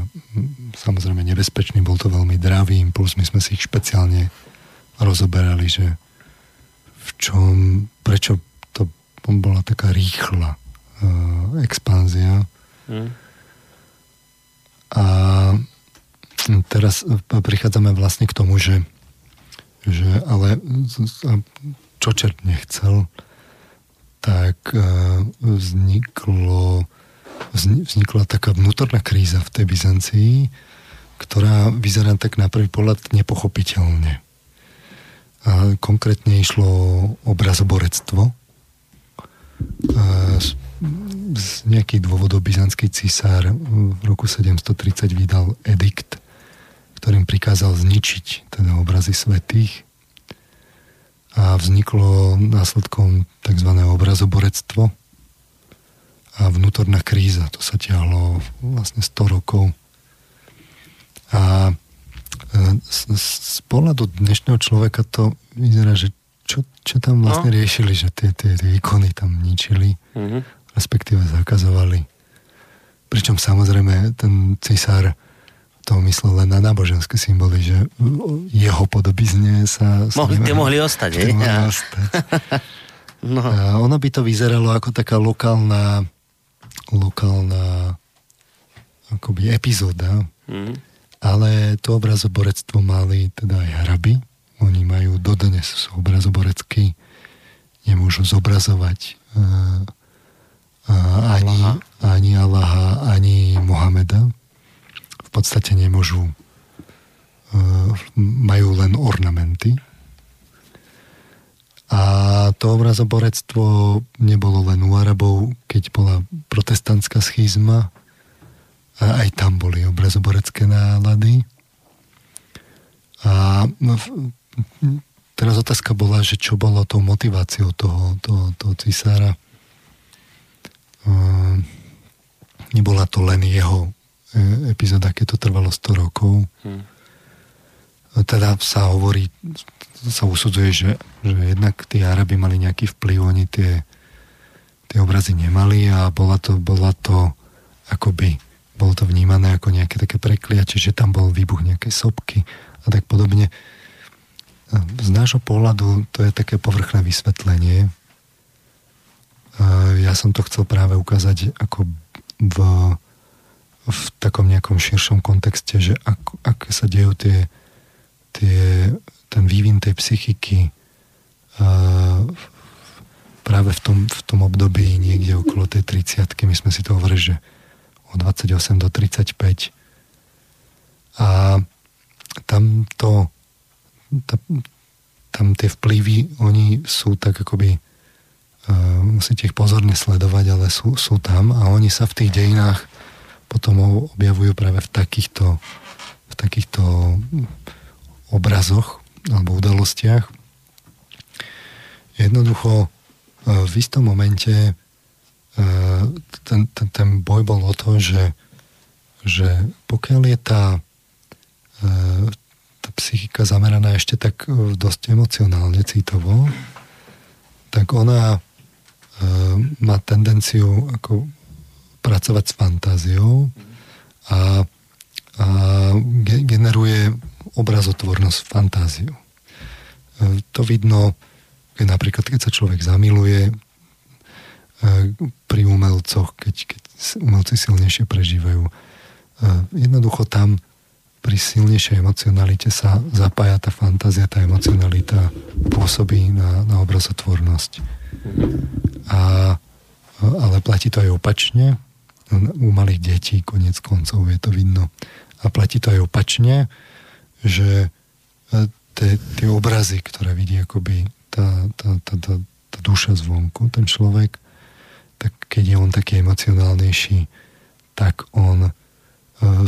samozrejme nebezpeční, bol to veľmi dravý impuls, my sme si ich špeciálne rozoberali, že v čom, prečo to bola taká rýchla uh, expanzia. Mm. A teraz prichádzame vlastne k tomu, že, že ale čo čert nechcel, tak uh, vzniklo vznikla taká vnútorná kríza v tej Byzancii, ktorá vyzerá tak na prvý pohľad nepochopiteľne. A konkrétne išlo obrazoborectvo. Z, z nejakých dôvodov byzantský císár v roku 730 vydal edikt, ktorým prikázal zničiť teda obrazy svetých a vzniklo následkom tzv. obrazoborectvo a vnútorná kríza. To sa ťahlo vlastne 100 rokov. A z, z pohľadu dnešného človeka to vyzerá, že čo, čo tam vlastne no. riešili, že tie, tie, tie ikony tam ničili, mm-hmm. respektíve zakazovali. Pričom samozrejme ten cisár to myslel len na náboženské symboly, že jeho podobizne sa... Mohli, tie mohli ostať, tie mohli ostať. no. A ono by to vyzeralo ako taká lokálna lokálna akoby epizóda. Mm ale to obrazoborectvo mali teda aj Araby. Oni majú dodnes sú obrazoborecky, nemôžu zobrazovať uh, uh, ani, Allaha. ani Allaha, ani Mohameda. V podstate nemôžu uh, majú len ornamenty. A to obrazoborectvo nebolo len u Arabov, keď bola protestantská schizma, a aj tam boli obrazoborecké nálady. A no, teraz otázka bola, že čo bolo tou motiváciou toho, toho, toho cisára. Uh, nebola to len jeho e, epizóda, keď to trvalo 100 rokov. Hmm. Teda sa hovorí, sa usudzuje, že, že jednak tí Arabi mali nejaký vplyv, oni tie, tie obrazy nemali a bola to, bola to akoby bolo to vnímané ako nejaké také prekliače, že tam bol výbuch nejakej sopky a tak podobne. Z nášho pohľadu to je také povrchné vysvetlenie. Ja som to chcel práve ukázať ako v, v takom nejakom širšom kontexte, že ako, ako sa dejú tie, tie, ten vývin tej psychiky práve v tom, v tom období niekde okolo tej 30 my sme si to hovorili, že od 28 do 35. A tam to, tam, tam tie vplyvy, oni sú tak akoby uh, musíte ich pozorne sledovať, ale sú, sú tam a oni sa v tých dejinách potom objavujú práve v takýchto v takýchto obrazoch alebo udalostiach. Jednoducho uh, v istom momente ten, ten, ten boj bol o to, že, že pokiaľ je tá, e, tá psychika zameraná ešte tak e, dosť emocionálne, citovo, tak ona e, má tendenciu ako pracovať s fantáziou a, a generuje obrazotvornosť fantáziu. To vidno, keď napríklad keď sa človek zamiluje, pri umelcoch, keď, keď umelci silnejšie prežívajú. Jednoducho tam pri silnejšej emocionalite sa zapája tá fantázia, tá emocionalita pôsobí na, na obrazotvornosť. A, ale platí to aj opačne. U malých detí konec koncov je to vidno. A platí to aj opačne, že tie obrazy, ktoré vidí akoby tá, tá, tá, tá, tá duša zvonku, ten človek, tak keď je on taký emocionálnejší, tak on, uh,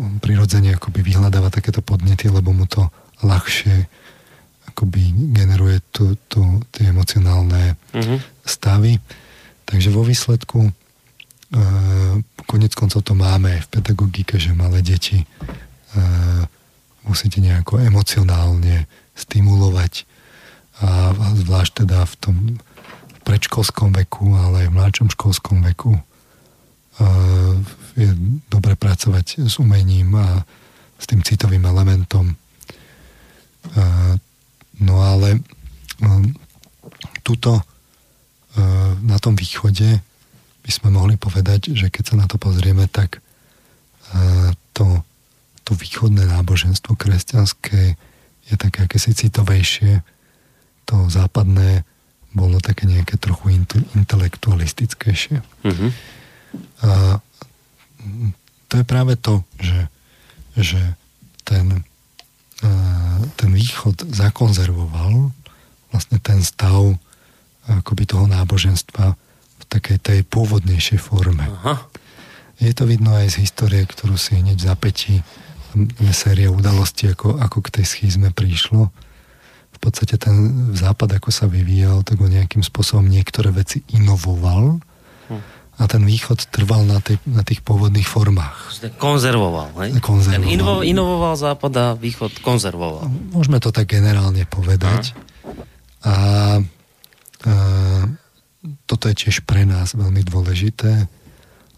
on prirodzene akoby vyhľadáva takéto podnety, lebo mu to ľahšie akoby generuje tu, tu, tie emocionálne mm-hmm. stavy. Takže vo výsledku konec koncov to máme v pedagogike, že malé deti e, musíte nejako emocionálne stimulovať a zvlášť teda v tom predškolskom veku, ale aj v mladšom školskom veku je dobre pracovať s umením a s tým citovým elementom. No ale tuto na tom východe by sme mohli povedať, že keď sa na to pozrieme, tak to, to východné náboženstvo kresťanské je také akési citovejšie. To západné bolo také nejaké trochu intelektualistickejšie. Mm-hmm. A to je práve to, že, že ten, ten východ zakonzervoval vlastne ten stav akoby toho náboženstva takej tej pôvodnejšej forme. Aha. Je to vidno aj z histórie, ktorú si hneď zapätí séria udalostí, ako, ako k tej schizme prišlo. V podstate ten západ, ako sa vyvíjal, tak ho nejakým spôsobom niektoré veci inovoval hm. a ten východ trval na, tej, na tých pôvodných formách. Konzervoval, hej? Konzervoval. Ten inovo, inovoval západ a východ konzervoval. Môžeme to tak generálne povedať. A, a toto je tiež pre nás veľmi dôležité,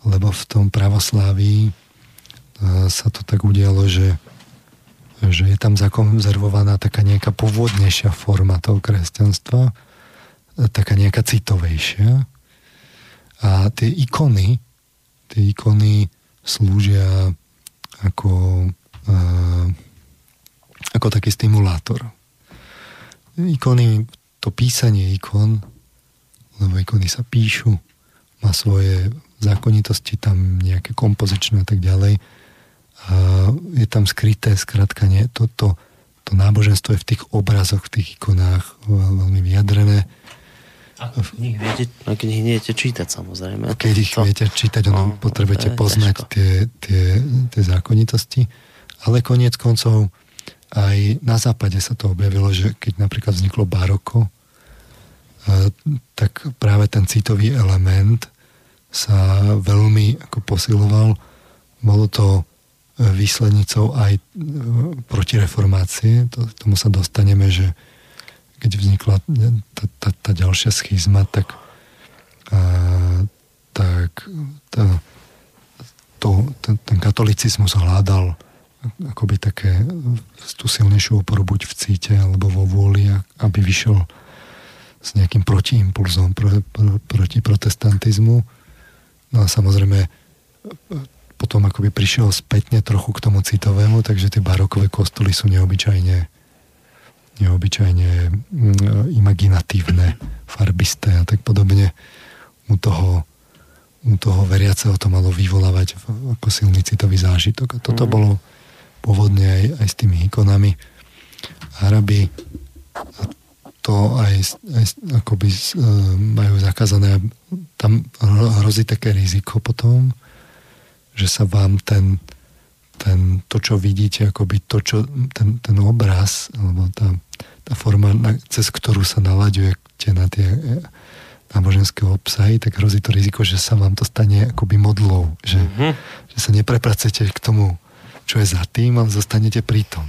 lebo v tom pravoslávii e, sa to tak udialo, že, že je tam zakonzervovaná taká nejaká pôvodnejšia forma toho kresťanstva, e, taká nejaká citovejšia. A tie ikony, tie ikony slúžia ako, uh, ako taký stimulátor. Ikony, to písanie ikon lebo ikony sa píšu, má svoje zákonitosti tam nejaké kompozičné a tak ďalej. A je tam skryté, skrátka nie, to, to, to náboženstvo je v tých obrazoch, v tých ikonách veľmi vyjadrené. A keď viete, a keď ich viete čítať samozrejme. Keď ich to... viete čítať, ono no, potrebujete poznať tie, tie, tie zákonitosti. Ale koniec koncov aj na západe sa to objavilo, že keď napríklad vzniklo baroko, tak práve ten citový element sa veľmi ako posiloval. Bolo to výslednicou aj protireformácie. To, tomu sa dostaneme, že keď vznikla tá, tá, tá ďalšia schizma, tak, a, tak tá, to, ten, ten katolicizmus hľadal akoby také tú silnejšiu oporu buď v cíte alebo vo vôli, aby vyšiel s nejakým protiimpulzom pro, pro, proti protestantizmu. No a samozrejme potom akoby prišiel spätne trochu k tomu citovému, takže tie barokové kostoly sú neobyčajne neobyčajne mm, imaginatívne, farbisté a tak podobne. U toho, u toho veriaceho to malo vyvolávať ako silný citový zážitok. A toto mm. bolo pôvodne aj, aj s tými ikonami. Arabi to aj, aj akoby e, majú zakázané. Tam hrozí také riziko potom, že sa vám ten, ten to, čo vidíte, akoby to, čo, ten, ten obraz, alebo tá, tá forma, cez ktorú sa nalaďujete na tie e, náboženské obsahy, tak hrozí to riziko, že sa vám to stane akoby modlou, že, mm-hmm. že sa neprepracujete k tomu, čo je za tým a zostanete pri tom.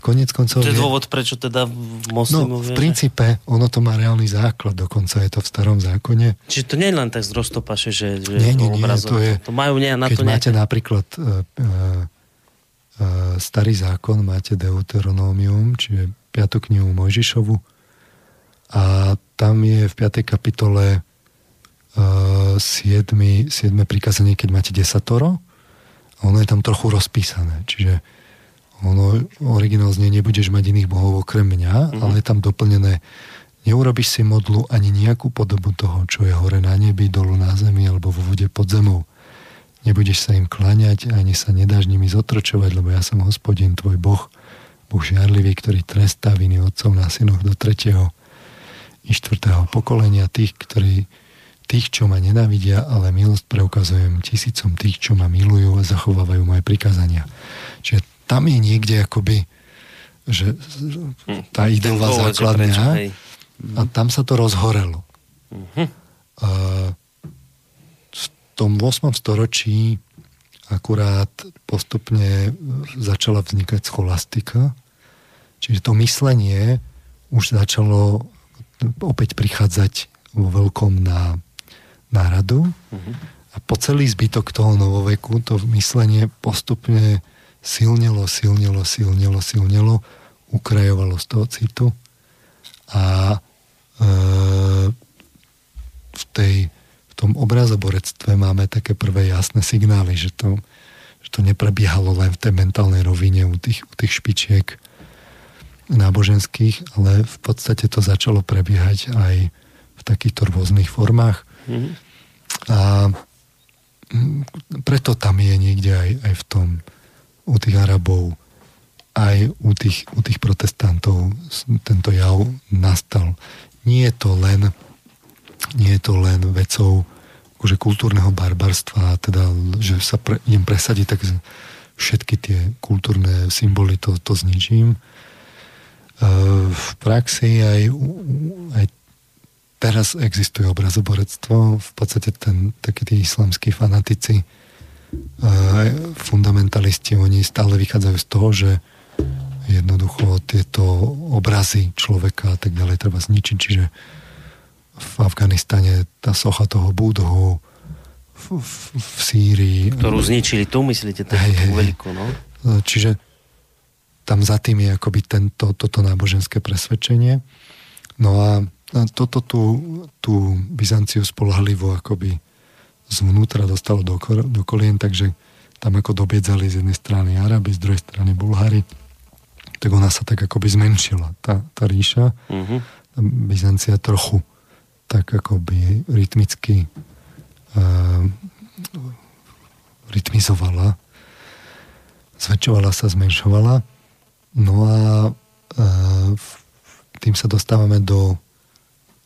Konec koncov... To je dôvod, prečo teda moslimovia... No, v princípe, ono to má reálny základ, dokonca je to v starom zákone. Čiže to nie je len tak z roztopaše, že, že nie, nie, nie, to je... To majú nie, na keď to nejaké... máte napríklad uh, uh, starý zákon, máte Deuteronómium, čiže 5. knihu Mojžišovu a tam je v 5. kapitole uh, 7. 7. prikázanie, keď máte desatoro a ono je tam trochu rozpísané, čiže ono, originál znie, nebudeš mať iných bohov okrem mňa, mm-hmm. ale je tam doplnené, neurobiš si modlu ani nejakú podobu toho, čo je hore na nebi, dolu na zemi alebo vo vode pod zemou. Nebudeš sa im kláňať, ani sa nedáš nimi zotročovať, lebo ja som hospodin, tvoj boh, boh žiarlivý, ktorý trestá viny otcov na synoch do tretieho i štvrtého pokolenia tých, ktorí tých, čo ma nenávidia, ale milosť preukazujem tisícom tých, čo ma milujú a zachovávajú moje prikázania. Čiže tam je niekde akoby že hm, tá ideová základňa a tam sa to rozhorelo. Uh-huh. A v tom 8. storočí akurát postupne začala vznikať scholastika, čiže to myslenie už začalo opäť prichádzať vo veľkom na náradu uh-huh. a po celý zbytok toho novoveku to myslenie postupne silnelo, silnelo, silnelo, silnelo, ukrajovalo z toho citu a e, v, tej, v tom obrazoborectve máme také prvé jasné signály, že to, že to neprebiehalo len v tej mentálnej rovine u tých, u tých špičiek náboženských, ale v podstate to začalo prebiehať aj v takýchto rôznych formách. Mm-hmm. A preto tam je niekde aj, aj v tom u tých Arabov aj u tých, u tých protestantov tento jav nastal. Nie je to len, nie je to len vecou akože kultúrneho barbarstva, teda, že sa pre, idem presadiť, tak všetky tie kultúrne symboly to, to zničím. E, v praxi aj, aj teraz existuje obrazoborectvo. V podstate ten, takí tí islamskí fanatici, fundamentalisti, oni stále vychádzajú z toho, že jednoducho tieto obrazy človeka a tak ďalej treba zničiť. Čiže v Afganistane tá socha toho Budhu, v, v, v Sýrii... Ktorú zničili tu, myslíte, tú hej, hej, veľkú, no? Čiže tam za tým je akoby tento, toto náboženské presvedčenie. No a toto tú, tú Byzanciu spolahlivo akoby zvnútra dostalo do, do kolien, takže tam ako dobiedzali z jednej strany Araby, z druhej strany Bulhári, tak ona sa tak akoby zmenšila, tá, tá ríša. Uh-huh. Byzancia trochu tak akoby rytmicky uh, rytmizovala, zväčšovala sa, zmenšovala. No a uh, tým sa dostávame do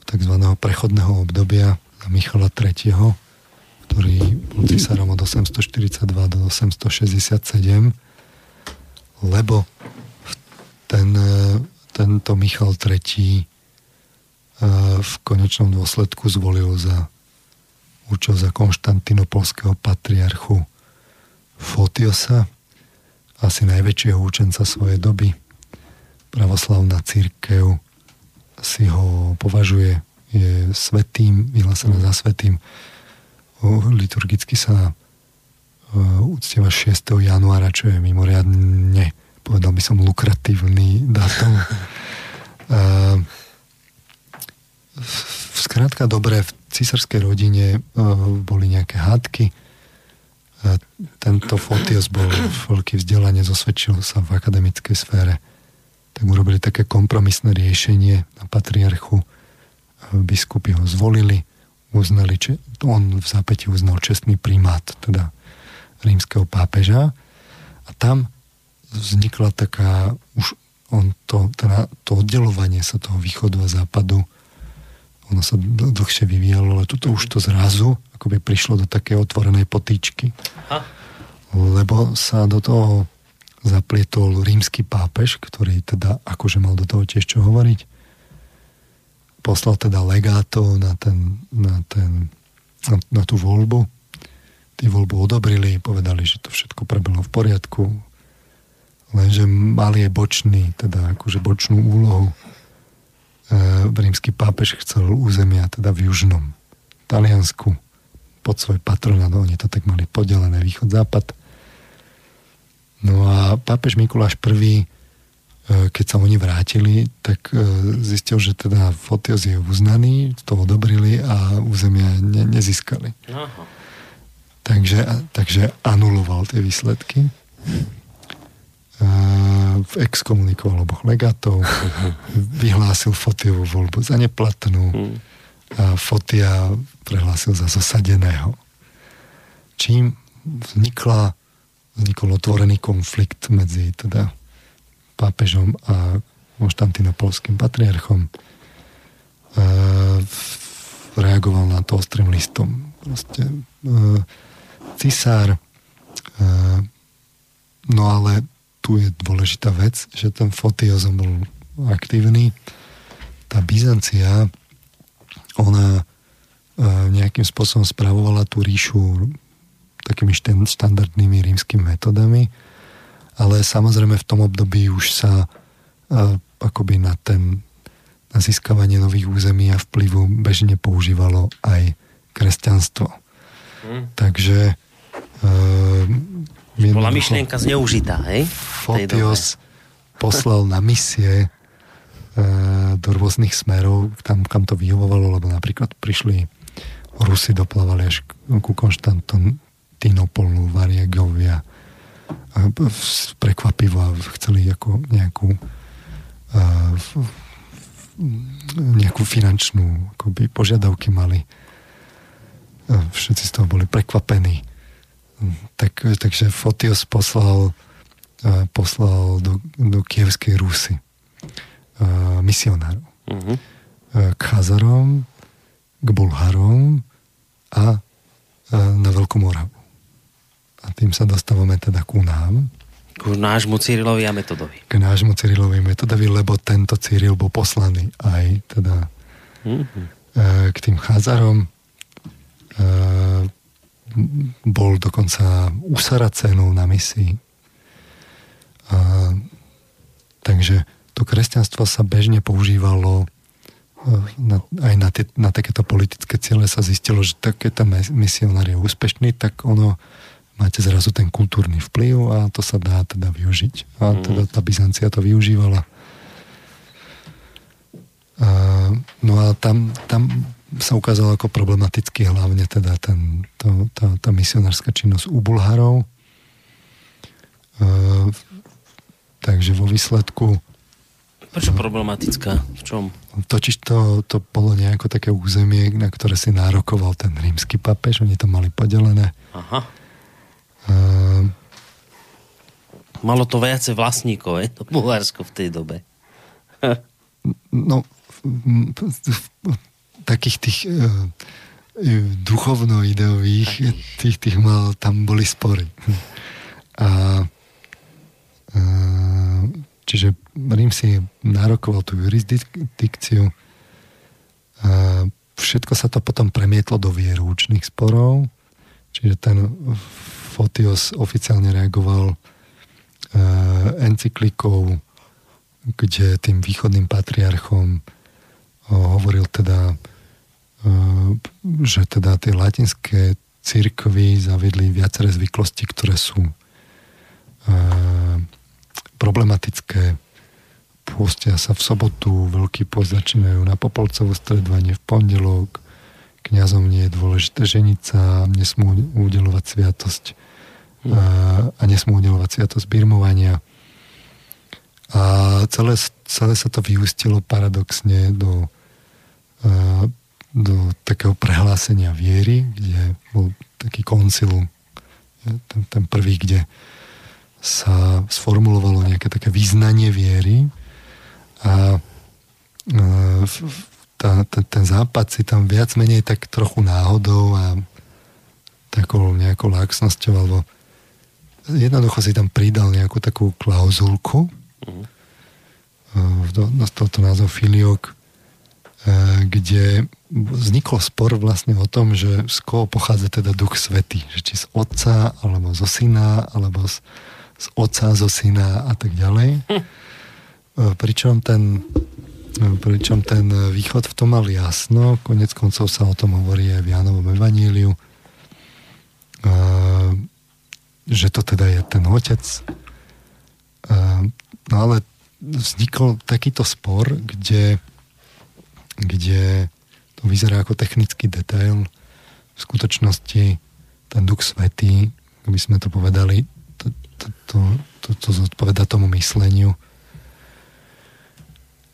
tzv. prechodného obdobia Michala III., ktorý bol cisárom od 842 do 867, lebo ten, tento Michal III v konečnom dôsledku zvolil za účel za konštantinopolského patriarchu Fotiosa, asi najväčšieho učenca svojej doby. Pravoslavná církev si ho považuje, je svetým, vyhlásená za svetým. Liturgicky sa uctieva 6. januára, čo je mimoriadne, povedal by som, lukratívny dátum. Skrátka dobre, v císarskej rodine boli nejaké hádky. Tento Fotios bol veľký vzdelanie, zosvedčil sa v akademickej sfére tak urobili také kompromisné riešenie na patriarchu. Biskupy ho zvolili, uznali, on v zápäti uznal čestný primát, teda rímskeho pápeža. A tam vznikla taká, už on to, teda to oddelovanie sa toho východu a západu, ono sa dlhšie vyvíjalo, ale tuto už to zrazu akoby prišlo do také otvorenej potýčky. Lebo sa do toho zaplietol rímsky pápež, ktorý teda akože mal do toho tiež čo hovoriť. Poslal teda legátov na, ten, na, ten, na, na tú voľbu. Tí voľbu odobrili, povedali, že to všetko prebehlo v poriadku, lenže mali je bočný, teda akože bočnú úlohu. E, rímsky pápež chcel územia teda v južnom Taliansku pod svoj patronát, oni to tak mali podelené východ-západ No a pápež Mikuláš I, keď sa oni vrátili, tak e, zistil, že teda Fotios je uznaný, to odobrili a územia ne, nezískali. Aha. Takže, takže anuloval tie výsledky. E, exkomunikoval oboch legatov, vyhlásil Fotiovú voľbu za neplatnú hm. a Fotia prehlásil za zosadeného. Čím vznikla vznikol otvorený konflikt medzi teda pápežom a konštantinopolským patriarchom. E, reagoval na to ostrým listom. Proste, e, cisár e, no ale tu je dôležitá vec, že ten Fotiozom bol aktívny. Tá Byzancia, ona nejakým spôsobom spravovala tú ríšu takými štandardnými rímskymi metodami, ale samozrejme v tom období už sa uh, akoby na ten na získavanie nových území a vplyvu bežne používalo aj kresťanstvo. Hmm. Takže uh, bola myšlienka zneužitá, hej? Fotios poslal na misie uh, do rôznych smerov, tam, kam to vyhovovalo, lebo napríklad prišli Rusi doplavali až ku Konštantinopolu, Variegovia. Prekvapivo a chceli ako nejakú nejakú finančnú akoby, požiadavky mali. Všetci z toho boli prekvapení. Tak, takže Fotios poslal, poslal do, do Kievskej Rusy misionárov. Uh-huh. K Chazarom, k Bulharom a na Veľkú Moravu. A tým sa dostávame teda ku nám. K nášmu Cyrilovi a Metodovi. K nášmu Cyrilovi Metodovi, lebo tento Cyril bol poslaný aj teda mm-hmm. k tým Cházarom. Bol dokonca u na misii. Takže to kresťanstvo sa bežne používalo na, aj na, tie, na takéto politické ciele sa zistilo, že takéto misionár je úspešný, tak ono máte zrazu ten kultúrny vplyv a to sa dá teda využiť. A mhm. teda tá Byzancia to využívala. A, no a tam, tam sa ukázalo ako problematicky hlavne teda ten, to, tá, tá misionárska činnosť u Bulharov. A, takže vo výsledku Prečo problematická? V čom? Totiž to, to bolo nejako také územie, na ktoré si nárokoval ten rímsky papež, oni to mali podelené. Aha. Uh, Malo to viacej vlastníkov, je? to Bulharsko v tej dobe. no, takých tých uh, duchovno-ideových, tých, tých mal, tam boli spory. A uh, čiže Rím si nárokoval tú jurisdikciu. A všetko sa to potom premietlo do vierúčných sporov. Čiže ten Fotios oficiálne reagoval encyklikou, kde tým východným patriarchom hovoril teda, že teda tie latinské církvy zaviedli viaceré zvyklosti, ktoré sú problematické Pústia sa v sobotu, veľký post začínajú na Popolcovú stredovanie v pondelok, kňazom nie je dôležité ženiť sa, nesmú udelovať sviatosť. A, a nesmú udelovať sviatosť birmovania. A celé, celé sa to vyústilo paradoxne do, do takého prehlásenia viery, kde bol taký koncil, ten, ten prvý, kde sa sformulovalo nejaké také význanie viery, a tá, tá, ten západ si tam viac menej tak trochu náhodou a takou nejakou laxnosťou alebo jednoducho si tam pridal nejakú takú klauzulku mm. dostal to názov Filiok kde vznikol spor vlastne o tom, že z koho pochádza teda duch svety, že či z otca, alebo zo syna, alebo z, z otca, zo syna a tak ďalej. Hm. E, pričom ten, e, pričom ten východ v tom mal jasno, konec koncov sa o tom hovorí aj v Jánovom evaníliu, e, že to teda je ten otec. No ale vznikol takýto spor, kde, kde to vyzerá ako technický detail. V skutočnosti ten duch svetý, aby sme to povedali, to, to, to, to, to zodpoveda tomu mysleniu,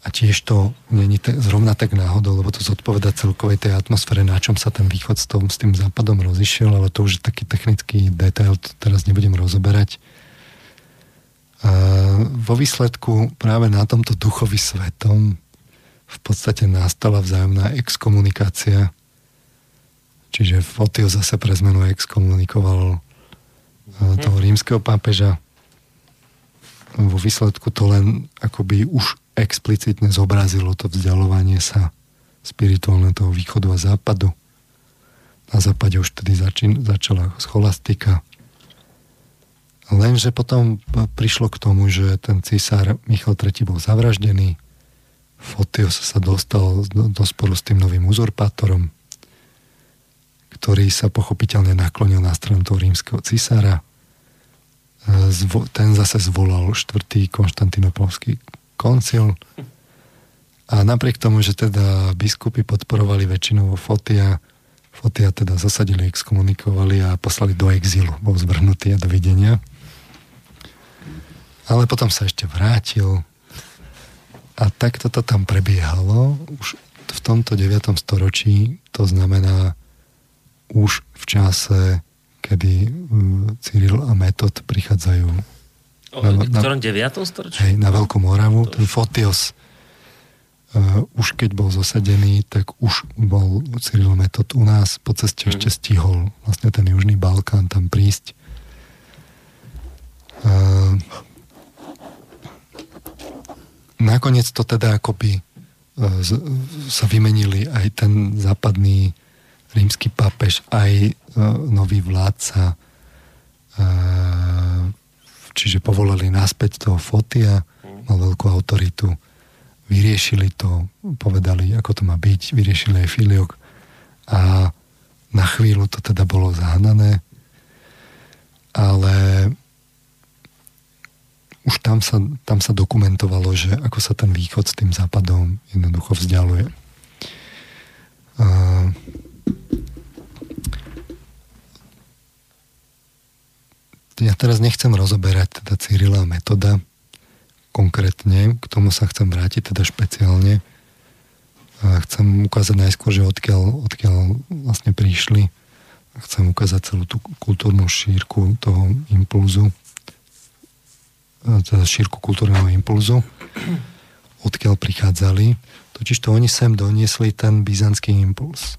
a tiež to není te, zrovna tak náhodou, lebo to zodpoveda celkovej tej atmosfére, na čom sa ten východ s, tom, s tým západom rozišiel, ale to už je taký technický detail, to teraz nebudem rozoberať. A vo výsledku práve na tomto duchovi svetom v podstate nastala vzájomná exkomunikácia, čiže Fotio zase pre zmenu exkomunikoval toho rímskeho pápeža. Vo výsledku to len akoby už explicitne zobrazilo to vzdialovanie sa spirituálne toho východu a západu. Na západe už tedy začín, začala scholastika. Lenže potom prišlo k tomu, že ten císar Michal III bol zavraždený, Fotios sa dostal do, do sporu s tým novým uzurpátorom, ktorý sa pochopiteľne naklonil na stranu toho rímskeho cisára. E, ten zase zvolal štvrtý konštantinopolský koncil a napriek tomu, že teda biskupy podporovali väčšinou Fotia, Fotia teda zasadili, exkomunikovali a poslali do exílu. Bol zvrhnutý a dovidenia. Ale potom sa ešte vrátil, a takto to tam prebiehalo už v tomto 9. storočí, to znamená už v čase, kedy mm, Cyril a Metod prichádzajú o, na, v ktorom 9. storočí? Hej, na Veľkú Moravu, to ten Fotios uh, už keď bol zosadený, tak už bol Cyril Metod u nás, po ceste mm. ešte stihol vlastne ten Južný Balkán tam prísť. Uh, nakoniec to teda akoby e, sa vymenili aj ten západný rímsky pápež, aj e, nový vládca, e, čiže povolali náspäť toho Fotia, mal veľkú autoritu, vyriešili to, povedali, ako to má byť, vyriešili aj Filiok a na chvíľu to teda bolo zahnané, ale už tam sa, tam sa dokumentovalo, že ako sa ten východ s tým západom jednoducho vzdialuje. Uh, ja teraz nechcem rozoberať teda Cyrila metoda konkrétne, k tomu sa chcem vrátiť teda špeciálne. A chcem ukázať najskôr, že odkiaľ, odkiaľ vlastne prišli. Chcem ukázať celú tú kultúrnu šírku toho impulzu teda šírku kultúrneho impulzu, odkiaľ prichádzali. Totiž to oni sem doniesli ten byzantský impuls.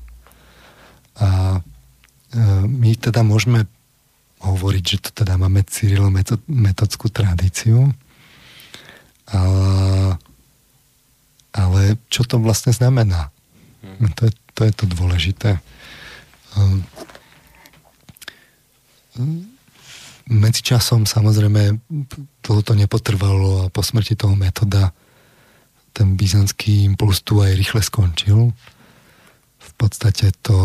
A e, my teda môžeme hovoriť, že to teda máme Cyrilo metodskú tradíciu, ale, ale čo to vlastne znamená? Hmm. To je to, je to dôležité. Um, Medzičasom samozrejme dlho to nepotrvalo a po smrti toho metoda ten byzantský impuls tu aj rýchle skončil. Podstate to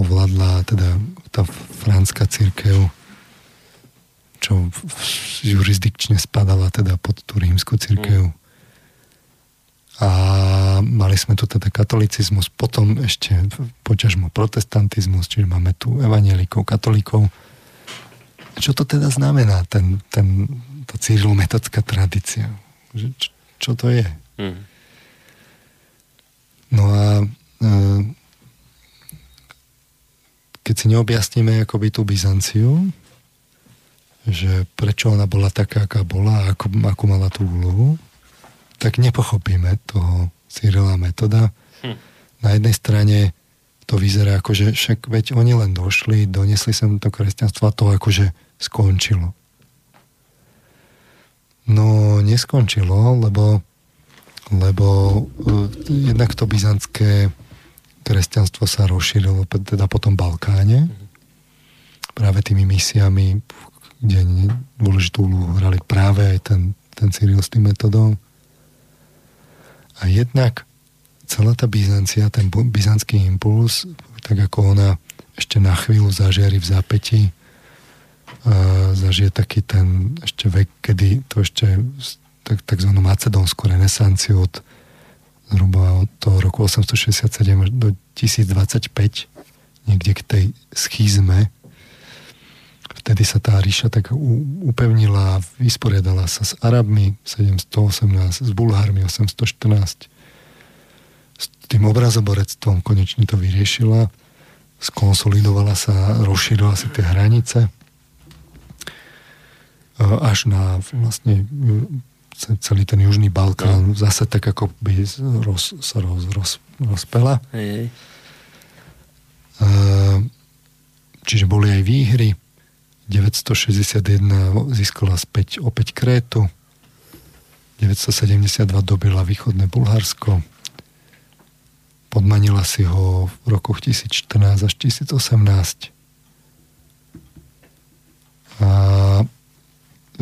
ovládla teda tá franská církev, čo jurisdikčne spadala teda pod tú rímsku církev. Mm. A mali sme tu teda katolicizmus, potom ešte poťažmo protestantizmus, čiže máme tu evanielikov, katolíkov čo to teda znamená, ten, ten, tá cyrilometodská tradícia? Čo, čo to je? Mm. No a e, keď si neobjasníme akoby tú Byzanciu, že prečo ona bola taká, aká bola a ako, mala tú úlohu, tak nepochopíme toho Cyrila metoda. Hm. Na jednej strane to vyzerá ako, že však veď oni len došli, donesli sem to kresťanstvo a to akože skončilo. No, neskončilo, lebo, lebo uh, jednak to byzantské kresťanstvo sa rozšírilo teda po tom Balkáne práve tými misiami, kde dôležitú úlohu hrali práve aj ten, ten Cyril s tým metodom. A jednak celá tá Byzancia, ten byzantský impuls, tak ako ona ešte na chvíľu zažiari v zápäti, zažije taký ten ešte vek, kedy to ešte tak, takzvanú macedónsku renesanciu od zhruba od toho roku 867 do 1025 niekde k tej schizme vtedy sa tá ríša tak upevnila vysporiadala sa s Arabmi 718, s Bulhármi 814 s tým obrazoborectvom konečne to vyriešila skonsolidovala sa, rozšírila sa tie hranice až na vlastne celý ten južný Balkán no. zase tak ako by roz, sa roz, roz, rozpela. Hej. Čiže boli aj výhry. 961 získala späť opäť Krétu. 972 dobila východné Bulharsko. podmanila si ho v rokoch 1014 až 1018. A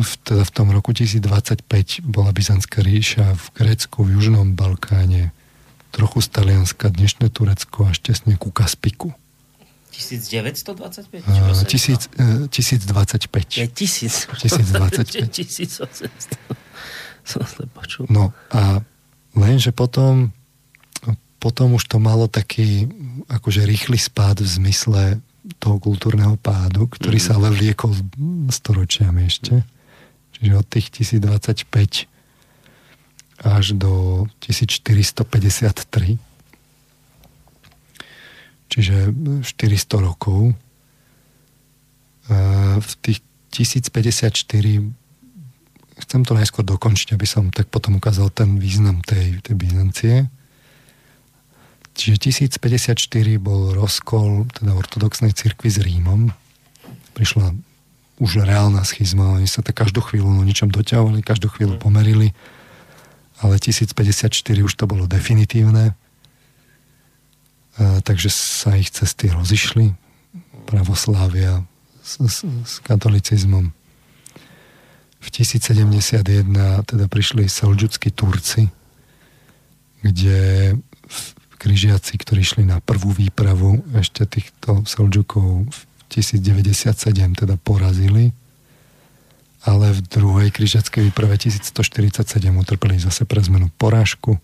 v, teda v tom roku 1025 bola Byzantská ríša v Grécku, v Južnom Balkáne, trochu z Talianska, dnešné Turecko až tesne ku Kaspiku. 1925? Uh, tisíc, uh, 1025. Je tisíc. 1025. 1800. Som sa počul. No a lenže potom potom už to malo taký akože rýchly spád v zmysle toho kultúrneho pádu, ktorý mm. sa ale vliekol storočiami ešte. Čiže od tých 1025 až do 1453 čiže 400 rokov. V tých 1054 chcem to najskôr dokončiť, aby som tak potom ukázal ten význam tej, tej Byzancie. Čiže 1054 bol rozkol teda ortodoxnej cirkvi s Rímom. Prišla už reálna schizma, oni sa tak každú chvíľu no ničom doťahovali, každú chvíľu mm. pomerili, ale 1054 už to bolo definitívne takže sa ich cesty rozišli, pravoslávia s, s, s katolicizmom. V 1071 teda prišli selđuckí Turci, kde križiaci, ktorí šli na prvú výpravu ešte týchto Selđukov v 1097 teda porazili, ale v druhej križiackej výprave 1147 utrpeli zase pre zmenu porážku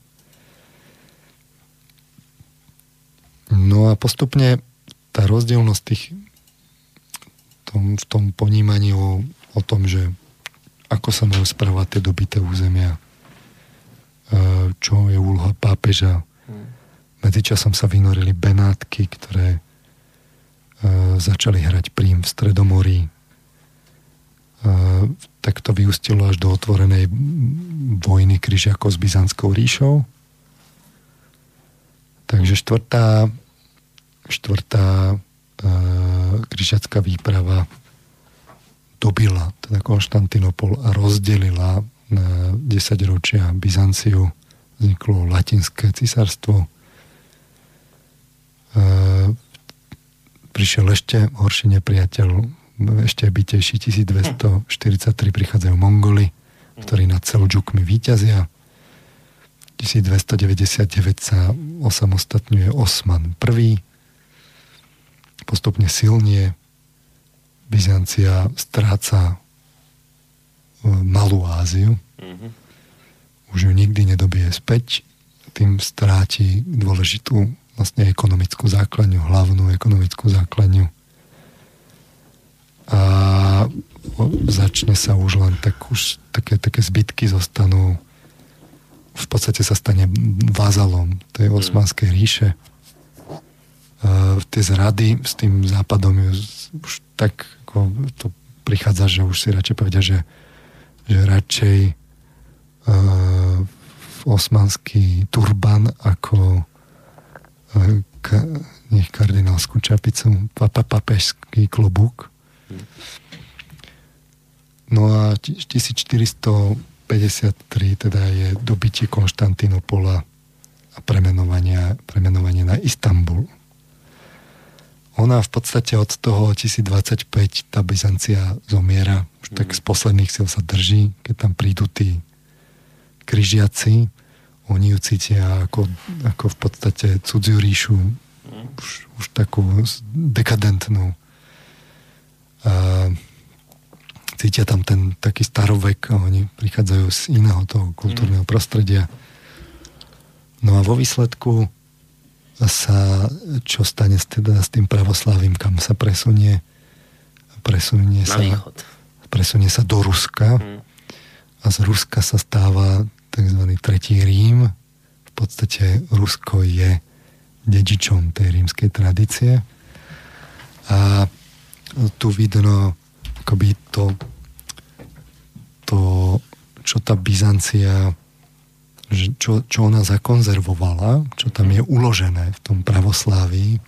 No a postupne tá rozdielnosť tých tom, v tom ponímaní o, o tom, že ako sa majú správať tie dobité územia, e, čo je úloha pápeža. Hmm. Medzičasom sa vynorili Benátky, ktoré začali hrať prím v Stredomorí. E, tak to vyústilo až do otvorenej vojny Kryžiakov s Byzantskou ríšou Takže štvrtá, štvrtá e, križacká výprava dobila teda Konštantinopol a rozdelila na 10 ročia Byzanciu. Vzniklo latinské cisárstvo. Prišiel ešte horší nepriateľ, ešte bytejší 1243 prichádzajú Mongoli, ktorí nad Selđukmi víťazia 1299 sa osamostatňuje Osman I. Postupne silnie Byzancia stráca e, Malú Áziu. Mm-hmm. Už ju nikdy nedobije späť. Tým stráti dôležitú vlastne ekonomickú základňu, hlavnú ekonomickú základňu. A začne sa už len tak už také, také zbytky zostanú v podstate sa stane vázalom tej mm. osmanskej ríše. Uh, tie zrady s tým západom už tak ako to prichádza, že už si radšej povedia, že, že radšej uh, osmanský turban ako ka, nech kardinálskú čapicu, papa, papežský klobúk. Mm. No a 1400 53 teda je dobitie Konštantinopola a premenovanie, premenovanie na Istanbul. Ona v podstate od toho 1025 tá Byzancia zomiera, už tak z posledných sil sa drží, keď tam prídu tí križiaci, oni ju cítia ako, ako v podstate cudziu ríšu, už, už takú dekadentnú. A cítia tam ten taký starovek a oni prichádzajú z iného toho kultúrneho mm. prostredia. No a vo výsledku sa, čo stane teda s tým pravoslavím, kam sa presunie, presunie sa, východ. presunie sa do Ruska mm. a z Ruska sa stáva tzv. tretí Rím. V podstate Rusko je dedičom tej rímskej tradície. A tu vidno akoby to, to čo tá Byzancia čo, čo ona zakonzervovala, čo tam je uložené v tom pravoslávii,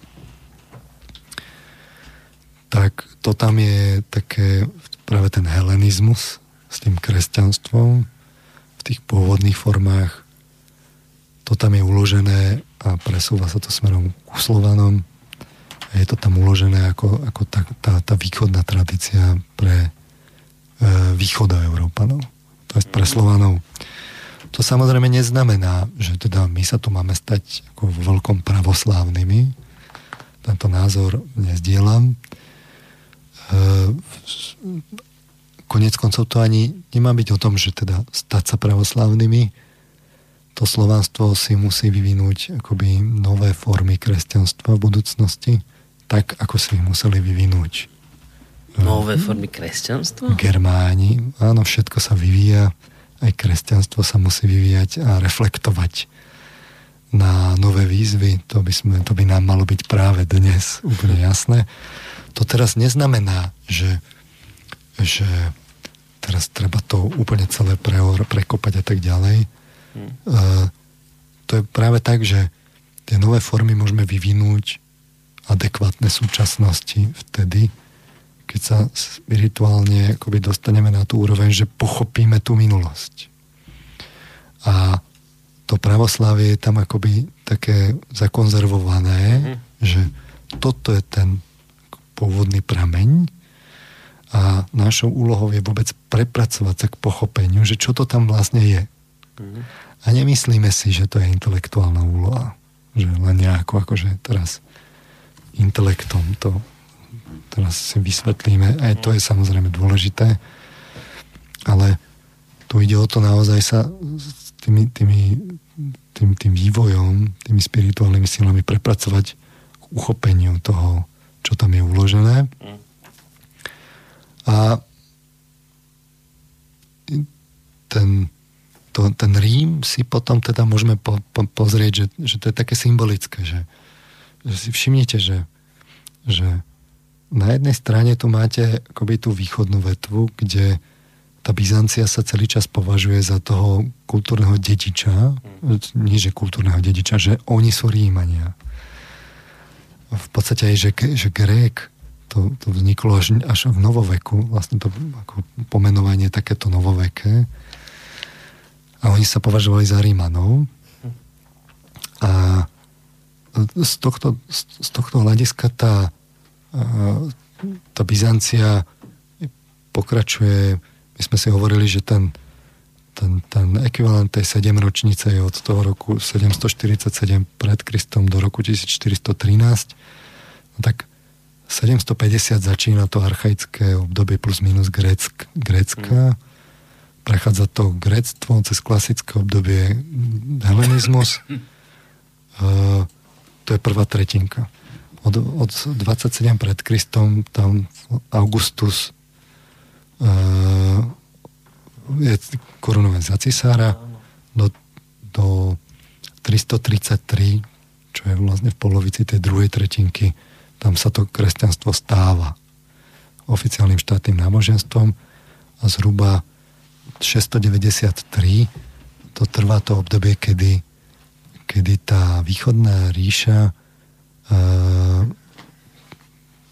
tak to tam je také práve ten helenizmus s tým kresťanstvom tých pôvodných formách to tam je uložené a presúva sa to smerom k Slovanom. A je to tam uložené ako, ako tá, tá, tá východná tradícia pre e, východa Európanov. To je pre Slovanov. To samozrejme neznamená, že teda my sa tu máme stať ako veľkom pravoslávnymi. Tento názor nezdielam. E, konec koncov to ani nemá byť o tom, že teda stať sa pravoslávnymi, to slovanstvo si musí vyvinúť akoby nové formy kresťanstva v budúcnosti, tak ako si ich museli vyvinúť. Nové formy kresťanstva? Germáni. Áno, všetko sa vyvíja. Aj kresťanstvo sa musí vyvíjať a reflektovať na nové výzvy. To by, sme, to by nám malo byť práve dnes úplne jasné. To teraz neznamená, že, že teraz treba to úplne celé prekopať a tak ďalej Hmm. to je práve tak, že tie nové formy môžeme vyvinúť adekvátne súčasnosti vtedy, keď sa spirituálne akoby dostaneme na tú úroveň, že pochopíme tú minulosť. A to pravoslavie je tam akoby také zakonzervované, mm-hmm. že toto je ten pôvodný prameň a našou úlohou je vôbec prepracovať sa k pochopeniu, že čo to tam vlastne je. A nemyslíme si, že to je intelektuálna úloha. Že len nejako akože teraz intelektom to teraz si vysvetlíme. Aj to je samozrejme dôležité. Ale tu ide o to naozaj sa s tými, tými, tým, tým vývojom, tými spirituálnymi silami prepracovať k uchopeniu toho, čo tam je uložené. A ten to, ten Rím si potom teda môžeme po, po, pozrieť, že, že to je také symbolické, že, že si všimnite, že, že na jednej strane tu máte akoby tú východnú vetvu, kde tá Byzancia sa celý čas považuje za toho kultúrneho dediča, nie že kultúrneho dediča, že oni sú Rímania. V podstate aj, že, že Grék, to, to vzniklo až, až v novoveku, vlastne to ako pomenovanie takéto novoveké, a oni sa považovali za Rímanov. A z tohto, z tohto hľadiska tá, tá Byzancia pokračuje, my sme si hovorili, že ten, ten, ten ekvivalent tej 7 ročnice je od toho roku 747 pred Kristom do roku 1413. No tak 750 začína to archaické obdobie plus minus Grécka. Grécka. Mm prechádza to grectvo cez klasické obdobie helenizmus. Uh, to je prvá tretinka. Od, od 27 pred Kristom tam Augustus uh, je korunovaný za cisára do, do 333, čo je vlastne v polovici tej druhej tretinky, tam sa to kresťanstvo stáva oficiálnym štátnym náboženstvom a zhruba 693 to trvá to obdobie, kedy, kedy tá východná ríša uh,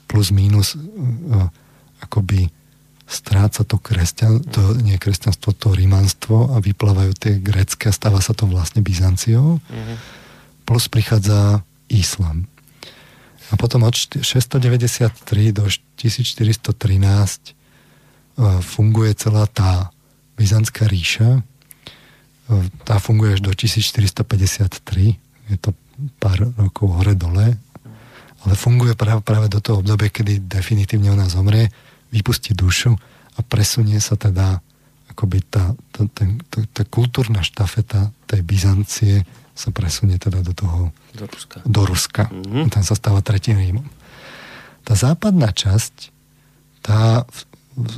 plus minus uh, akoby stráca to kresťan, to nie kresťanstvo, to rímanstvo a vyplávajú tie grecké a stáva sa to vlastne Byzanciou. Mm-hmm. Plus prichádza Islam. A potom od 693 do 1413 uh, funguje celá tá Byzantská ríša, e, tá funguje až do 1453, je to pár rokov hore-dole, ale funguje práve, práve do toho obdobia, kedy definitívne ona zomrie, vypustí dušu a presunie sa teda akoby tá, tá, ten, tá, tá kultúrna štafeta tej Byzancie sa presunie teda do toho do Ruska. Do Ruska. Mm-hmm. Tam sa stáva tretím Rímom. Tá západná časť, tá v, v,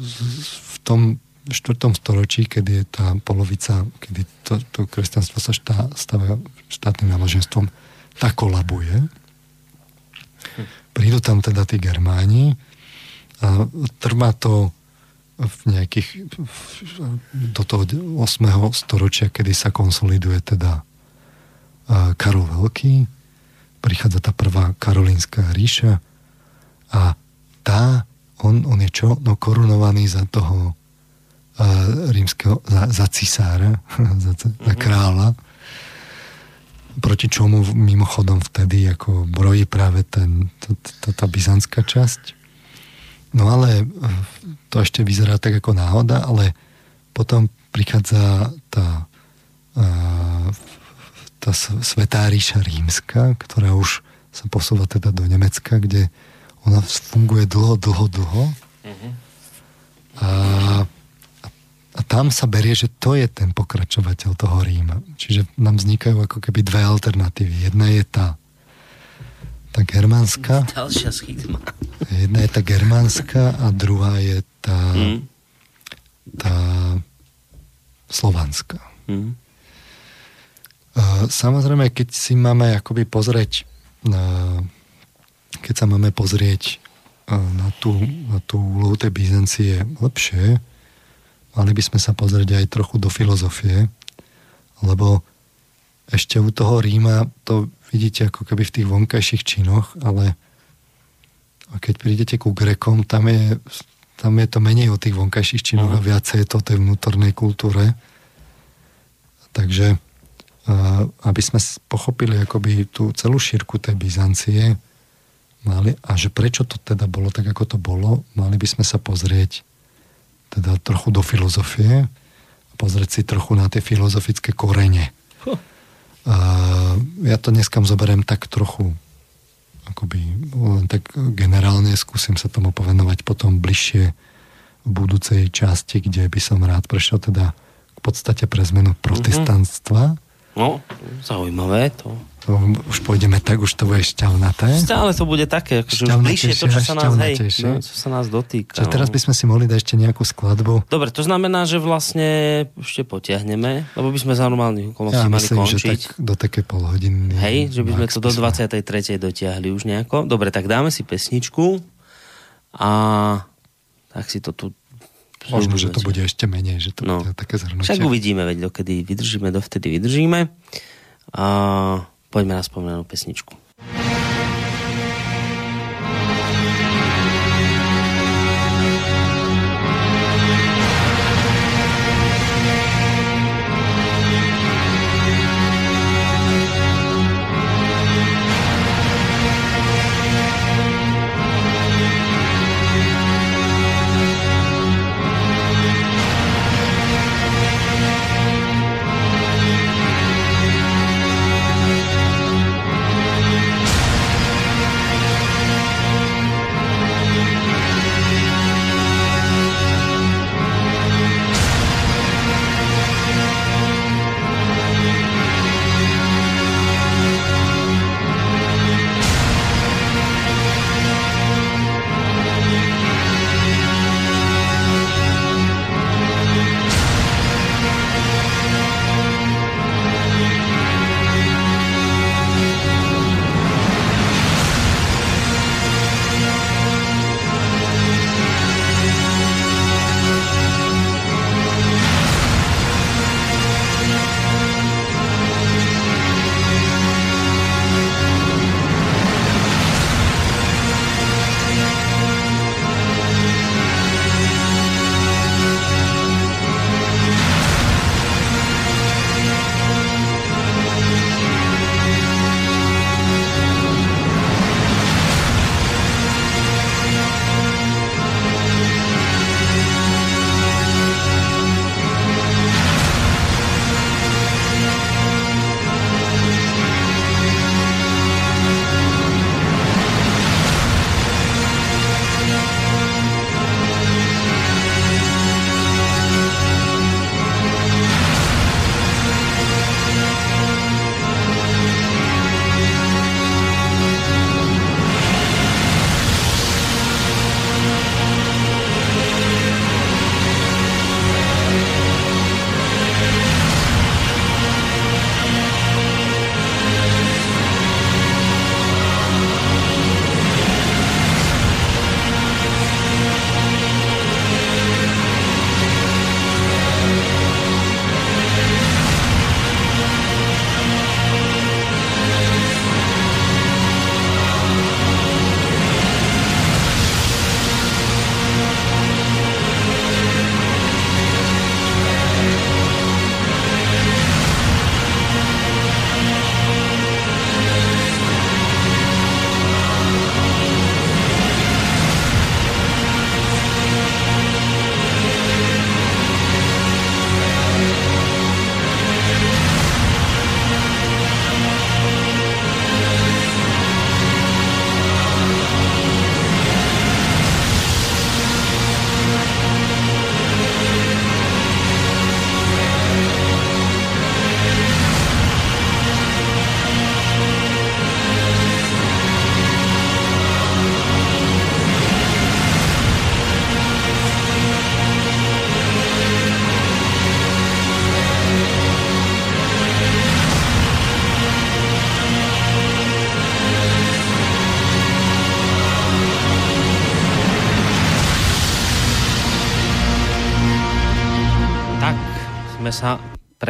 v tom 4. storočí, kedy je tá polovica, kedy to, to kresťanstvo sa štá, stáva štátnym náboženstvom, tak kolabuje. Prídu tam teda tí Germáni a trvá to v nejakých do toho 8. storočia, kedy sa konsoliduje teda Karol Veľký, prichádza tá prvá karolínska ríša a tá, on, on je čo? No korunovaný za toho rímskeho, za, za cisára, za, za mhm. kráľa. proti čomu mimochodom vtedy ako brojí práve ten, to, to, tá byzantská časť. No ale to ešte vyzerá tak ako náhoda, ale potom prichádza tá, tá svetá ríša rímska, ktorá už sa posúva teda do Nemecka, kde ona funguje dlho, dlho, dlho. Uh-huh. A a tam sa berie, že to je ten pokračovateľ toho Ríma. Čiže nám vznikajú ako keby dve alternatívy. Jedna je tá tá germánska. Ďalšia schýtma. Jedna je tá germánska a druhá je tá, mm. tá slovanská. Mm. Samozrejme, keď si máme akoby pozrieť na, keď sa máme pozrieť na tú, na tú úlohu tej Byzancie lepšie, mali by sme sa pozrieť aj trochu do filozofie, lebo ešte u toho Ríma to vidíte ako keby v tých vonkajších činoch, ale keď prídete ku Grekom, tam je, tam je to menej o tých vonkajších činoch a viacej je to o tej vnútornej kultúre. Takže aby sme pochopili akoby tú celú šírku tej Byzancie mali, a že prečo to teda bolo tak, ako to bolo, mali by sme sa pozrieť teda trochu do filozofie a pozrieť si trochu na tie filozofické korene. Huh. A ja to dneska zoberiem tak trochu akoby len tak generálne skúsim sa tomu povenovať potom bližšie v budúcej časti, kde by som rád prešiel teda k podstate pre zmenu protestantstva. No, zaujímavé to to už pôjdeme tak, už to bude šťavnaté. Stále to bude také, akože už bližšie to, čo sa nás, hej, no, čo sa nás dotýka. Čiže teraz no. by sme si mohli dať ešte nejakú skladbu. Dobre, to znamená, že vlastne ešte potiahneme, lebo by sme za normálnych okolností ja, mali myslím, končiť. Že tak do také pol hodiny. Hej, že by sme to do 23. dotiahli už nejako. Dobre, tak dáme si pesničku a tak si to tu Možno, že to bude ešte menej, že to no. bude také zhrnutie. Však uvidíme, veď dokedy vydržíme, dovtedy vydržíme. A Poďme na spomenanú pesničku.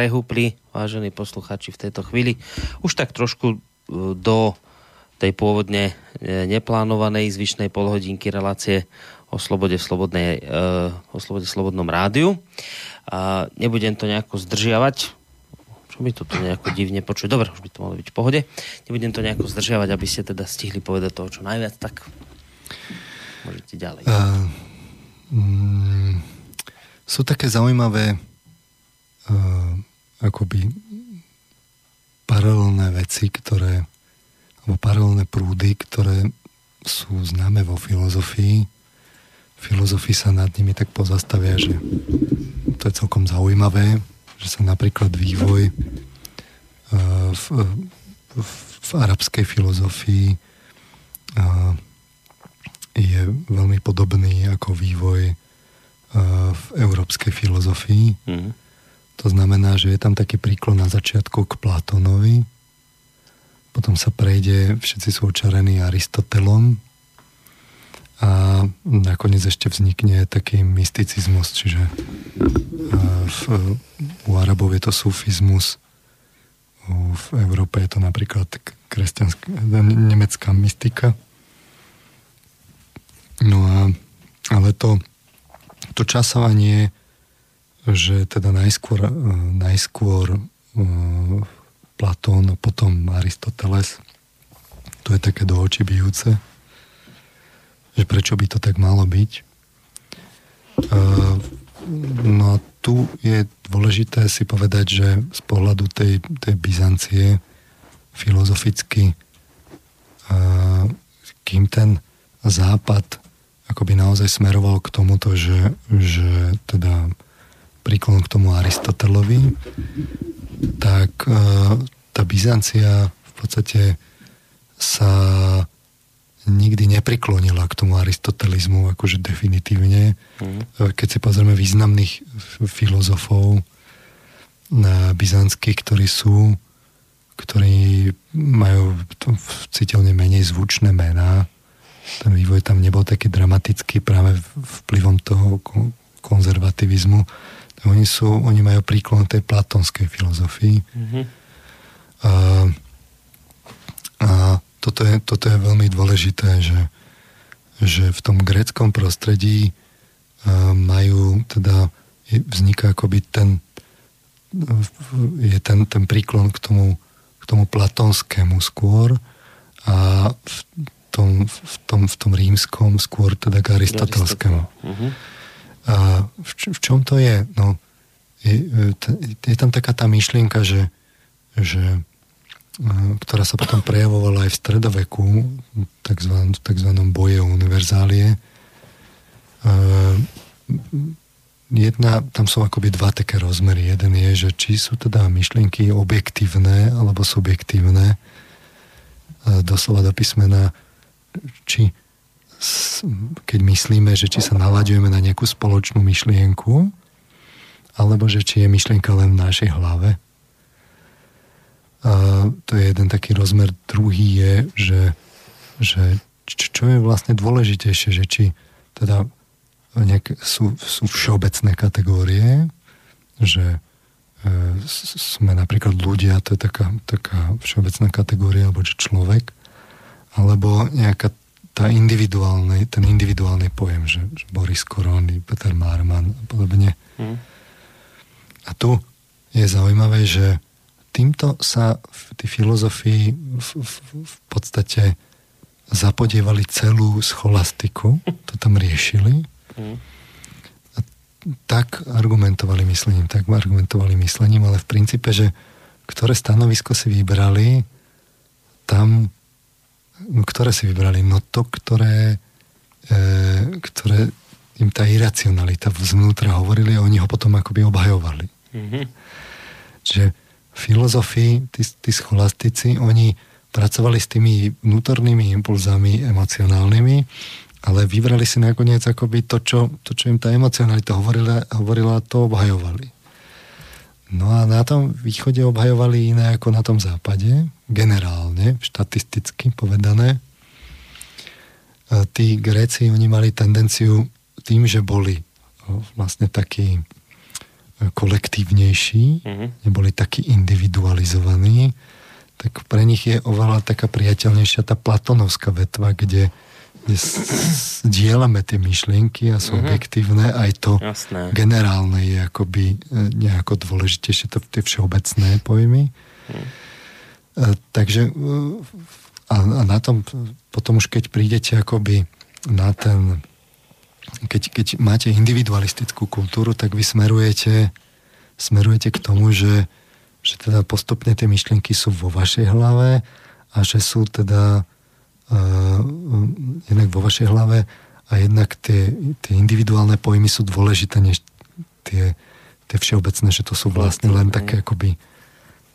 Prehúpli, vážení posluchači, v tejto chvíli už tak trošku e, do tej pôvodne e, neplánovanej zvyšnej polhodinky relácie o slobode v slobodnej, uh, o slobode v slobodnom rádiu. A nebudem to nejako zdržiavať, čo by to tu nejako divne počuť. Dobre, už by to malo byť v pohode. Nebudem to nejako zdržiavať, aby ste teda stihli povedať toho, čo najviac, tak môžete ďalej. Uh, mm, sú také zaujímavé uh, akoby paralelné veci, ktoré alebo paralelné prúdy, ktoré sú známe vo filozofii. Filozofii sa nad nimi tak pozastavia, že to je celkom zaujímavé, že sa napríklad vývoj uh, v, v, v arabskej filozofii uh, je veľmi podobný ako vývoj v európskej filozofii. Mm. To znamená, že je tam taký príklon na začiatku k Platónovi, potom sa prejde, všetci sú očarení Aristotelom. A nakoniec ešte vznikne taký mysticizmus, čiže v, u Arabov je to sufizmus, v Európe je to napríklad kresťanská, nemecká mystika. No a ale to, to časovanie že teda najskôr, e, najskôr e, Platón potom Aristoteles. To je také do očí bijúce že prečo by to tak malo byť. E, no a tu je dôležité si povedať, že z pohľadu tej, tej Byzancie filozoficky kým ten západ akoby naozaj smeroval k tomuto, že, že teda príklon k tomu Aristotelovi, tak e, tá Byzancia v podstate sa nikdy nepriklonila k tomu aristotelizmu akože definitívne. Mm. Keď si pozrieme významných filozofov na byzantských, ktorí sú ktorí majú citeľne menej zvučné mená. Ten vývoj tam nebol taký dramatický práve vplyvom toho konzervativizmu oni, sú, oni majú príklon tej platonskej filozofii. Mm-hmm. A, a toto, je, toto je veľmi dôležité, že, že v tom gréckom prostredí majú teda vzniká akoby ten je ten, ten príklon k tomu, k tomu platonskému skôr a v tom, v tom, v tom rímskom skôr teda k aristotelskému. Uh-huh. A v, v čom to je? No, je, je tam taká tá myšlienka, že, že ktorá sa potom prejavovala aj v stredoveku, takzvanom boje univerzálie. Jedna, tam sú akoby dva také rozmery. Jeden je, že či sú teda myšlienky objektívne alebo subjektívne, doslova do písmena, či keď myslíme, že či sa nalaďujeme na nejakú spoločnú myšlienku, alebo že či je myšlienka len v našej hlave. A to je jeden taký rozmer. Druhý je, že, že čo je vlastne dôležitejšie, že či teda nejak, sú, sú všeobecné kategórie, že e, sme napríklad ľudia, to je taká, taká všeobecná kategória, alebo že človek, alebo nejaká tá individuálny, ten individuálny pojem, že, že Boris Korony, Peter Marman a podobne. Hmm. A tu je zaujímavé, že týmto sa v tej filozofii v, v, v podstate zapodievali celú scholastiku, to tam riešili. Hmm. A tak argumentovali myslením, tak argumentovali myslením, ale v princípe, že ktoré stanovisko si vybrali, tam No, ktoré si vybrali? No to, ktoré, e, ktoré im tá iracionalita vznútra hovorili a oni ho potom akoby obhajovali. Mm-hmm. Že filozofii, tí, tí scholastici, oni pracovali s tými vnútornými impulzami emocionálnymi, ale vybrali si nakoniec akoby to, čo, to, čo im tá emocionalita hovorila, hovorila, to obhajovali. No a na tom východe obhajovali iné ako na tom západe, generálne, štatisticky povedané. A tí Gréci, oni mali tendenciu tým, že boli vlastne takí kolektívnejší, uh-huh. neboli takí individualizovaní, tak pre nich je oveľa taká priateľnejšia tá platonovská vetva, kde, kde zdieľame tie myšlienky a uh-huh. objektívne, aj to Jasné. generálne je akoby e, nejako dôležitejšie, to tie všeobecné pojmy. Uh-huh. Takže e, a, a na tom potom už keď prídete akoby na ten keď, keď máte individualistickú kultúru, tak vy smerujete smerujete k tomu, že že teda postupne tie myšlienky sú vo vašej hlave a že sú teda uh, jednak vo vašej hlave a jednak tie, tie individuálne pojmy sú dôležité než tie, tie všeobecné, že to sú vlastne len také akoby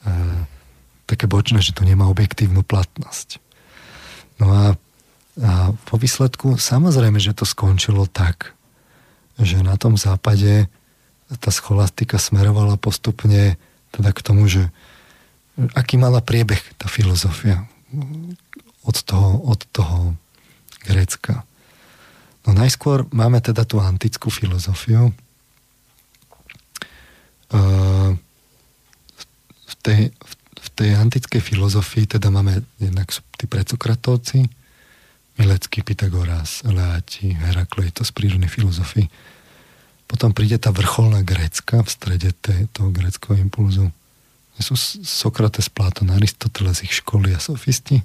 uh, také bočné, že to nemá objektívnu platnosť. No a, a po výsledku samozrejme, že to skončilo tak, že na tom západe tá scholastika smerovala postupne teda k tomu, že aký mala priebeh tá filozofia od toho, od toho Grécka. No najskôr máme teda tú antickú filozofiu. V tej, v tej antickej filozofii teda máme jednak tí predsokratovci, Milecký, Pythagoras, Leáti, Herakleitos, prírodnej filozofii potom príde tá vrcholná Grécka v strede toho gréckého impulzu. Sú Sokrates, Platón, Aristoteles, ich školy a sofisti.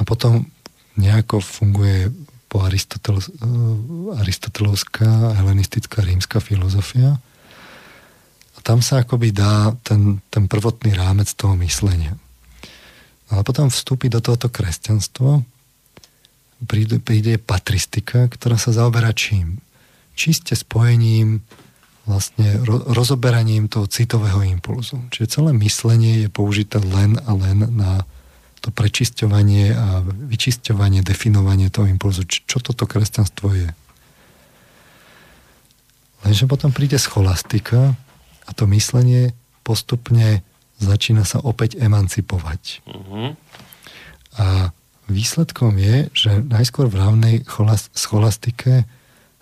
A potom nejako funguje po Aristotel, eh, aristotelovská, helenistická, rímska filozofia. Tam sa akoby dá ten, ten prvotný rámec toho myslenia. No a potom vstúpi do tohoto kresťanstvo, príde, príde patristika, ktorá sa zaoberá čím? čiste spojením vlastne ro- rozoberaním toho citového impulzu. Čiže celé myslenie je použité len a len na to prečisťovanie a vyčisťovanie, definovanie toho impulzu. Č- čo toto kresťanstvo je? Lenže potom príde scholastika a to myslenie postupne začína sa opäť emancipovať. Uh-huh. A výsledkom je, že najskôr v rávnej scholastike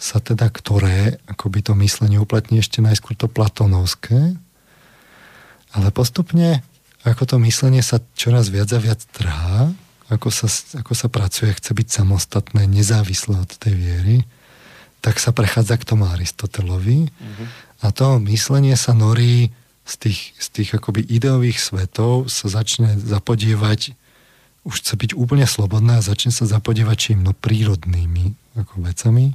sa teda ktoré, akoby to myslenie uplatní ešte najskôr to platonovské, ale postupne, ako to myslenie sa čoraz viac a viac trhá, ako sa, ako sa pracuje, chce byť samostatné, nezávislé od tej viery, tak sa prechádza k tomu Aristotelovi mm-hmm. A to myslenie sa norí z tých, z tých akoby ideových svetov sa začne zapodievať už chce byť úplne slobodná a začne sa zapodievať čím? No prírodnými ako vecami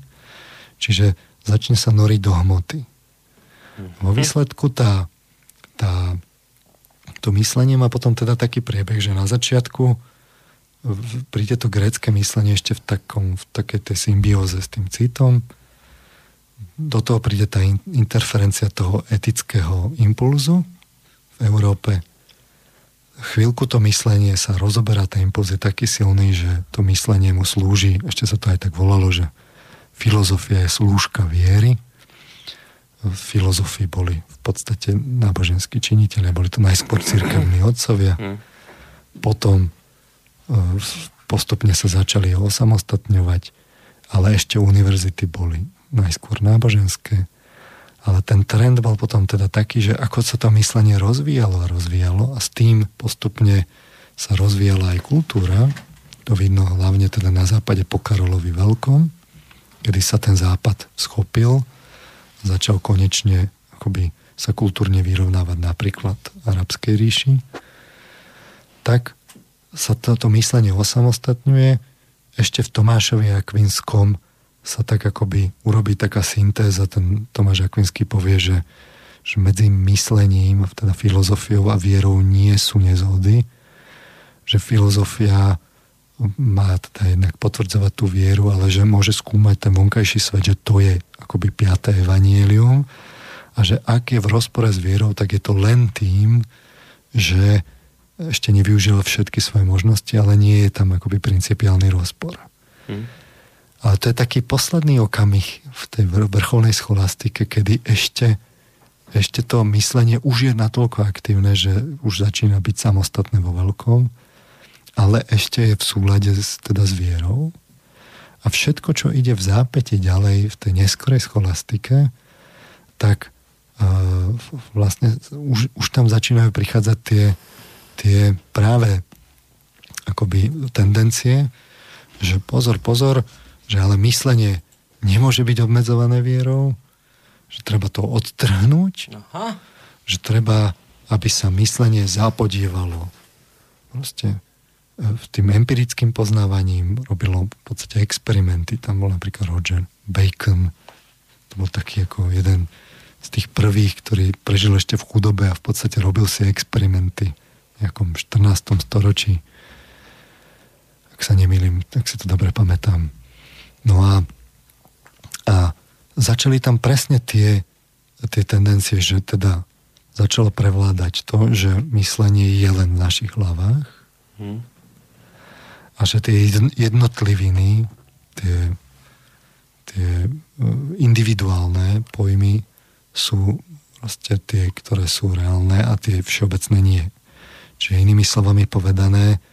Čiže začne sa noriť do hmoty. Vo mhm. výsledku tá, tá, to myslenie má potom teda taký priebeh, že na začiatku príde to grécke myslenie ešte v, takom, v takej tej symbióze s tým citom. Do toho príde tá interferencia toho etického impulzu v Európe. Chvíľku to myslenie sa rozoberá, ten impuls je taký silný, že to myslenie mu slúži, ešte sa to aj tak volalo, že filozofia je slúžka viery. V filozofii boli v podstate náboženskí činiteľe, boli to najskôr církevní otcovia. Hm. Potom e, postupne sa začali osamostatňovať, ale ešte univerzity boli najskôr náboženské. Ale ten trend bol potom teda taký, že ako sa to myslenie rozvíjalo a rozvíjalo a s tým postupne sa rozvíjala aj kultúra, to vidno hlavne teda na západe po Karolovi Veľkom, kedy sa ten západ schopil, začal konečne akoby sa kultúrne vyrovnávať napríklad arabskej ríši, tak sa toto myslenie osamostatňuje. Ešte v Tomášovi Akvinskom sa tak akoby urobí taká syntéza, ten Tomáš Akvinský povie, že, že medzi myslením, teda filozofiou a vierou nie sú nezhody, že filozofia má teda jednak potvrdzovať tú vieru, ale že môže skúmať ten vonkajší svet, že to je akoby piaté evanielium a že ak je v rozpore s vierou, tak je to len tým, že ešte nevyužil všetky svoje možnosti, ale nie je tam akoby principiálny rozpor. Hmm. Ale to je taký posledný okamih v tej vrcholnej scholastike, kedy ešte, ešte to myslenie už je natoľko aktívne, že už začína byť samostatné vo veľkom ale ešte je v súlade s, teda s vierou. A všetko, čo ide v zápete ďalej v tej neskorej scholastike, tak vlastne už, už tam začínajú prichádzať tie, tie práve akoby tendencie, že pozor, pozor, že ale myslenie nemôže byť obmedzované vierou, že treba to odtrhnúť, Aha. že treba, aby sa myslenie zapodievalo. Proste e, tým empirickým poznávaním robilo v podstate experimenty. Tam bol napríklad Roger Bacon, to bol taký ako jeden z tých prvých, ktorý prežil ešte v chudobe a v podstate robil si experimenty v nejakom 14. storočí. Ak sa nemýlim, tak si to dobre pamätám. No a, a začali tam presne tie, tie tendencie, že teda začalo prevládať to, že myslenie je len v našich hlavách hmm. a že tie jednotliviny, tie, tie e, individuálne pojmy sú vlastne tie, ktoré sú reálne a tie všeobecné nie. Čiže inými slovami povedané,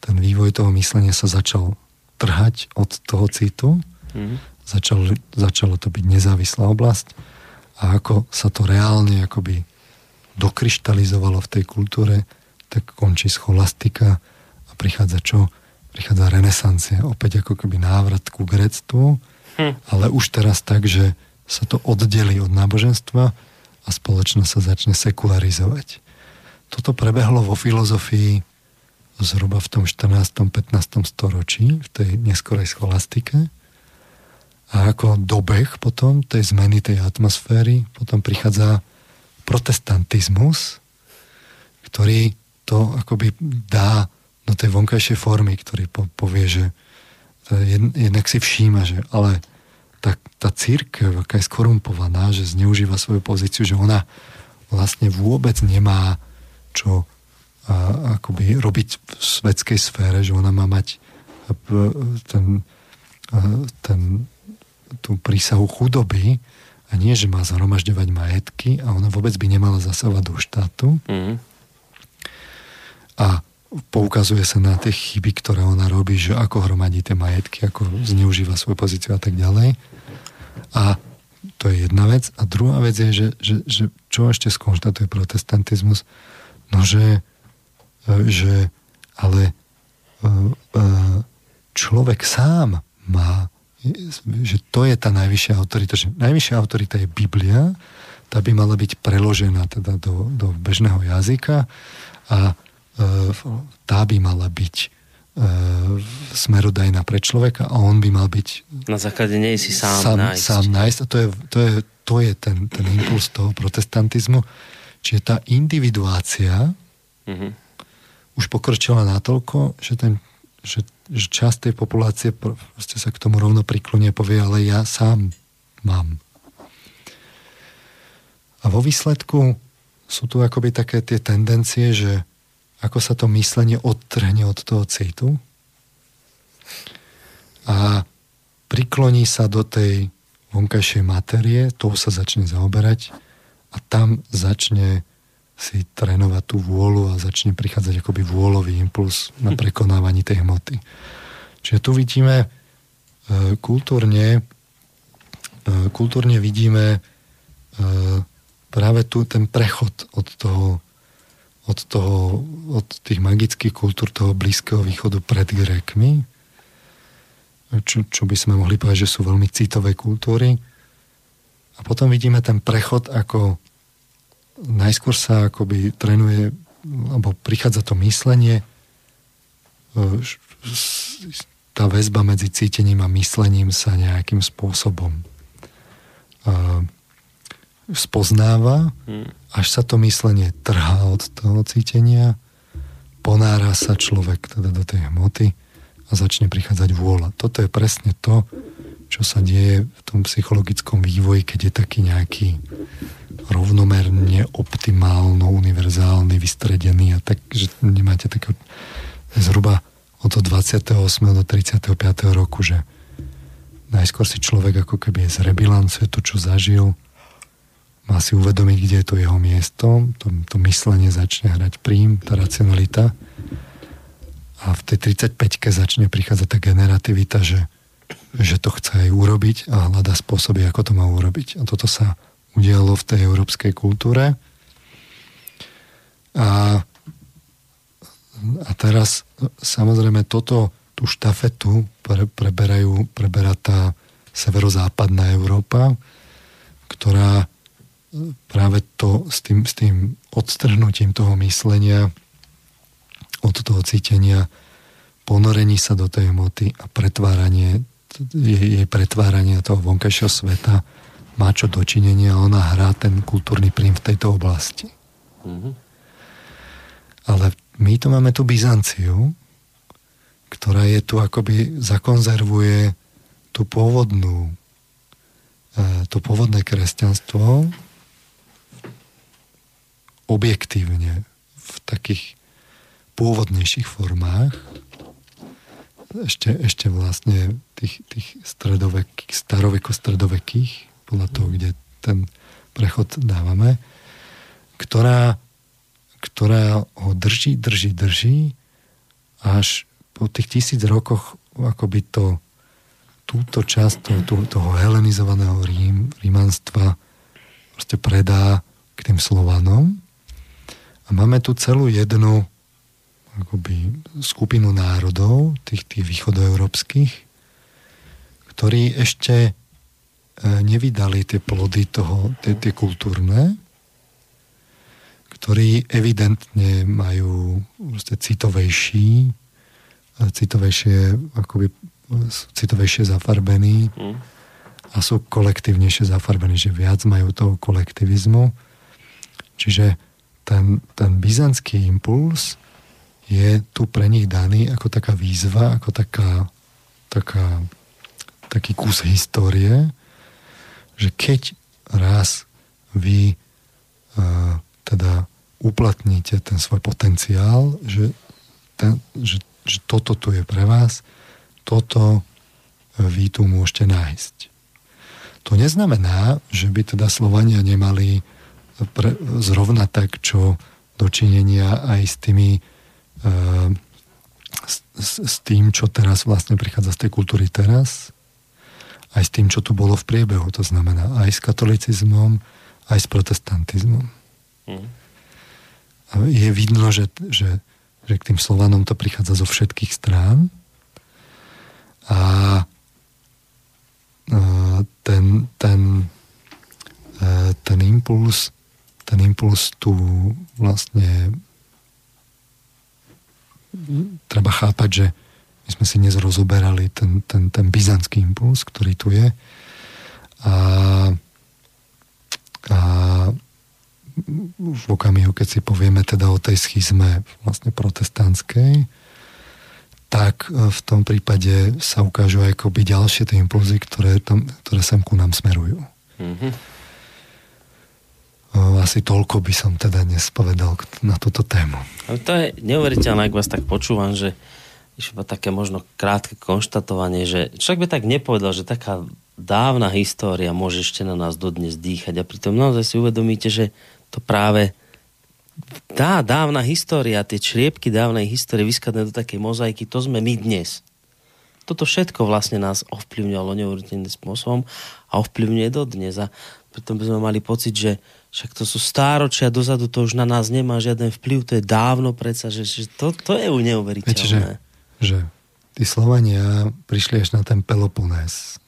ten vývoj toho myslenia sa začal trhať od toho citu, mm. začal, začalo to byť nezávislá oblasť a ako sa to reálne akoby dokryštalizovalo v tej kultúre, tak končí scholastika a prichádza čo? Prichádza renesancia, opäť ako keby návrat ku grectvu, hm. ale už teraz tak, že sa to oddelí od náboženstva a spoločnosť sa začne sekularizovať. Toto prebehlo vo filozofii zhruba v tom 14. 15. storočí, v tej neskorej scholastike. A ako dobeh potom tej zmeny tej atmosféry, potom prichádza protestantizmus, ktorý to akoby dá do tej vonkajšej formy, ktorý povie, že jednak si všíma, že ale tá, tá církev, aká je skorumpovaná, že zneužíva svoju pozíciu, že ona vlastne vôbec nemá čo a, akoby robiť v svetskej sfére, že ona má mať ten, ten, tú prísahu chudoby a nie, že má zhromažďovať majetky a ona vôbec by nemala zasávať do štátu. Mm. A poukazuje sa na tie chyby, ktoré ona robí, že ako hromadí tie majetky, ako zneužíva svoju pozíciu a tak ďalej. A to je jedna vec. A druhá vec je, že, že, že čo ešte skonštatuje protestantizmus? No, že, e, že ale e, e, človek sám má, že to je tá najvyššia autorita. Že najvyššia autorita je Biblia, tá by mala byť preložená teda do, do bežného jazyka a tá by mala byť E, smerodajná pre človeka a on by mal byť... Na základe nej si sám, sám nájsť. Sám nájsť a to je, to je, to je ten, ten impuls toho protestantizmu. Čiže tá individuácia mm-hmm. Už pokročila natoľko, že, ten, že, že časť tej populácie proste sa k tomu rovno priklonie povie, ale ja sám mám. A vo výsledku sú tu akoby také tie tendencie, že ako sa to myslenie odtrhne od toho citu a prikloní sa do tej vonkajšej matérie, tou sa začne zaoberať a tam začne si trénovať tú vôľu a začne prichádzať akoby vôľový impuls na prekonávanie tej hmoty. Čiže tu vidíme e, kultúrne, e, kultúrne vidíme e, práve tu ten prechod od toho od, toho, od tých magických kultúr toho Blízkeho východu pred Grékmi, čo, čo by sme mohli povedať, že sú veľmi citové kultúry. A potom vidíme ten prechod, ako najskôr sa akoby trénuje, alebo prichádza to myslenie, e, tá väzba medzi cítením a myslením sa nejakým spôsobom e, spoznáva, hmm. až sa to myslenie trhá od toho cítenia, ponára sa človek teda do tej hmoty a začne prichádzať vôľa. Toto je presne to, čo sa deje v tom psychologickom vývoji, keď je taký nejaký rovnomerne, optimálno, univerzálny, vystredený a tak, že nemáte také zhruba od 28. do 35. roku, že najskôr si človek ako keby zrebilancuje to, čo zažil, má si uvedomiť, kde je to jeho miesto, to, to myslenie začne hrať prím, tá racionalita a v tej 35-ke začne prichádzať tá generativita, že, že to chce aj urobiť a hľada spôsoby, ako to má urobiť. A toto sa udialo v tej európskej kultúre. A, a teraz samozrejme toto, tú štafetu pre, preberajú, preberá tá severozápadná Európa, ktorá práve to s tým, s tým odstrhnutím toho myslenia od toho cítenia ponorení sa do tej hmoty a pretváranie jej, pretváranie toho vonkajšieho sveta má čo dočinenia a ona hrá ten kultúrny prím v tejto oblasti. Mm-hmm. Ale my tu máme tú Byzanciu, ktorá je tu akoby zakonzervuje tú pôvodnú e, to pôvodné kresťanstvo objektívne v takých pôvodnejších formách ešte, ešte vlastne tých, tých stredovekých, podľa toho, kde ten prechod dávame, ktorá, ktorá ho drží, drží, drží, až po tých tisíc rokoch akoby to, túto časť toho, toho helenizovaného Rím, rímanstva proste predá k tým Slovanom. A máme tu celú jednu akoby skupinu národov, tých, tých východoeurópskych, ktorí ešte e, nevydali tie plody toho, tie, tie kultúrne, ktorí evidentne majú citovejší, e, citovejšie, akoby citovejšie zafarbení mm. a sú kolektívnejšie zafarbení, že viac majú toho kolektivizmu. Čiže ten, ten byzantský impuls je tu pre nich daný ako taká výzva, ako taká, taká, taký kus histórie, že keď raz vy uh, teda uplatníte ten svoj potenciál, že, ten, že, že toto tu je pre vás, toto vy tu môžete nájsť. To neznamená, že by teda Slovania nemali pre, zrovna tak, čo dočinenia aj s tými s, s, s tým, čo teraz vlastne prichádza z tej kultúry teraz, aj s tým, čo tu bolo v priebehu. To znamená aj s katolicizmom, aj s protestantizmom. Mm. A je vidno, že, že, že k tým Slovanom to prichádza zo všetkých strán. A ten, ten, ten impuls ten impuls tu vlastne treba chápať, že my sme si dnes rozoberali ten, ten, ten byzantský impuls, ktorý tu je. A, a v okamihu, keď si povieme teda o tej schizme vlastne protestantskej, tak v tom prípade sa ukážu aj akoby ďalšie tie impulzy, ktoré, tam, ktoré sem ku nám smerujú. Mm-hmm. Asi toľko by som teda dnes povedal na túto tému. Ale to je neuveriteľné, ak vás tak počúvam, že iba také možno krátke konštatovanie, že človek by tak nepovedal, že taká dávna história môže ešte na nás dodnes dýchať a pritom naozaj si uvedomíte, že to práve tá dávna história, tie čriepky dávnej histórie vyskladné do takej mozaiky, to sme my dnes. Toto všetko vlastne nás ovplyvňovalo neuveriteľným spôsobom a ovplyvňuje dodnes. A pritom by sme mali pocit, že však to sú stáročia dozadu, to už na nás nemá žiaden vplyv, to je dávno predsa, že, že to, to je neuveriteľné. Viete, že, že tí Slovania prišli až na ten Peloponés,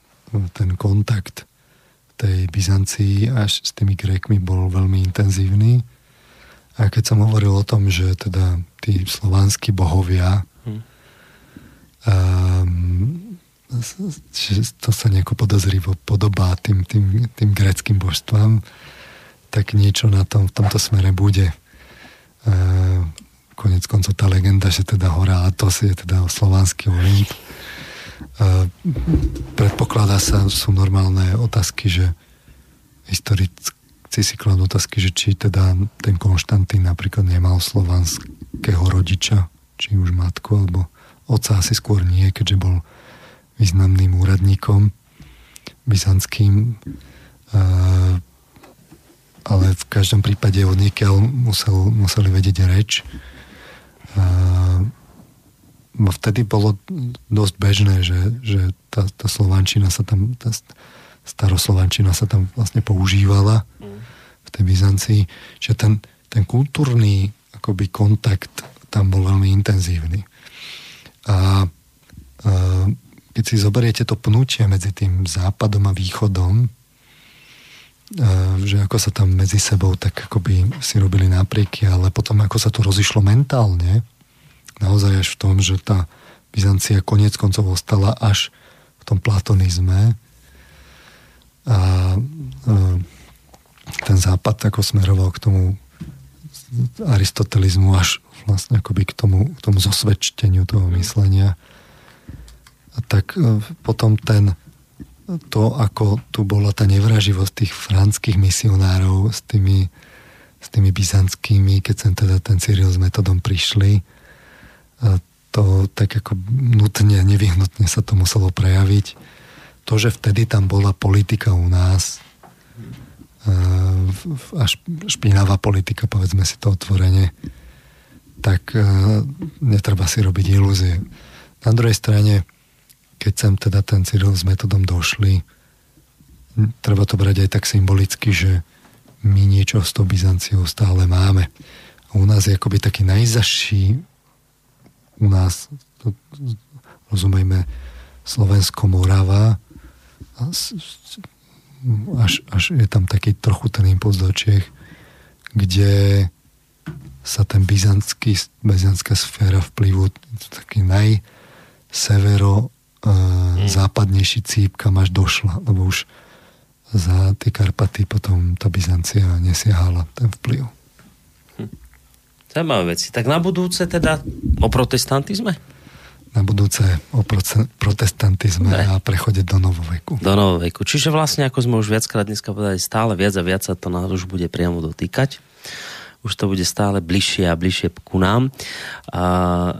ten kontakt tej Byzancii až s tými Grékmi bol veľmi intenzívny. A keď som hovoril o tom, že teda tí slovanskí bohovia um, že to sa nejako podozrivo podobá tým, tým, tým greckým božstvám, tak niečo na tom, v tomto smere bude. E, konec koncov tá legenda, že teda hora Atos je teda slovanský Olymp. E, predpokladá sa, sú normálne otázky, že historici si kladú otázky, že či teda ten Konštantín napríklad nemal slovanského rodiča, či už matku, alebo otca asi skôr nie, keďže bol významným úradníkom byzantským. Ale v každom prípade od niekiaľ musel, museli vedieť reč. A vtedy bolo dosť bežné, že, že tá, tá slovančina sa tam tá, staroslovančina sa tam vlastne používala v tej Byzancii, že ten, ten kultúrny akoby kontakt tam bol veľmi intenzívny. A, a keď si zoberiete to pnutie medzi tým západom a východom, a, že ako sa tam medzi sebou tak akoby si robili náprieky, ale potom ako sa to rozišlo mentálne, naozaj až v tom, že tá Byzancia konec koncov ostala až v tom platonizme a, a ten západ ako smeroval k tomu aristotelizmu až vlastne akoby k tomu, k tomu zosvedčeniu toho myslenia. Tak e, potom ten to, ako tu bola tá nevraživosť tých franských misionárov s tými, s tými byzantskými, keď sem teda ten Cyril s metodom prišli, to tak ako nutne, nevyhnutne sa to muselo prejaviť. To, že vtedy tam bola politika u nás, a špinavá politika, povedzme si to otvorene, tak netreba si robiť ilúzie. Na druhej strane, keď sem teda ten Cyril s metodom došli, treba to brať aj tak symbolicky, že my niečo s tou Byzanciou stále máme. U nás je akoby taký najzaší u nás, to, rozumejme, Slovensko, Morava, až, až je tam taký trochu ten impuls do Čech, kde sa ten byzantský, byzantská sféra vplyvu taký najsevero mm. západnejší cíp, kam až došla, lebo už za tie Karpaty potom tá Byzancia nesiahala ten vplyv. Zaujímavé veci. Tak na budúce teda o protestantizme? Na budúce o protestantizme ne. a prechode do novoveku. Do novoveku. Čiže vlastne, ako sme už viackrát dneska povedali, stále viac a viac sa to nás už bude priamo dotýkať. Už to bude stále bližšie a bližšie ku nám. A,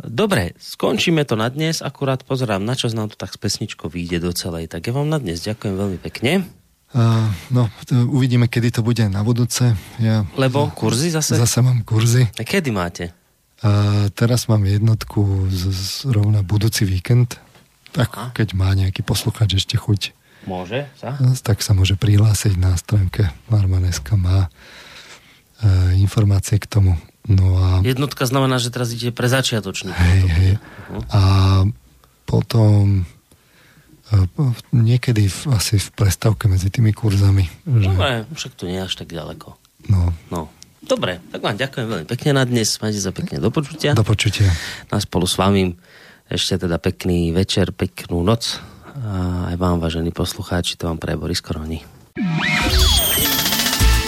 dobre, skončíme to na dnes. Akurát pozerám, na čas nám to tak z pesničko vyjde do celej. Tak ja vám na dnes ďakujem veľmi pekne. Uh, no, uvidíme, kedy to bude na budúce. Ja, Lebo kurzy zase? Zase mám kurzy. A kedy máte? Uh, teraz mám jednotku z, z rovna budúci víkend. Tak Aha. keď má nejaký posluchač ešte chuť. Môže sa? Tak sa môže prihlásiť na stránke Marmaneska má uh, informácie k tomu. No a... Jednotka znamená, že teraz ide pre začiatočníkov. Hej, hej. Uh-huh. A potom niekedy v, asi v prestávke medzi tými kurzami. Že... Dobre, však to nie je až tak ďaleko. No. no. Dobre, tak vám ďakujem veľmi pekne na dnes. Majte sa pekne do počutia. Do počutia. A spolu s vami ešte teda pekný večer, peknú noc. A aj vám, vážení poslucháči, to vám praje Boris Koroni.